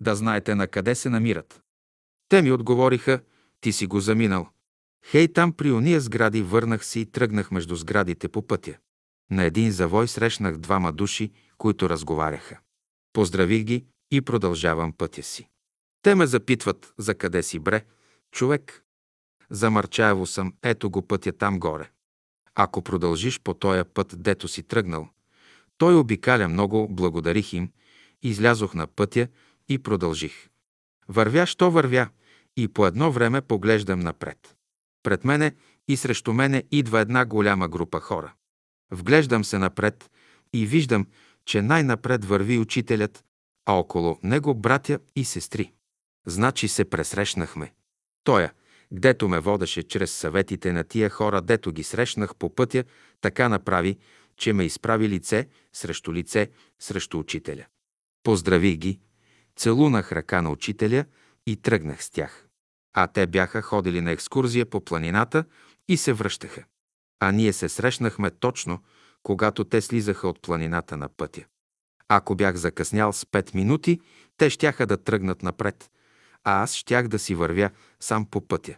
Да знаете на къде се намират. Те ми отговориха, ти си го заминал. Хей, там при уния сгради върнах се и тръгнах между сградите по пътя. На един завой срещнах двама души, които разговаряха. Поздравих ги и продължавам пътя си. Те ме запитват, за къде си бре, човек. За Марчаево съм, ето го пътя там горе. Ако продължиш по този път, дето си тръгнал, той обикаля много, благодарих им, излязох на пътя и продължих. Вървя, що вървя, и по едно време поглеждам напред. Пред мене и срещу мене идва една голяма група хора. Вглеждам се напред и виждам, че най-напред върви учителят, а около него братя и сестри. Значи се пресрещнахме. Тоя, гдето ме водеше чрез съветите на тия хора, дето ги срещнах по пътя, така направи, че ме изправи лице срещу лице срещу учителя. Поздравих ги, целунах ръка на учителя и тръгнах с тях. А те бяха ходили на екскурзия по планината и се връщаха. А ние се срещнахме точно, когато те слизаха от планината на пътя. Ако бях закъснял с пет минути, те щяха да тръгнат напред, а аз щях да си вървя сам по пътя.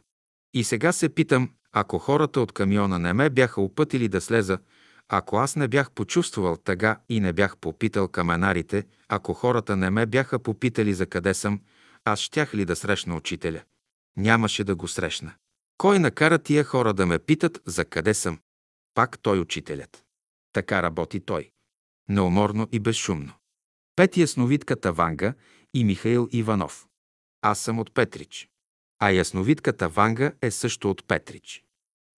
И сега се питам, ако хората от камиона не ме бяха опътили да слеза, ако аз не бях почувствал тъга и не бях попитал каменарите, ако хората не ме бяха попитали за къде съм, аз щях ли да срещна учителя? Нямаше да го срещна. Кой накара тия хора да ме питат за къде съм? Пак той учителят. Така работи той. Неуморно и безшумно. Пети ясновидката Ванга и Михаил Иванов. Аз съм от Петрич. А ясновидката Ванга е също от Петрич.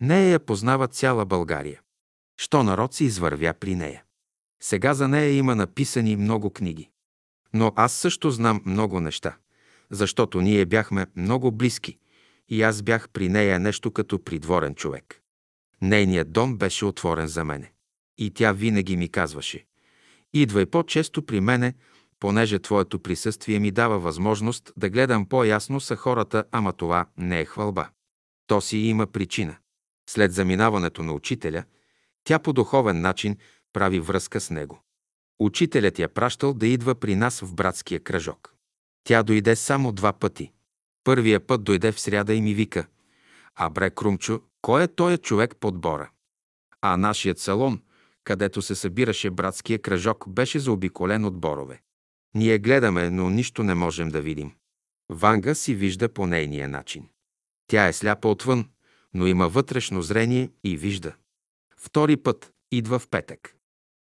Нея я познава цяла България. Що народ се извървя при нея. Сега за нея има написани много книги. Но аз също знам много неща, защото ние бяхме много близки и аз бях при нея нещо като придворен човек. Нейният дом беше отворен за мене. И тя винаги ми казваше Идвай по-често при мене, понеже твоето присъствие ми дава възможност да гледам по-ясно са хората, ама това не е хвалба. То си има причина. След заминаването на учителя, тя по духовен начин прави връзка с него. Учителят я пращал да идва при нас в братския кръжок. Тя дойде само два пъти. Първия път дойде в сряда и ми вика «А бре, Крумчо, кой е той човек под бора?» А нашият салон, където се събираше братския кръжок, беше заобиколен от борове. Ние гледаме, но нищо не можем да видим. Ванга си вижда по нейния начин. Тя е сляпа отвън, но има вътрешно зрение и вижда. Втори път идва в петък.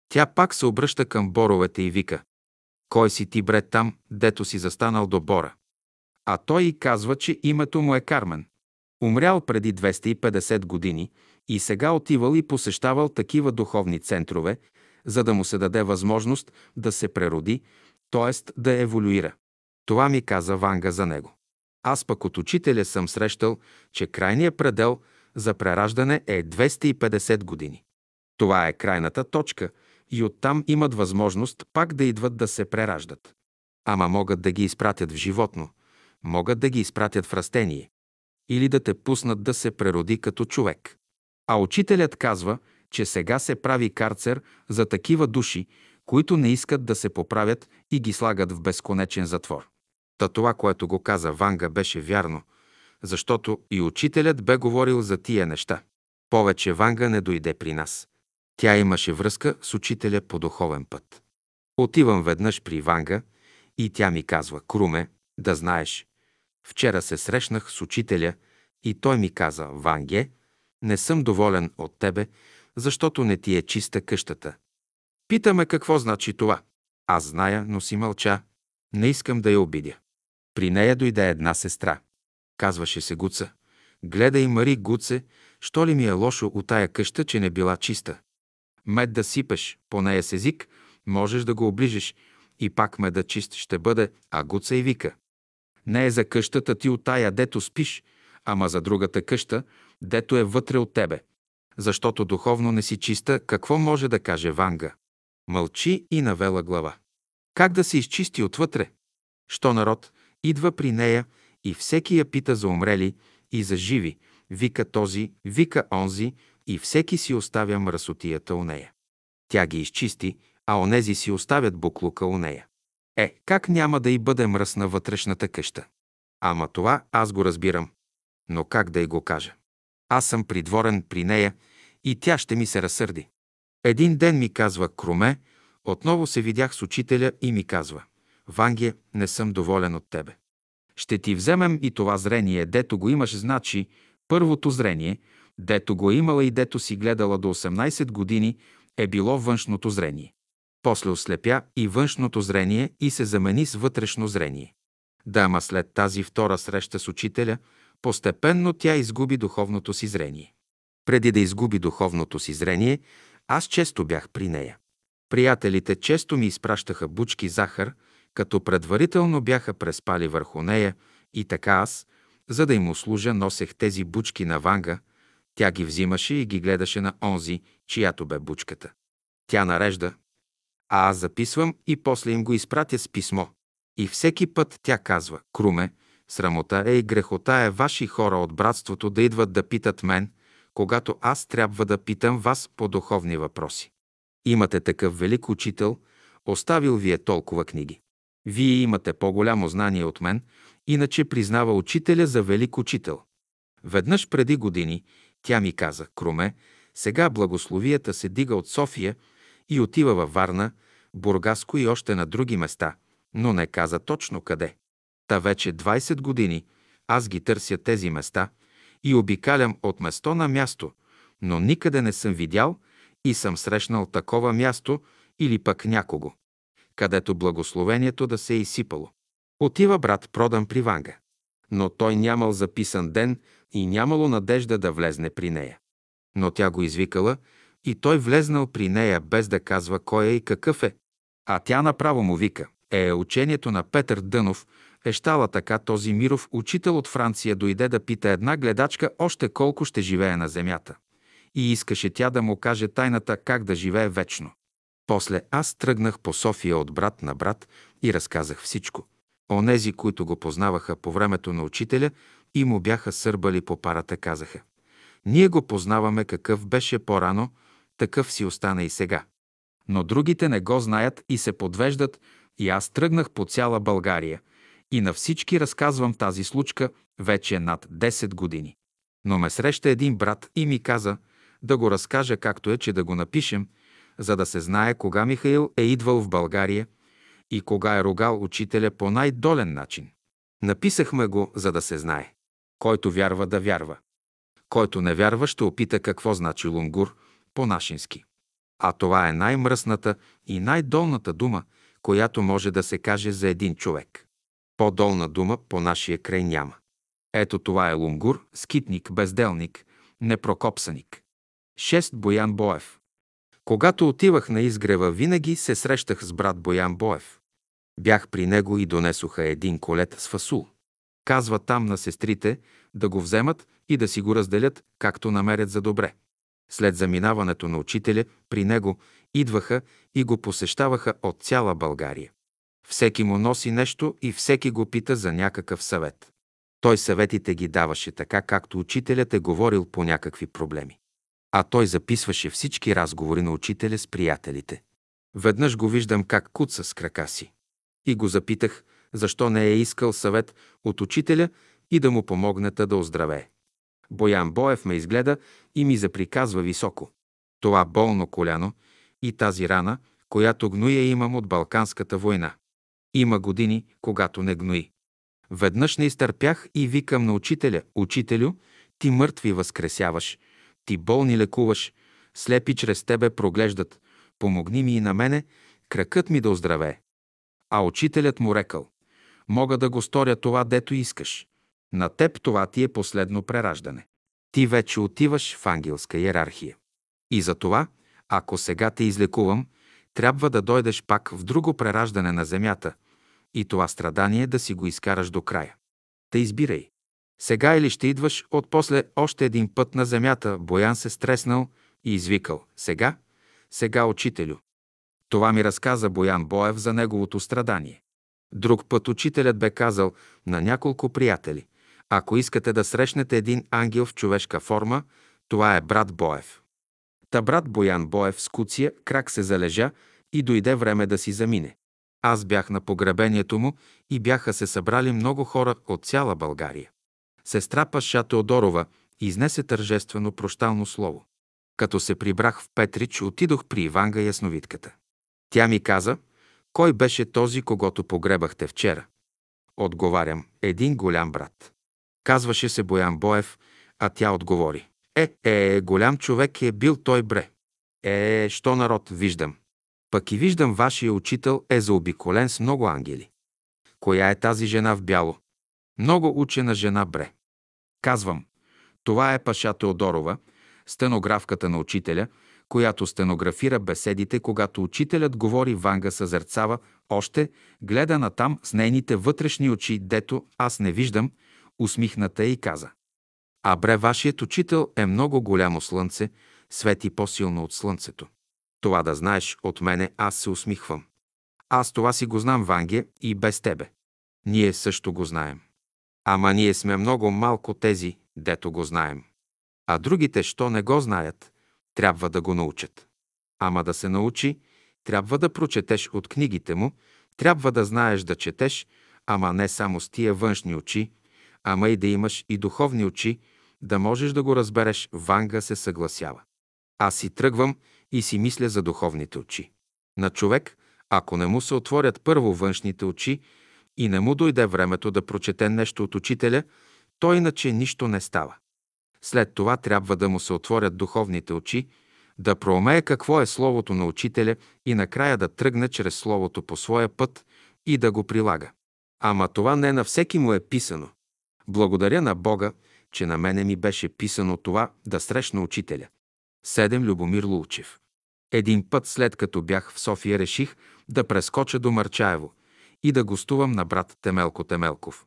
Тя пак се обръща към боровете и вика «Кой си ти, бре, там, дето си застанал до бора?» А той и казва, че името му е Кармен. Умрял преди 250 години и сега отивал и посещавал такива духовни центрове, за да му се даде възможност да се прероди, т.е. да еволюира. Това ми каза Ванга за него. Аз пък от учителя съм срещал, че крайният предел за прераждане е 250 години. Това е крайната точка и оттам имат възможност пак да идват да се прераждат. Ама могат да ги изпратят в животно, могат да ги изпратят в растение или да те пуснат да се прероди като човек. А учителят казва, че сега се прави карцер за такива души, които не искат да се поправят и ги слагат в безконечен затвор. Та това, което го каза Ванга, беше вярно, защото и учителят бе говорил за тия неща. Повече Ванга не дойде при нас. Тя имаше връзка с учителя по духовен път. Отивам веднъж при Ванга и тя ми казва, Круме, да знаеш, вчера се срещнах с учителя и той ми каза, Ванге, не съм доволен от тебе, защото не ти е чиста къщата. Питаме какво значи това. Аз зная, но си мълча. Не искам да я обидя. При нея дойде една сестра. Казваше се Гуца. Гледай, Мари, Гуце, що ли ми е лошо от тая къща, че не била чиста. Мед да сипеш по нея с език, можеш да го оближиш и пак меда чист ще бъде, а Гуца и вика. Не е за къщата ти от тая, дето спиш, ама за другата къща, дето е вътре от тебе. Защото духовно не си чиста, какво може да каже Ванга? Мълчи и навела глава. Как да се изчисти отвътре? Що народ идва при нея и всеки я пита за умрели и за живи, вика този, вика онзи и всеки си оставя мръсотията у нея. Тя ги изчисти, а онези си оставят буклука у нея. Е, как няма да й бъде мръсна вътрешната къща? Ама това аз го разбирам. Но как да й го кажа? Аз съм придворен при нея и тя ще ми се разсърди. Един ден ми казва Круме, отново се видях с учителя и ми казва Ванге, не съм доволен от тебе. Ще ти вземем и това зрение, дето го имаш, значи първото зрение, дето го е имала и дето си гледала до 18 години, е било външното зрение. После ослепя и външното зрение и се замени с вътрешно зрение. Да, ама след тази втора среща с учителя, постепенно тя изгуби духовното си зрение. Преди да изгуби духовното си зрение, аз често бях при нея. Приятелите често ми изпращаха бучки захар, като предварително бяха преспали върху нея и така аз, за да им услужа, носех тези бучки на Ванга, тя ги взимаше и ги гледаше на онзи, чиято бе бучката. Тя нарежда, а аз записвам и после им го изпратя с писмо. И всеки път тя казва, Круме, срамота е и грехота е ваши хора от братството да идват да питат мен, когато аз трябва да питам вас по духовни въпроси. Имате такъв велик учител, оставил ви е толкова книги. Вие имате по-голямо знание от мен, иначе признава учителя за велик учител. Веднъж преди години тя ми каза, Круме, сега благословията се дига от София и отива във Варна, Бургаско и още на други места, но не каза точно къде. Та вече 20 години аз ги търся тези места и обикалям от место на място, но никъде не съм видял и съм срещнал такова място или пък някого, където благословението да се е изсипало. Отива брат продан при Ванга. Но той нямал записан ден и нямало надежда да влезне при нея. Но тя го извикала и той влезнал при нея без да казва кой е и какъв е. А тя направо му вика. Е, учението на Петър Дънов е щала така този Миров учител от Франция дойде да пита една гледачка още колко ще живее на земята. И искаше тя да му каже тайната как да живее вечно. После аз тръгнах по София от брат на брат и разказах всичко. Онези, които го познаваха по времето на учителя и му бяха сърбали по парата, казаха. Ние го познаваме какъв беше по-рано, такъв си остана и сега. Но другите не го знаят и се подвеждат и аз тръгнах по цяла България и на всички разказвам тази случка вече над 10 години. Но ме среща един брат и ми каза да го разкажа както е, че да го напишем, за да се знае кога Михаил е идвал в България и кога е ругал учителя по най-долен начин. Написахме го, за да се знае. Който вярва, да вярва. Който не вярва, ще опита какво значи лунгур по-нашински. А това е най-мръсната и най-долната дума, която може да се каже за един човек. По-долна дума по нашия край няма. Ето това е лунгур, скитник, безделник, непрокопсаник. 6. Боян Боев Когато отивах на изгрева, винаги се срещах с брат Боян Боев. Бях при него и донесоха един колет с фасул. Казва там на сестрите да го вземат и да си го разделят, както намерят за добре. След заминаването на учителя, при него идваха и го посещаваха от цяла България. Всеки му носи нещо и всеки го пита за някакъв съвет. Той съветите ги даваше така, както учителят е говорил по някакви проблеми. А той записваше всички разговори на учителя с приятелите. Веднъж го виждам как куца с крака си. И го запитах, защо не е искал съвет от учителя и да му помогнете да оздравее. Боян Боев ме изгледа и ми заприказва високо. Това болно коляно и тази рана, която гноя имам от Балканската война. Има години, когато не гнои. Веднъж не изтърпях и викам на учителя, учителю, ти мъртви възкресяваш, ти болни лекуваш, слепи чрез тебе проглеждат, помогни ми и на мене, кракът ми да оздравее. А учителят му рекал, мога да го сторя това, дето искаш. На теб това ти е последно прераждане. Ти вече отиваш в ангелска иерархия. И за това, ако сега те излекувам, трябва да дойдеш пак в друго прераждане на земята и това страдание да си го изкараш до края. Та избирай. Сега или ще идваш от после още един път на земята, Боян се стреснал и извикал. Сега? Сега, учителю. Това ми разказа Боян Боев за неговото страдание. Друг път учителят бе казал на няколко приятели. Ако искате да срещнете един ангел в човешка форма, това е брат Боев. Та брат Боян Боев с куция крак се залежа и дойде време да си замине. Аз бях на погребението му и бяха се събрали много хора от цяла България. Сестра Паша Теодорова изнесе тържествено прощално слово. Като се прибрах в Петрич, отидох при Иванга Ясновидката. Тя ми каза, кой беше този, когато погребахте вчера? Отговарям, един голям брат. Казваше се Боян Боев, а тя отговори. Е, е, е, голям човек е бил той бре. Е, е, що народ виждам. Пък и виждам, вашия учител е заобиколен с много ангели. Коя е тази жена в бяло? Много учена жена бре. Казвам, това е Паша Теодорова, стенографката на учителя, която стенографира беседите, когато учителят говори, Ванга съзерцава, още гледа натам с нейните вътрешни очи, дето аз не виждам, усмихната и каза. А бре, вашият учител е много голямо слънце, свети по-силно от слънцето. Това да знаеш от мене, аз се усмихвам. Аз това си го знам, Ванге, и без тебе. Ние също го знаем. Ама ние сме много малко тези, дето го знаем. А другите, що не го знаят, трябва да го научат. Ама да се научи, трябва да прочетеш от книгите му, трябва да знаеш да четеш, ама не само с тия външни очи, ама и да имаш и духовни очи, да можеш да го разбереш, Ванга се съгласява. Аз си тръгвам и си мисля за духовните очи. На човек, ако не му се отворят първо външните очи и не му дойде времето да прочете нещо от учителя, то иначе нищо не става. След това трябва да му се отворят духовните очи, да проумее какво е Словото на учителя и накрая да тръгне чрез Словото по своя път и да го прилага. Ама това не на всеки му е писано. Благодаря на Бога, че на мене ми беше писано това да срещна учителя. Седем Любомир Лулчев. Един път след като бях в София реших да прескоча до Марчаево и да гостувам на брат Темелко Темелков.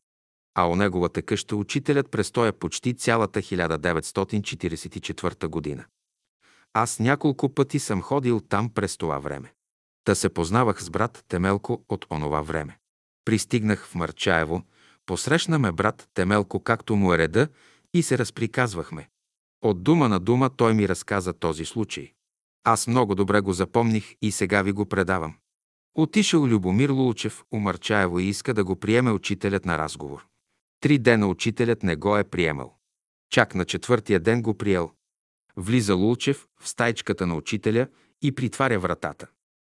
А у неговата къща учителят престоя почти цялата 1944 година. Аз няколко пъти съм ходил там през това време. Та се познавах с брат Темелко от онова време. Пристигнах в Марчаево, посрещна ме брат Темелко, както му е реда, и се разприказвахме. От дума на дума той ми разказа този случай. Аз много добре го запомних и сега ви го предавам. Отишъл Любомир Лулчев у Марчаево и иска да го приеме учителят на разговор. Три дена учителят не го е приемал. Чак на четвъртия ден го приел. Влиза Лулчев в стайчката на учителя и притваря вратата.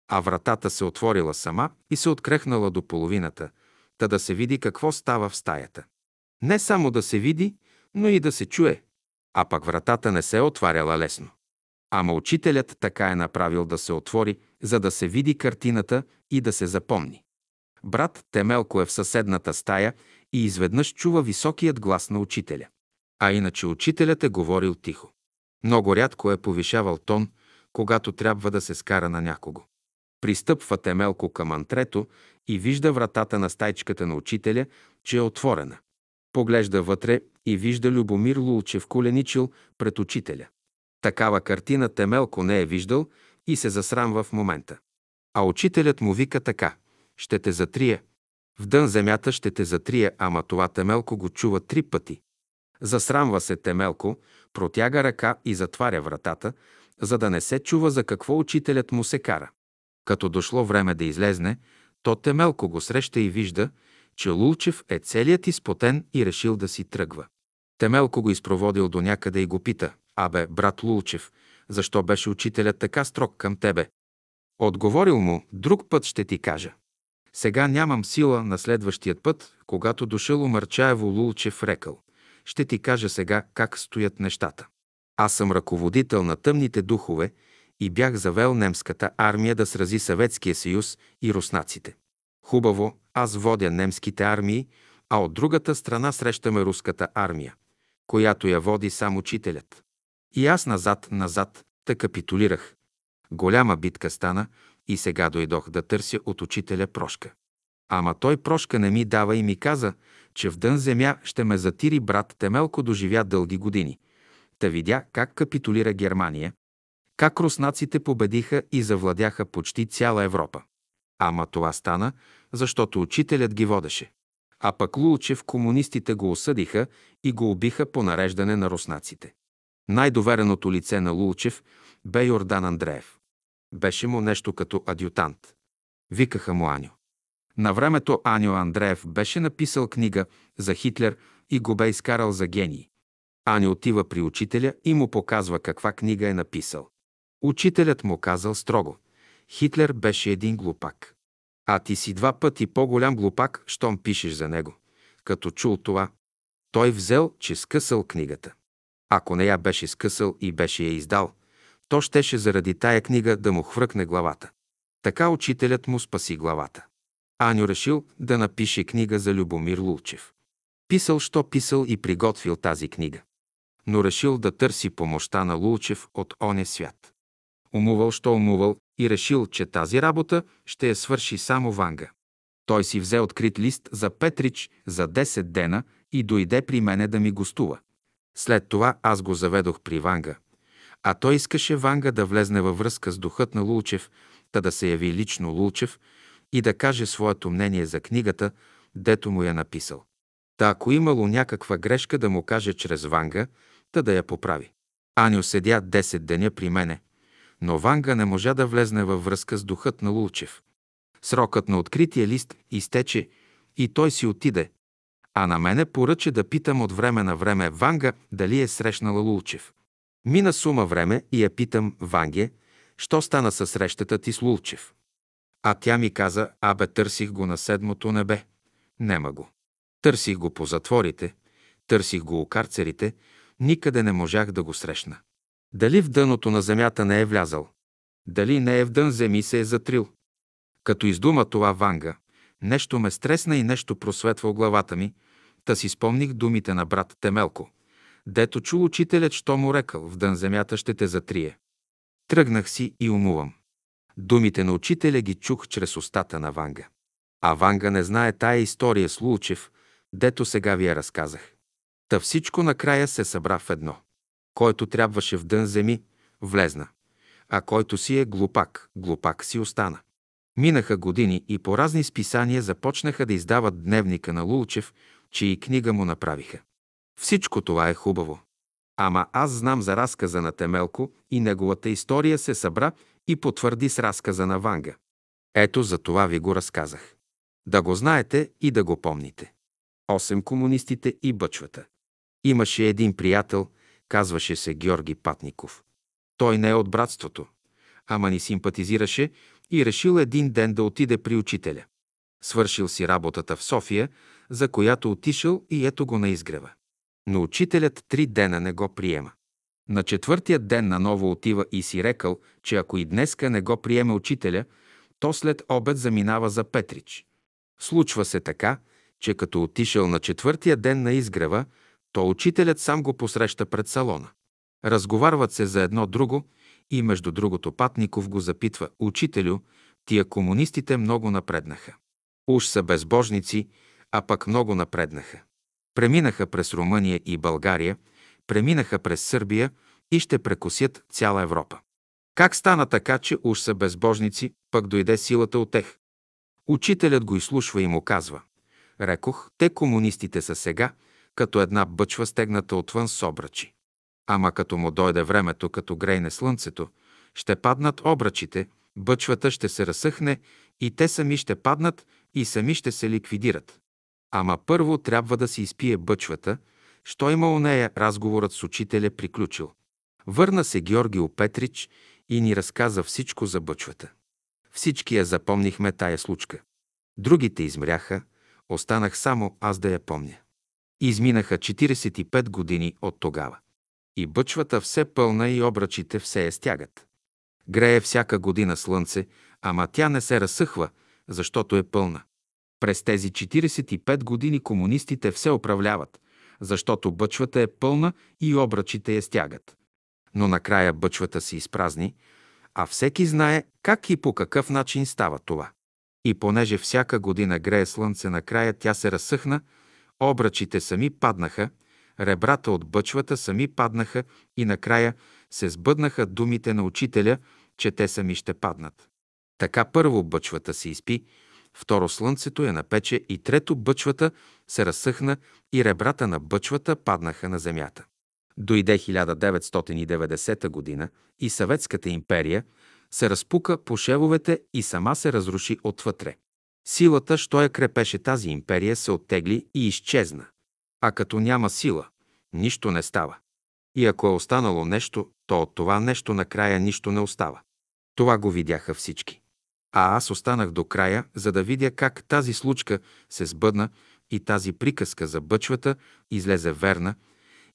А вратата се отворила сама и се открехнала до половината, та да се види какво става в стаята. Не само да се види, но и да се чуе. А пък вратата не се отваряла лесно. Ама учителят така е направил да се отвори, за да се види картината и да се запомни. Брат Темелко е в съседната стая и изведнъж чува високият глас на учителя. А иначе учителят е говорил тихо. Много рядко е повишавал тон, когато трябва да се скара на някого. Пристъпва Темелко към антрето и вижда вратата на стайчката на учителя, че е отворена. Поглежда вътре и вижда Любомир Лулчев коленичил пред учителя. Такава картина Темелко не е виждал и се засрамва в момента. А учителят му вика така – ще те затрия. В дън земята ще те затрия, ама това Темелко го чува три пъти. Засрамва се Темелко, протяга ръка и затваря вратата, за да не се чува за какво учителят му се кара. Като дошло време да излезне, то Темелко го среща и вижда, че Лулчев е целият изпотен и решил да си тръгва. Темелко го изпроводил до някъде и го пита, абе, брат Лулчев, защо беше учителят така строг към тебе? Отговорил му, друг път ще ти кажа. Сега нямам сила на следващият път, когато дошъл Умърчаево Лулчев рекал. Ще ти кажа сега как стоят нещата. Аз съм ръководител на тъмните духове и бях завел немската армия да срази Съветския съюз и руснаците. Хубаво, аз водя немските армии, а от другата страна срещаме руската армия, която я води сам учителят. И аз назад-назад та капитулирах. Голяма битка стана и сега дойдох да търся от учителя Прошка. Ама той Прошка не ми дава и ми каза, че в дън земя ще ме затири брат Темелко доживя дълги години. Та видя как капитулира Германия, как руснаците победиха и завладяха почти цяла Европа. Ама това стана, защото учителят ги водеше. А пък Лулчев комунистите го осъдиха и го убиха по нареждане на руснаците. Най-довереното лице на Лулчев бе Йордан Андреев. Беше му нещо като адютант. Викаха му Аню. На времето Аню Андреев беше написал книга за Хитлер и го бе изкарал за гений. Аню отива при учителя и му показва каква книга е написал. Учителят му казал строго. Хитлер беше един глупак. А ти си два пъти по-голям глупак, щом пишеш за него. Като чул това, той взел, че скъсал книгата. Ако не я беше скъсал и беше я издал, то щеше заради тая книга да му хвръкне главата. Така учителят му спаси главата. Аню решил да напише книга за Любомир Лулчев. Писал, що писал и приготвил тази книга. Но решил да търси помощта на Лулчев от оня свят. Умувал, що умувал и решил, че тази работа ще я свърши само Ванга. Той си взе открит лист за Петрич за 10 дена и дойде при мене да ми гостува. След това аз го заведох при Ванга, а той искаше Ванга да влезне във връзка с духът на Лулчев, та да се яви лично Лулчев и да каже своето мнение за книгата, дето му я написал. Та ако имало някаква грешка да му каже чрез Ванга, та да я поправи. Аню седя 10 деня при мене, но Ванга не можа да влезне във връзка с духът на Лулчев. Срокът на открития лист изтече и той си отиде, а на мене поръча да питам от време на време Ванга дали е срещнала Лулчев. Мина сума време и я питам, Ванге, що стана със срещата ти с Лулчев? А тя ми каза, абе, търсих го на седмото небе. Нема го. Търсих го по затворите, търсих го у карцерите, никъде не можах да го срещна. Дали в дъното на земята не е влязал? Дали не е в дън земи се е затрил? Като издума това Ванга, нещо ме стресна и нещо просветва главата ми, та си спомних думите на брат Темелко, дето чул учителят, що му рекал, в дън земята ще те затрие. Тръгнах си и умувам. Думите на учителя ги чух чрез устата на Ванга. А Ванга не знае тая история с Лулчев, дето сега ви я разказах. Та всичко накрая се събра в едно. Който трябваше в дън земи, влезна. А който си е глупак, глупак си остана. Минаха години и по разни списания започнаха да издават дневника на Лулчев, че и книга му направиха. Всичко това е хубаво. Ама аз знам за разказа на Темелко и неговата история се събра и потвърди с разказа на Ванга. Ето за това ви го разказах. Да го знаете и да го помните. Осем комунистите и бъчвата. Имаше един приятел, казваше се Георги Патников. Той не е от братството, ама ни симпатизираше и решил един ден да отиде при учителя. Свършил си работата в София, за която отишъл и ето го на изгрева. Но учителят три дена не го приема. На четвъртия ден наново отива и си рекал, че ако и днеска не го приеме учителя, то след обед заминава за Петрич. Случва се така, че като отишъл на четвъртия ден на изгрева, то учителят сам го посреща пред салона. Разговарват се за едно друго и между другото Патников го запитва «Учителю, тия комунистите много напреднаха. Уж са безбожници, а пък много напреднаха. Преминаха през Румъния и България, преминаха през Сърбия и ще прекусят цяла Европа. Как стана така, че уж са безбожници, пък дойде силата от тех? Учителят го изслушва и му казва. Рекох, те комунистите са сега, като една бъчва стегната отвън с обръчи. Ама като му дойде времето, като грейне слънцето, ще паднат обръчите, бъчвата ще се разсъхне и те сами ще паднат и сами ще се ликвидират. Ама първо трябва да се изпие бъчвата, що има у нея разговорът с учителя приключил. Върна се Георгио Петрич и ни разказа всичко за бъчвата. Всички я запомнихме тая случка. Другите измряха, останах само аз да я помня. Изминаха 45 години от тогава. И бъчвата все пълна и обръчите все я стягат. Грее всяка година слънце, ама тя не се разсъхва, защото е пълна. През тези 45 години комунистите все управляват, защото бъчвата е пълна и обръчите я стягат. Но накрая бъчвата се изпразни, а всеки знае как и по какъв начин става това. И понеже всяка година грее слънце, накрая тя се разсъхна, обръчите сами паднаха, ребрата от бъчвата сами паднаха и накрая се сбъднаха думите на учителя, че те сами ще паднат. Така първо бъчвата се изпи, второ слънцето я напече и трето бъчвата се разсъхна и ребрата на бъчвата паднаха на земята. Дойде 1990 година и Съветската империя се разпука по шевовете и сама се разруши отвътре. Силата, що я крепеше тази империя, се оттегли и изчезна. А като няма сила, нищо не става. И ако е останало нещо, то от това нещо накрая нищо не остава. Това го видяха всички. А аз останах до края, за да видя как тази случка се сбъдна и тази приказка за бъчвата излезе верна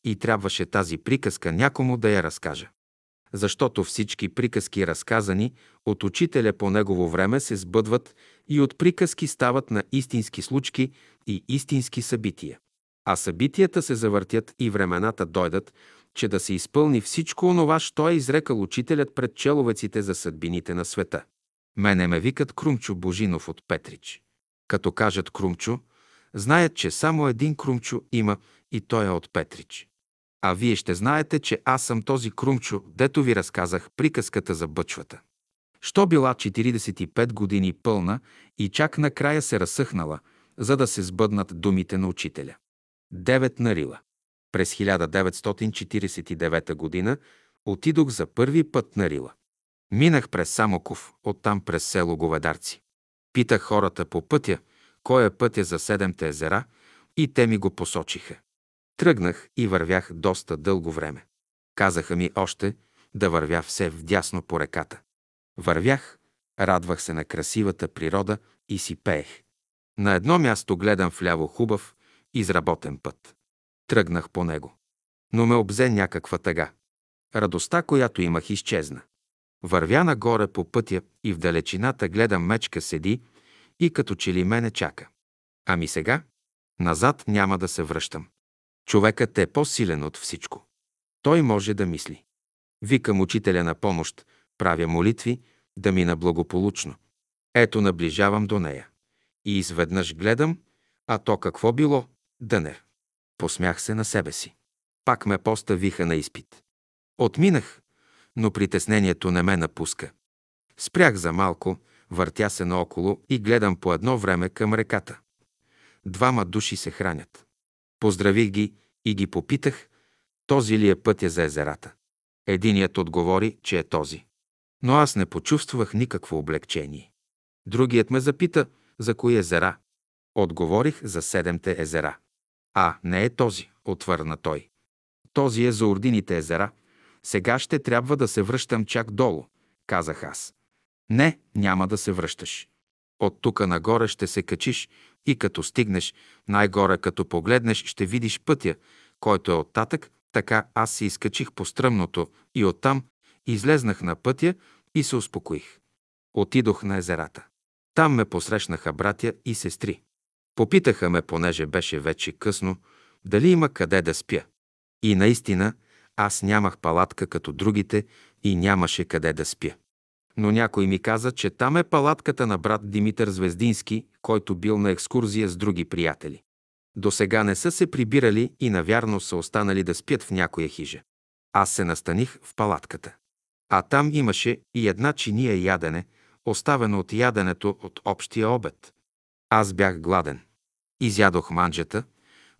и трябваше тази приказка някому да я разкажа. Защото всички приказки, разказани от учителя по негово време, се сбъдват и от приказки стават на истински случки и истински събития. А събитията се завъртят и времената дойдат, че да се изпълни всичко онова, що е изрекал учителят пред человеците за съдбините на света. Мене ме викат Крумчо Божинов от Петрич. Като кажат Крумчо, знаят, че само един Крумчо има и той е от Петрич. А вие ще знаете, че аз съм този Крумчо, дето ви разказах приказката за бъчвата. Що била 45 години пълна и чак накрая се разсъхнала, за да се сбъднат думите на учителя. Девет нарила. През 1949 година отидох за първи път на Рила. Минах през Самоков, оттам през село Говедарци. Питах хората по пътя, кой е пътя за Седемте езера, и те ми го посочиха. Тръгнах и вървях доста дълго време. Казаха ми още да вървя все вдясно по реката. Вървях, радвах се на красивата природа и си пеех. На едно място гледам вляво хубав, изработен път. Тръгнах по него. Но ме обзе някаква тъга. Радостта, която имах, изчезна. Вървя нагоре по пътя и в далечината гледам мечка седи и като че ли мене чака. Ами сега? Назад няма да се връщам. Човекът е по-силен от всичко. Той може да мисли. Викам учителя на помощ, правя молитви, да мина благополучно. Ето наближавам до нея. И изведнъж гледам, а то какво било? Дънер. Посмях се на себе си. Пак ме поставиха на изпит. Отминах, но притеснението не ме напуска. Спрях за малко, Въртя се наоколо и гледам по едно време към реката. Двама души се хранят. Поздравих ги и ги попитах, този ли е пътя за езерата. Единият отговори, че е този. Но аз не почувствах никакво облегчение. Другият ме запита, за кои езера. Отговорих за седемте езера. А, не е този, отвърна той. Този е за Ордините езера. Сега ще трябва да се връщам чак долу, казах аз. Не, няма да се връщаш. От тука нагоре ще се качиш и като стигнеш най-горе, като погледнеш, ще видиш пътя, който е оттатък, така аз се изкачих по стръмното и оттам излезнах на пътя и се успокоих. Отидох на езерата. Там ме посрещнаха братя и сестри. Попитаха ме, понеже беше вече късно, дали има къде да спя. И наистина, аз нямах палатка като другите и нямаше къде да спя. Но някой ми каза, че там е палатката на брат Димитър Звездински, който бил на екскурзия с други приятели. До сега не са се прибирали и навярно са останали да спят в някоя хижа. Аз се настаних в палатката. А там имаше и една чиния ядене, оставено от яденето от общия обед. Аз бях гладен. Изядох манджата,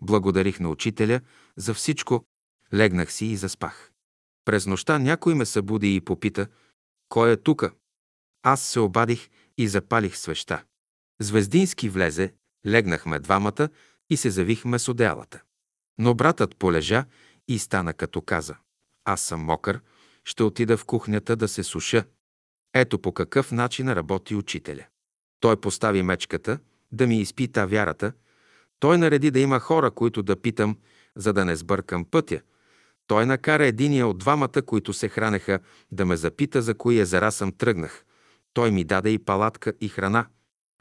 благодарих на учителя за всичко, легнах си и заспах. През нощта някой ме събуди и попита, кой е тука? Аз се обадих и запалих свеща. Звездински влезе, легнахме двамата и се завихме с одеялата. Но братът полежа и стана като каза. Аз съм мокър, ще отида в кухнята да се суша. Ето по какъв начин работи учителя. Той постави мечката, да ми изпита вярата. Той нареди да има хора, които да питам, за да не сбъркам пътя. Той накара единия от двамата, които се хранеха, да ме запита за кои езера съм тръгнах. Той ми даде и палатка, и храна.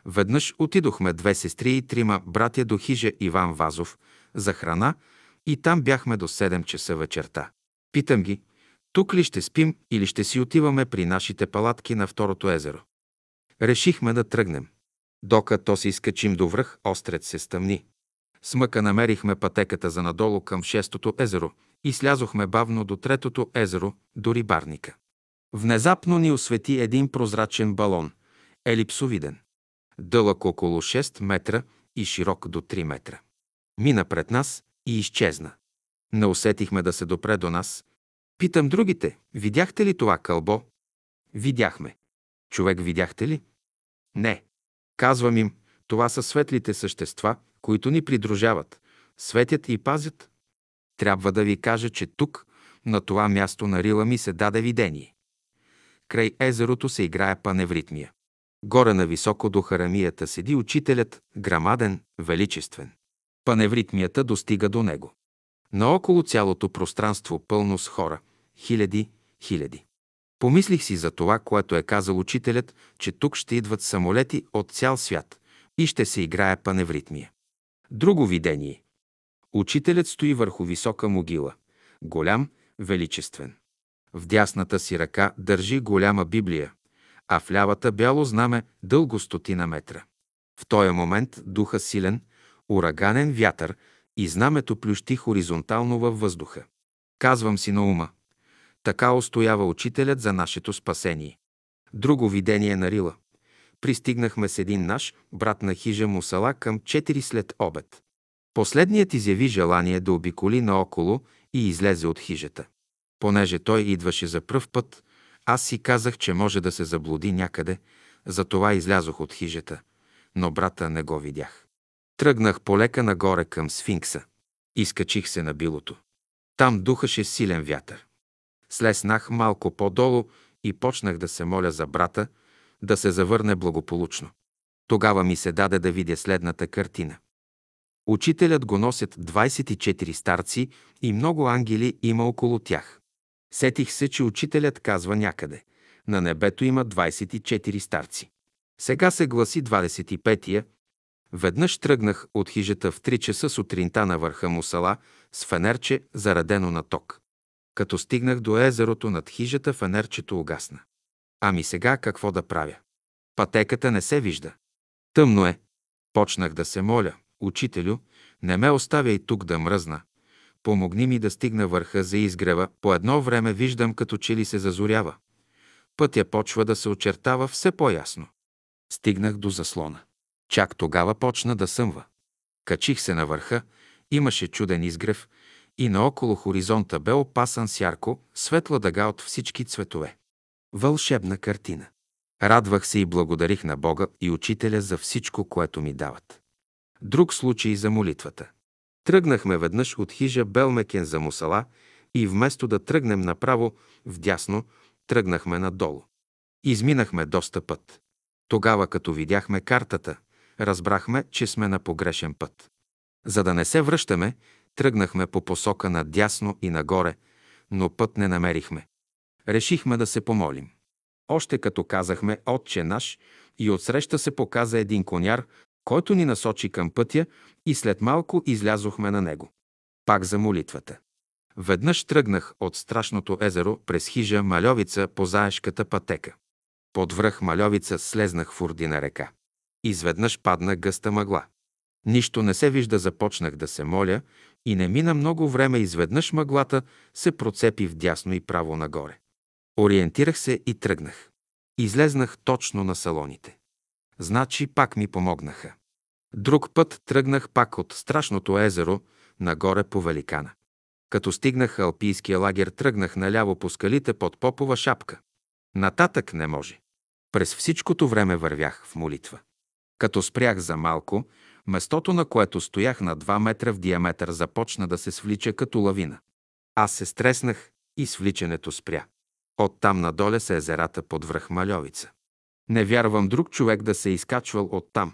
Веднъж отидохме две сестри и трима братя до хижа Иван Вазов за храна и там бяхме до 7 часа вечерта. Питам ги, тук ли ще спим или ще си отиваме при нашите палатки на второто езеро? Решихме да тръгнем. Докато се изкачим до връх, остред се стъмни. С мъка намерихме пътеката за надолу към шестото езеро и слязохме бавно до третото езеро, до рибарника. Внезапно ни освети един прозрачен балон, елипсовиден дълъг около 6 метра и широк до 3 метра. Мина пред нас и изчезна. Не усетихме да се допре до нас. Питам другите, видяхте ли това кълбо? Видяхме. Човек видяхте ли? Не. Казвам им, това са светлите същества, които ни придружават, светят и пазят. Трябва да ви кажа, че тук, на това място на Рила ми се даде видение. Край езерото се играе паневритмия. Горе на високо до харамията седи учителят, грамаден, величествен. Паневритмията достига до него. Наоколо цялото пространство пълно с хора. Хиляди, хиляди. Помислих си за това, което е казал учителят, че тук ще идват самолети от цял свят и ще се играе паневритмия. Друго видение. Учителят стои върху висока могила. Голям, величествен. В дясната си ръка държи голяма Библия, а в лявата бяло знаме дълго стотина метра. В този момент духа силен, ураганен вятър и знамето плющи хоризонтално във въздуха. Казвам си на ума. Така устоява учителят за нашето спасение. Друго видение на Рила. Пристигнахме с един наш брат на хижа Мусала към 4 след обед. Последният изяви желание да обиколи наоколо и излезе от хижата. Понеже той идваше за пръв път, аз си казах, че може да се заблуди някъде, затова излязох от хижата, но брата не го видях. Тръгнах полека нагоре към сфинкса. Изкачих се на билото. Там духаше силен вятър. Слеснах малко по-долу и почнах да се моля за брата да се завърне благополучно. Тогава ми се даде да видя следната картина. Учителят го носят 24 старци и много ангели има около тях. Сетих се, че учителят казва някъде. На небето има 24 старци. Сега се гласи 25-тия. Веднъж тръгнах от хижата в 3 часа сутринта на върха Мусала с фенерче, заредено на ток. Като стигнах до езерото над хижата, фенерчето угасна. Ами сега какво да правя? Пътеката не се вижда. Тъмно е. Почнах да се моля. Учителю, не ме оставя и тук да мръзна. Помогни ми да стигна върха за изгрева. По едно време виждам като че ли се зазорява. Пътя почва да се очертава все по-ясно. Стигнах до заслона. Чак тогава почна да съмва. Качих се на върха, имаше чуден изгрев и наоколо хоризонта бе опасан с ярко, светла дъга от всички цветове. Вълшебна картина. Радвах се и благодарих на Бога и Учителя за всичко, което ми дават. Друг случай за молитвата. Тръгнахме веднъж от хижа Белмекен за Мусала и вместо да тръгнем направо, вдясно, тръгнахме надолу. Изминахме доста път. Тогава, като видяхме картата, разбрахме, че сме на погрешен път. За да не се връщаме, тръгнахме по посока надясно и нагоре, но път не намерихме. Решихме да се помолим. Още като казахме Отче наш, и отсреща се показа един коняр, който ни насочи към пътя и след малко излязохме на него. Пак за молитвата. Веднъж тръгнах от страшното езеро през хижа Малевица по заешката пътека. Под връх Малевица слезнах в урдина река. Изведнъж падна гъста мъгла. Нищо не се вижда, започнах да се моля и не мина много време, изведнъж мъглата се процепи вдясно и право нагоре. Ориентирах се и тръгнах. Излезнах точно на салоните. Значи пак ми помогнаха. Друг път тръгнах пак от страшното езеро нагоре по Великана. Като стигнах алпийския лагер, тръгнах наляво по скалите под попова шапка. Нататък не може. През всичкото време вървях в молитва. Като спрях за малко, местото, на което стоях на 2 метра в диаметър, започна да се свлича като лавина. Аз се стреснах и свличането спря. Оттам надоле са езерата под връх Малевица. Не вярвам друг човек да се е изкачвал оттам.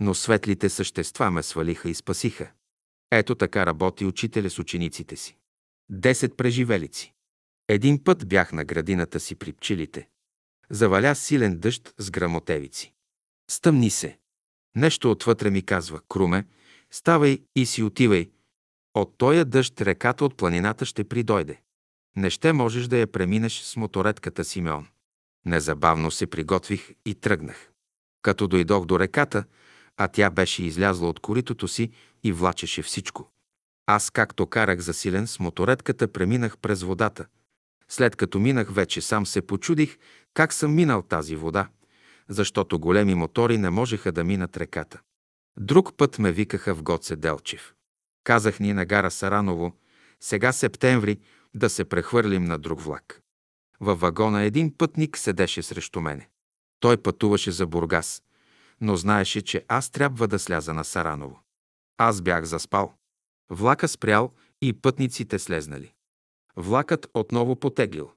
Но светлите същества ме свалиха и спасиха. Ето така работи учителя с учениците си. Десет преживелици. Един път бях на градината си при пчелите. Заваля силен дъжд с грамотевици. Стъмни се. Нещо отвътре ми казва, Круме, ставай и си отивай. От тоя дъжд реката от планината ще придойде. Не ще можеш да я преминеш с моторетката Симеон. Незабавно се приготвих и тръгнах. Като дойдох до реката, а тя беше излязла от коритото си и влачеше всичко. Аз, както карах засилен с моторетката, преминах през водата. След като минах, вече сам се почудих как съм минал тази вода, защото големи мотори не можеха да минат реката. Друг път ме викаха в Гоце Делчев. Казах ни на гара Сараново, сега септември, да се прехвърлим на друг влак. Във вагона един пътник седеше срещу мене. Той пътуваше за Бургас, но знаеше, че аз трябва да сляза на Сараново. Аз бях заспал. Влака спрял и пътниците слезнали. Влакът отново потеглил.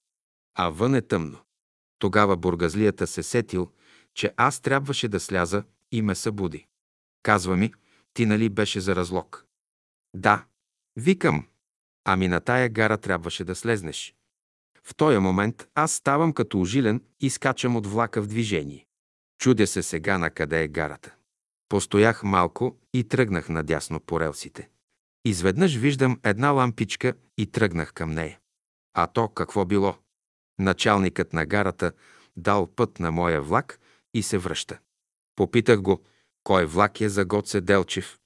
А вън е тъмно. Тогава бургазлията се сетил, че аз трябваше да сляза и ме събуди. Казва ми, ти нали беше за разлог? Да. Викам. Ами на тая гара трябваше да слезнеш. В този момент аз ставам като ожилен и скачам от влака в движение. Чудя се сега на къде е гарата. Постоях малко и тръгнах надясно по релсите. Изведнъж виждам една лампичка и тръгнах към нея. А то какво било? Началникът на гарата дал път на моя влак и се връща. Попитах го, кой влак е за Гоце Делчев.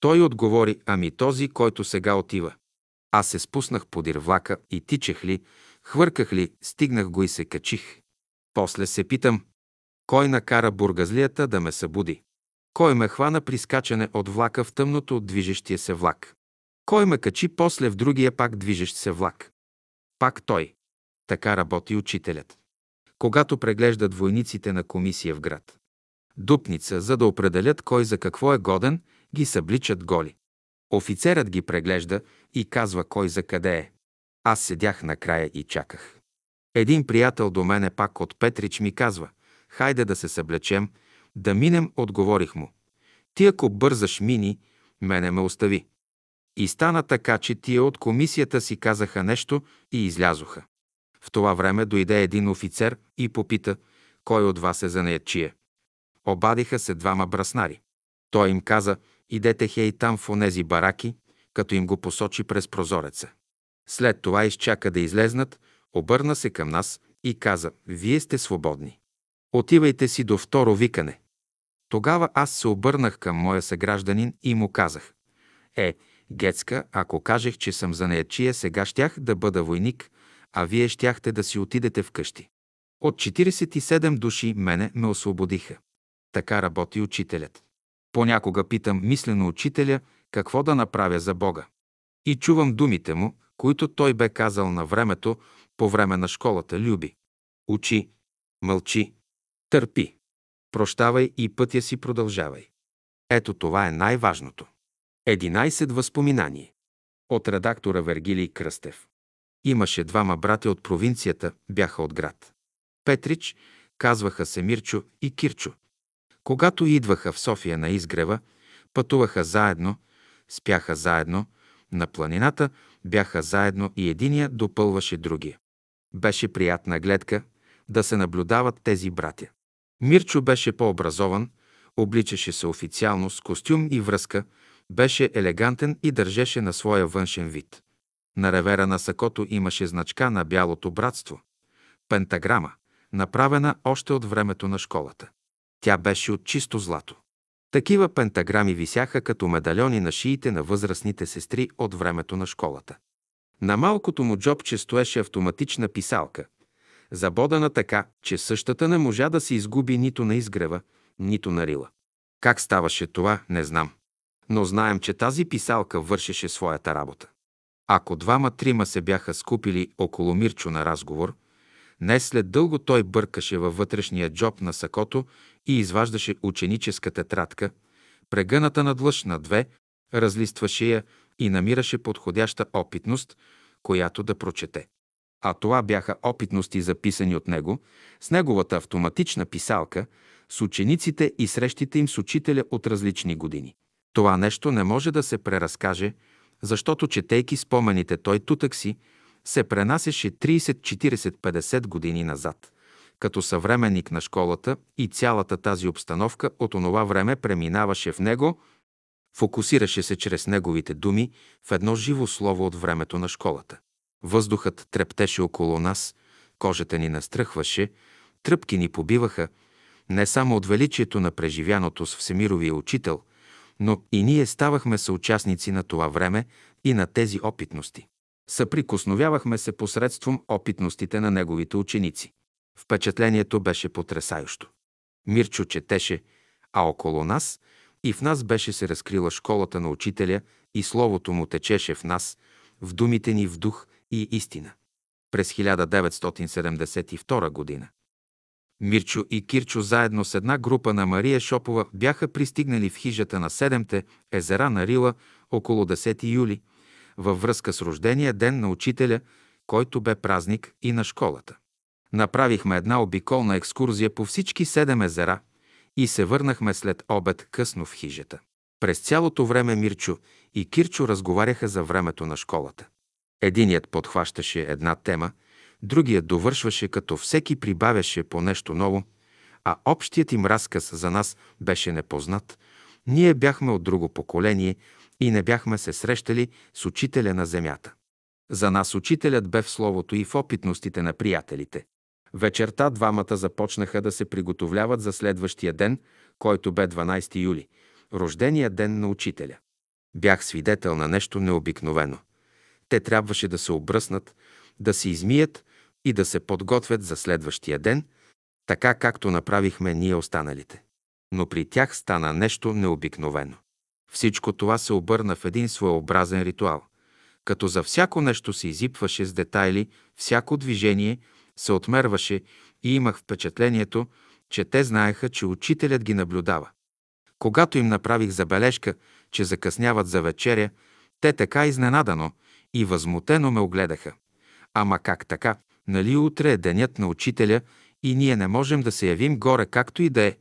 Той отговори, ами този, който сега отива. Аз се спуснах подир влака и тичах ли, хвърках ли, стигнах го и се качих. После се питам, кой накара бургазлията да ме събуди? Кой ме хвана при скачане от влака в тъмното от движещия се влак? Кой ме качи после в другия пак движещ се влак? Пак той. Така работи учителят. Когато преглеждат войниците на комисия в град. Дупница, за да определят кой за какво е годен, ги събличат голи. Офицерът ги преглежда и казва кой за къде е. Аз седях накрая и чаках. Един приятел до мене пак от Петрич ми казва, хайде да се съблечем, да минем, отговорих му. Ти ако бързаш мини, мене ме остави. И стана така, че тия от комисията си казаха нещо и излязоха. В това време дойде един офицер и попита, кой от вас е занаячие. Обадиха се двама браснари. Той им каза, идете хей там в онези бараки, като им го посочи през прозореца. След това изчака да излезнат, обърна се към нас и каза, вие сте свободни. Отивайте си до второ викане. Тогава аз се обърнах към моя съгражданин и му казах, е, Гецка, ако кажех, че съм за неячия, сега щях да бъда войник, а вие щяхте да си отидете вкъщи. От 47 души мене ме освободиха. Така работи учителят. Понякога питам мислено учителя какво да направя за Бога. И чувам думите му, които той бе казал на времето, по време на школата Люби. Учи, мълчи, търпи, прощавай и пътя си продължавай. Ето това е най-важното. 11 възпоминание. От редактора Вергилий Кръстев. Имаше двама брати от провинцията, бяха от град. Петрич, казваха се Мирчо и Кирчо. Когато идваха в София на изгрева, пътуваха заедно, спяха заедно, на планината бяха заедно и единия допълваше другия. Беше приятна гледка да се наблюдават тези братя. Мирчо беше по-образован, обличаше се официално с костюм и връзка, беше елегантен и държеше на своя външен вид. На ревера на сакото имаше значка на бялото братство – пентаграма, направена още от времето на школата. Тя беше от чисто злато. Такива пентаграми висяха като медальони на шиите на възрастните сестри от времето на школата. На малкото му джобче стоеше автоматична писалка, забодана така, че същата не можа да се изгуби нито на изгрева, нито на рила. Как ставаше това, не знам. Но знаем, че тази писалка вършеше своята работа. Ако двама-трима се бяха скупили около Мирчо на разговор, не след дълго той бъркаше във вътрешния джоб на сакото и изваждаше ученическа тетрадка, прегъната надлъж на две, разлистваше я и намираше подходяща опитност, която да прочете. А това бяха опитности записани от него, с неговата автоматична писалка, с учениците и срещите им с учителя от различни години. Това нещо не може да се преразкаже, защото четейки спомените той тутък си, се пренасяше 30, 40, 50 години назад. Като съвременник на школата и цялата тази обстановка от онова време преминаваше в него, фокусираше се чрез неговите думи в едно живо слово от времето на школата. Въздухът трептеше около нас, кожата ни настръхваше, тръпки ни побиваха, не само от величието на преживяното с Всемировия учител, но и ние ставахме съучастници на това време и на тези опитности. Съприкосновявахме се посредством опитностите на неговите ученици. Впечатлението беше потрясащо. Мирчо четеше, а около нас и в нас беше се разкрила школата на учителя и словото му течеше в нас, в думите ни в дух и истина. През 1972 година. Мирчо и Кирчо заедно с една група на Мария Шопова бяха пристигнали в хижата на Седемте езера на Рила около 10 юли – във връзка с рождения ден на учителя, който бе празник и на школата. Направихме една обиколна екскурзия по всички седем езера и се върнахме след обед късно в хижата. През цялото време Мирчо и Кирчо разговаряха за времето на школата. Единият подхващаше една тема, другият довършваше, като всеки прибавяше по нещо ново, а общият им разказ за нас беше непознат. Ние бяхме от друго поколение и не бяхме се срещали с учителя на земята. За нас учителят бе в словото и в опитностите на приятелите. Вечерта двамата започнаха да се приготовляват за следващия ден, който бе 12 юли, рождения ден на учителя. Бях свидетел на нещо необикновено. Те трябваше да се обръснат, да се измият и да се подготвят за следващия ден, така както направихме ние останалите. Но при тях стана нещо необикновено. Всичко това се обърна в един своеобразен ритуал. Като за всяко нещо се изипваше с детайли, всяко движение се отмерваше и имах впечатлението, че те знаеха, че учителят ги наблюдава. Когато им направих забележка, че закъсняват за вечеря, те така изненадано и възмутено ме огледаха. Ама как така? Нали утре е денят на учителя и ние не можем да се явим горе както и да е?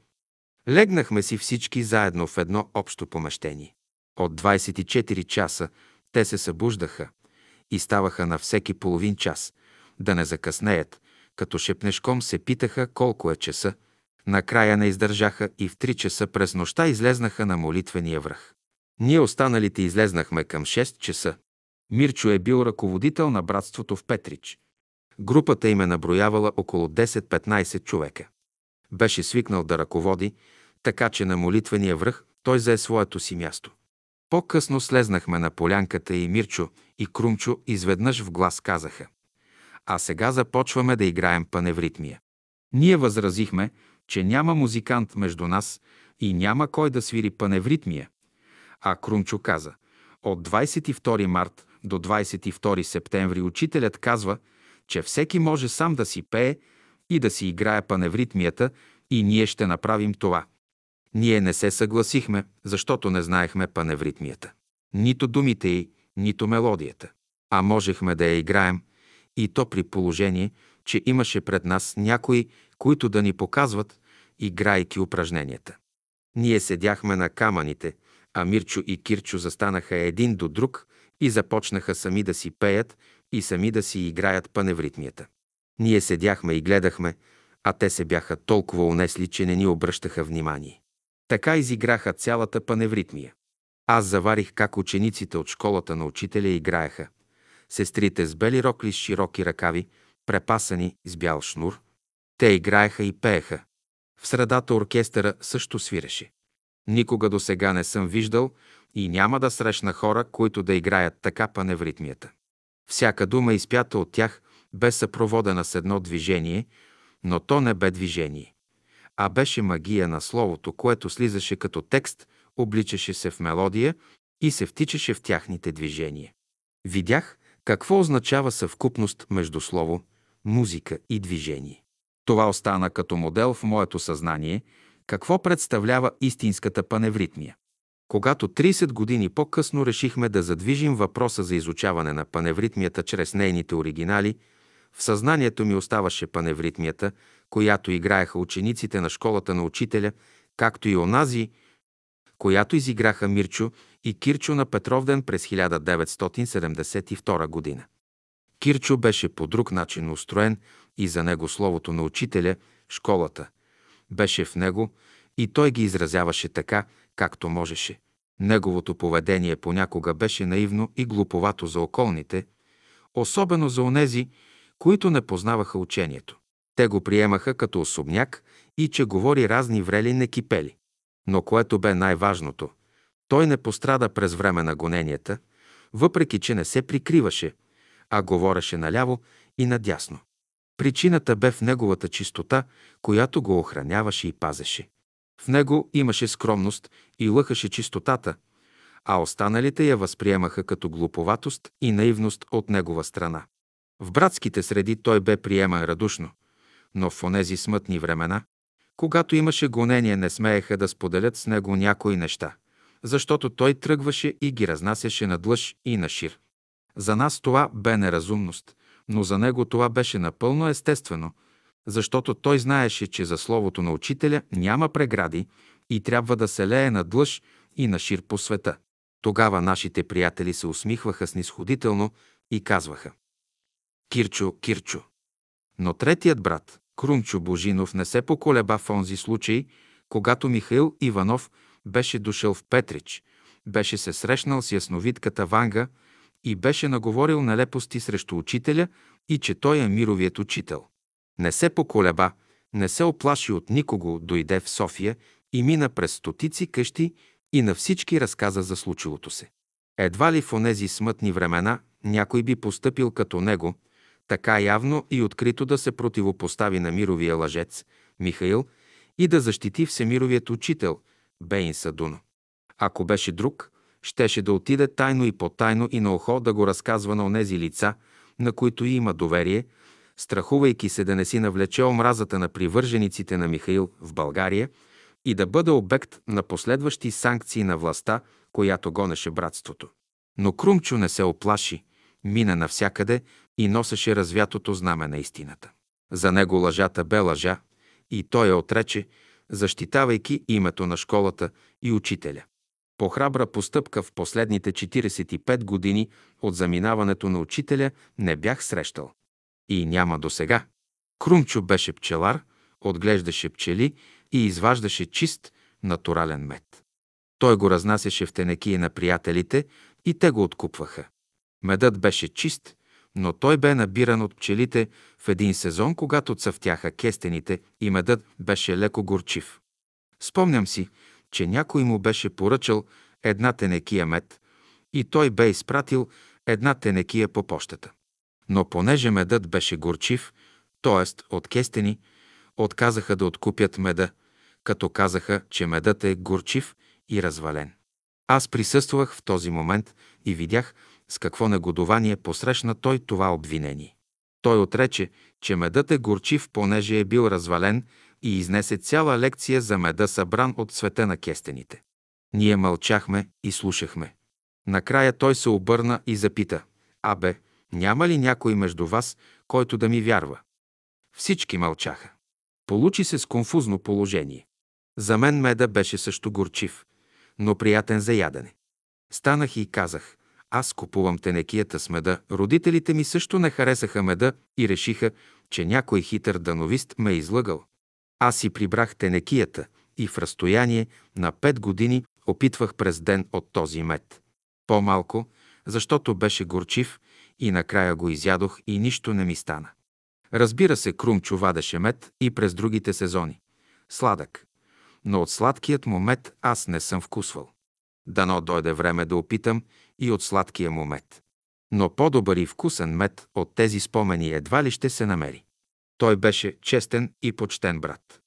Легнахме си всички заедно в едно общо помещение. От 24 часа те се събуждаха и ставаха на всеки половин час, да не закъснеят, като шепнешком се питаха колко е часа. Накрая не издържаха и в 3 часа през нощта излезнаха на молитвения връх. Ние останалите излезнахме към 6 часа. Мирчо е бил ръководител на братството в Петрич. Групата им е наброявала около 10-15 човека. Беше свикнал да ръководи, така че на молитвения връх той зае своето си място. По-късно слезнахме на полянката и Мирчо и Крумчо изведнъж в глас казаха. А сега започваме да играем паневритмия. Ние възразихме, че няма музикант между нас и няма кой да свири паневритмия. А Крумчо каза, от 22 март до 22 септември учителят казва, че всеки може сам да си пее и да си играе паневритмията и ние ще направим това. Ние не се съгласихме, защото не знаехме паневритмията. Нито думите й, нито мелодията. А можехме да я играем и то при положение, че имаше пред нас някои, които да ни показват, играйки упражненията. Ние седяхме на камъните, а Мирчо и Кирчо застанаха един до друг и започнаха сами да си пеят и сами да си играят паневритмията. Ние седяхме и гледахме, а те се бяха толкова унесли, че не ни обръщаха внимание. Така изиграха цялата паневритмия. Аз заварих как учениците от школата на учителя играеха. Сестрите с бели рокли с широки ръкави, препасани с бял шнур. Те играеха и пееха. В средата оркестъра също свиреше. Никога до сега не съм виждал и няма да срещна хора, които да играят така паневритмията. Всяка дума изпята от тях бе съпроводена с едно движение, но то не бе движение, а беше магия на словото, което слизаше като текст, обличаше се в мелодия и се втичаше в тяхните движения. Видях какво означава съвкупност между слово, музика и движение. Това остана като модел в моето съзнание, какво представлява истинската паневритмия. Когато 30 години по-късно решихме да задвижим въпроса за изучаване на паневритмията чрез нейните оригинали, в съзнанието ми оставаше паневритмията, която играеха учениците на школата на учителя, както и онази, която изиграха Мирчо и Кирчо на Петровден през 1972 година. Кирчо беше по друг начин устроен и за него словото на учителя, школата, беше в него и той ги изразяваше така, както можеше. Неговото поведение понякога беше наивно и глуповато за околните, особено за онези, които не познаваха учението. Те го приемаха като особняк и че говори разни врели некипели. Но което бе най-важното, той не пострада през време на гоненията, въпреки че не се прикриваше, а говореше наляво и надясно. Причината бе в неговата чистота, която го охраняваше и пазеше. В него имаше скромност и лъхаше чистотата, а останалите я възприемаха като глуповатост и наивност от негова страна. В братските среди той бе приеман радушно, но в онези смътни времена, когато имаше гонение, не смееха да споделят с него някои неща, защото той тръгваше и ги разнасяше на длъж и на шир. За нас това бе неразумност, но за него това беше напълно естествено, защото той знаеше, че за словото на учителя няма прегради и трябва да се лее на длъж и на шир по света. Тогава нашите приятели се усмихваха снисходително и казваха Кирчо, Кирчо. Но третият брат, Крумчо Божинов, не се поколеба в онзи случай, когато Михаил Иванов беше дошъл в Петрич, беше се срещнал с ясновидката Ванга и беше наговорил нелепости срещу учителя и че той е мировият учител. Не се поколеба, не се оплаши от никого, дойде в София и мина през стотици къщи и на всички разказа за случилото се. Едва ли в онези смътни времена някой би постъпил като него, така явно и открито да се противопостави на мировия лъжец, Михаил, и да защити всемировият учител, Бейн Садуно. Ако беше друг, щеше да отиде тайно и потайно и на ухо да го разказва на онези лица, на които има доверие, страхувайки се да не си навлече омразата на привържениците на Михаил в България и да бъде обект на последващи санкции на властта, която гонеше братството. Но Крумчо не се оплаши, мина навсякъде и носеше развятото знаме на истината. За него лъжата бе лъжа и той я отрече, защитавайки името на школата и учителя. По-храбра постъпка в последните 45 години от заминаването на учителя не бях срещал. И няма до сега. Крумчо беше пчелар, отглеждаше пчели и изваждаше чист, натурален мед. Той го разнасяше в тенекия на приятелите и те го откупваха. Медът беше чист, но той бе набиран от пчелите в един сезон, когато цъфтяха кестените и медът беше леко горчив. Спомням си, че някой му беше поръчал една тенекия мед и той бе изпратил една тенекия по почтата. Но понеже медът беше горчив, т.е. от кестени, отказаха да откупят меда, като казаха, че медът е горчив и развален. Аз присъствах в този момент и видях с какво негодование посрещна той това обвинение. Той отрече, че медът е горчив, понеже е бил развален и изнесе цяла лекция за меда, събран от света на кестените. Ние мълчахме и слушахме. Накрая той се обърна и запита. Абе, няма ли някой между вас, който да ми вярва? Всички мълчаха. Получи се с конфузно положение. За мен меда беше също горчив, но приятен за ядене. Станах и казах, аз купувам тенекията с меда. Родителите ми също не харесаха меда и решиха, че някой хитър дановист ме е излъгал. Аз си прибрах тенекията и в разстояние на пет години опитвах през ден от този мед. По-малко, защото беше горчив и накрая го изядох и нищо не ми стана. Разбира се, Крумчо вадеше мед и през другите сезони. Сладък. Но от сладкият му мед аз не съм вкусвал. Дано дойде време да опитам и от сладкия му мед. Но по-добър и вкусен мед от тези спомени едва ли ще се намери. Той беше честен и почтен брат.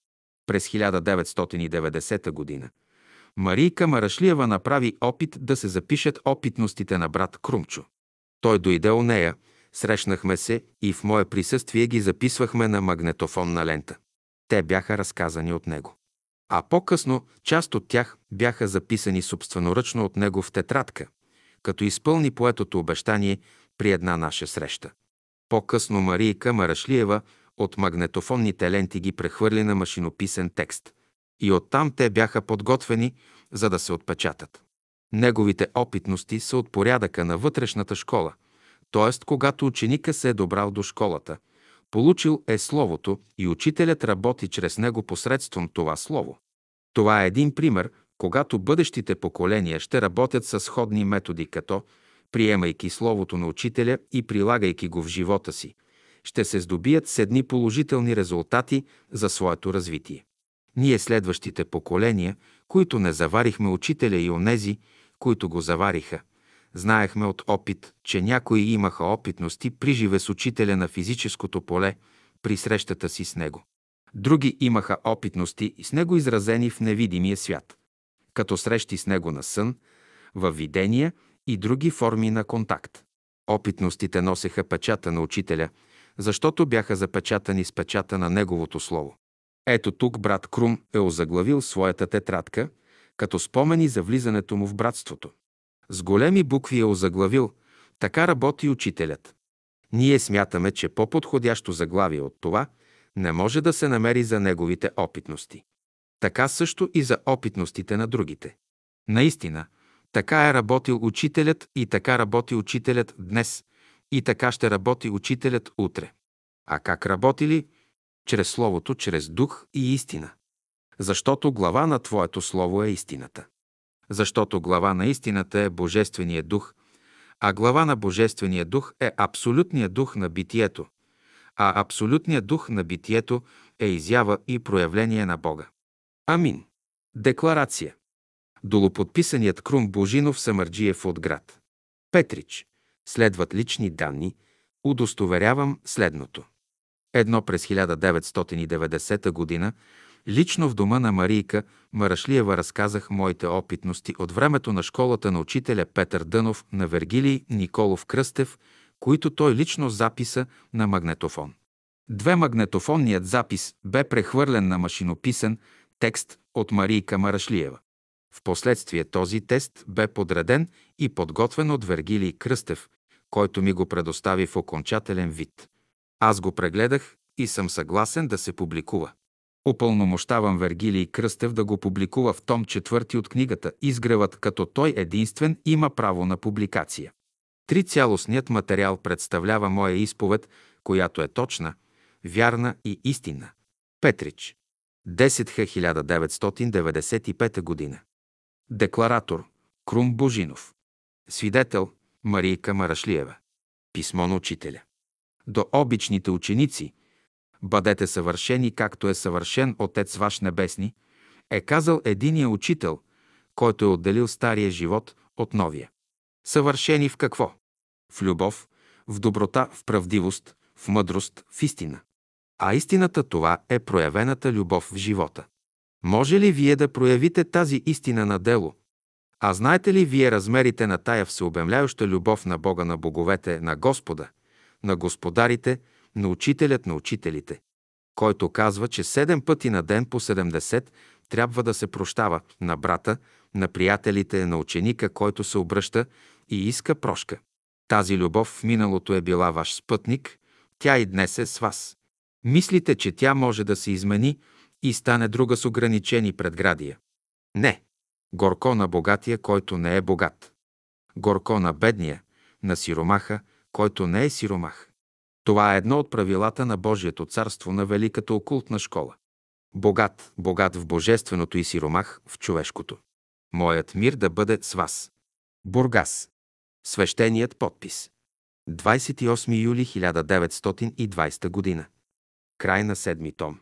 През 1990 година Марийка Марашлиева направи опит да се запишат опитностите на брат Крумчо. Той дойде у нея, срещнахме се и в мое присъствие ги записвахме на магнетофонна лента. Те бяха разказани от него. А по-късно част от тях бяха записани собственоръчно от него в тетрадка, като изпълни поетото обещание при една наша среща. По-късно Марийка Марашлиева от магнетофонните ленти ги прехвърли на машинописен текст. И оттам те бяха подготвени, за да се отпечатат. Неговите опитности са от порядъка на вътрешната школа, т.е. когато ученика се е добрал до школата, получил е Словото и учителят работи чрез него посредством това Слово. Това е един пример, когато бъдещите поколения ще работят с сходни методи, като приемайки Словото на учителя и прилагайки го в живота си, ще се здобият с едни положителни резултати за своето развитие. Ние следващите поколения, които не заварихме учителя и онези, които го завариха, знаехме от опит, че някои имаха опитности при живе с учителя на физическото поле при срещата си с него. Други имаха опитности с него изразени в невидимия свят, като срещи с него на сън, във видения и други форми на контакт. Опитностите носеха печата на учителя, защото бяха запечатани с печата на неговото слово. Ето тук брат Крум е озаглавил своята тетрадка, като спомени за влизането му в братството. С големи букви е озаглавил «Така работи учителят». Ние смятаме, че по-подходящо заглавие от това не може да се намери за неговите опитности. Така също и за опитностите на другите. Наистина, така е работил учителят и така работи учителят днес и така ще работи учителят утре. А как работили? Чрез Словото, чрез дух и истина. Защото глава на Твоето Слово е истината. Защото глава на истината е Божествения дух, а глава на Божествения дух е абсолютният дух на битието, а абсолютният дух на битието е изява и проявление на Бога. Амин. Декларация. Долуподписаният Крум Божинов Самарджиев от град. Петрич. Следват лични данни. Удостоверявам следното. Едно през 1990 година лично в дома на Марийка Марашлиева разказах моите опитности от времето на школата на учителя Петър Дънов на Вергилий Николов Кръстев, които той лично записа на магнетофон. Две магнетофонният запис бе прехвърлен на машинописен текст от Марийка Марашлиева. Впоследствие този тест бе подреден и подготвен от Вергилий Кръстев, който ми го предостави в окончателен вид. Аз го прегледах и съм съгласен да се публикува. Опълномощавам Вергилий Кръстев да го публикува в том четвърти от книгата Изгревът, като той единствен има право на публикация. Три цялостният материал представлява моя изповед, която е точна, вярна и истинна. Петрич. 10 1995 година. Декларатор Крум Божинов. Свидетел Марийка Марашлиева. Писмо на учителя. До обичните ученици, бъдете съвършени, както е съвършен Отец ваш небесни, е казал единия учител, който е отделил стария живот от новия. Съвършени в какво? В любов, в доброта, в правдивост, в мъдрост, в истина. А истината това е проявената любов в живота. Може ли вие да проявите тази истина на дело? А знаете ли вие размерите на тая всеобемляюща любов на Бога на боговете, на Господа, на господарите, на учителят на учителите, който казва, че седем пъти на ден по 70 трябва да се прощава на брата, на приятелите, на ученика, който се обръща и иска прошка. Тази любов в миналото е била ваш спътник, тя и днес е с вас. Мислите, че тя може да се измени и стане друга с ограничени предградия. Не. Горко на богатия, който не е богат. Горко на бедния, на сиромаха, който не е сиромах. Това е едно от правилата на Божието царство на великата окултна школа. Богат, богат в божественото и сиромах в човешкото. Моят мир да бъде с вас. Бургас. Свещеният подпис. 28 юли 1920 година. Край на седми том.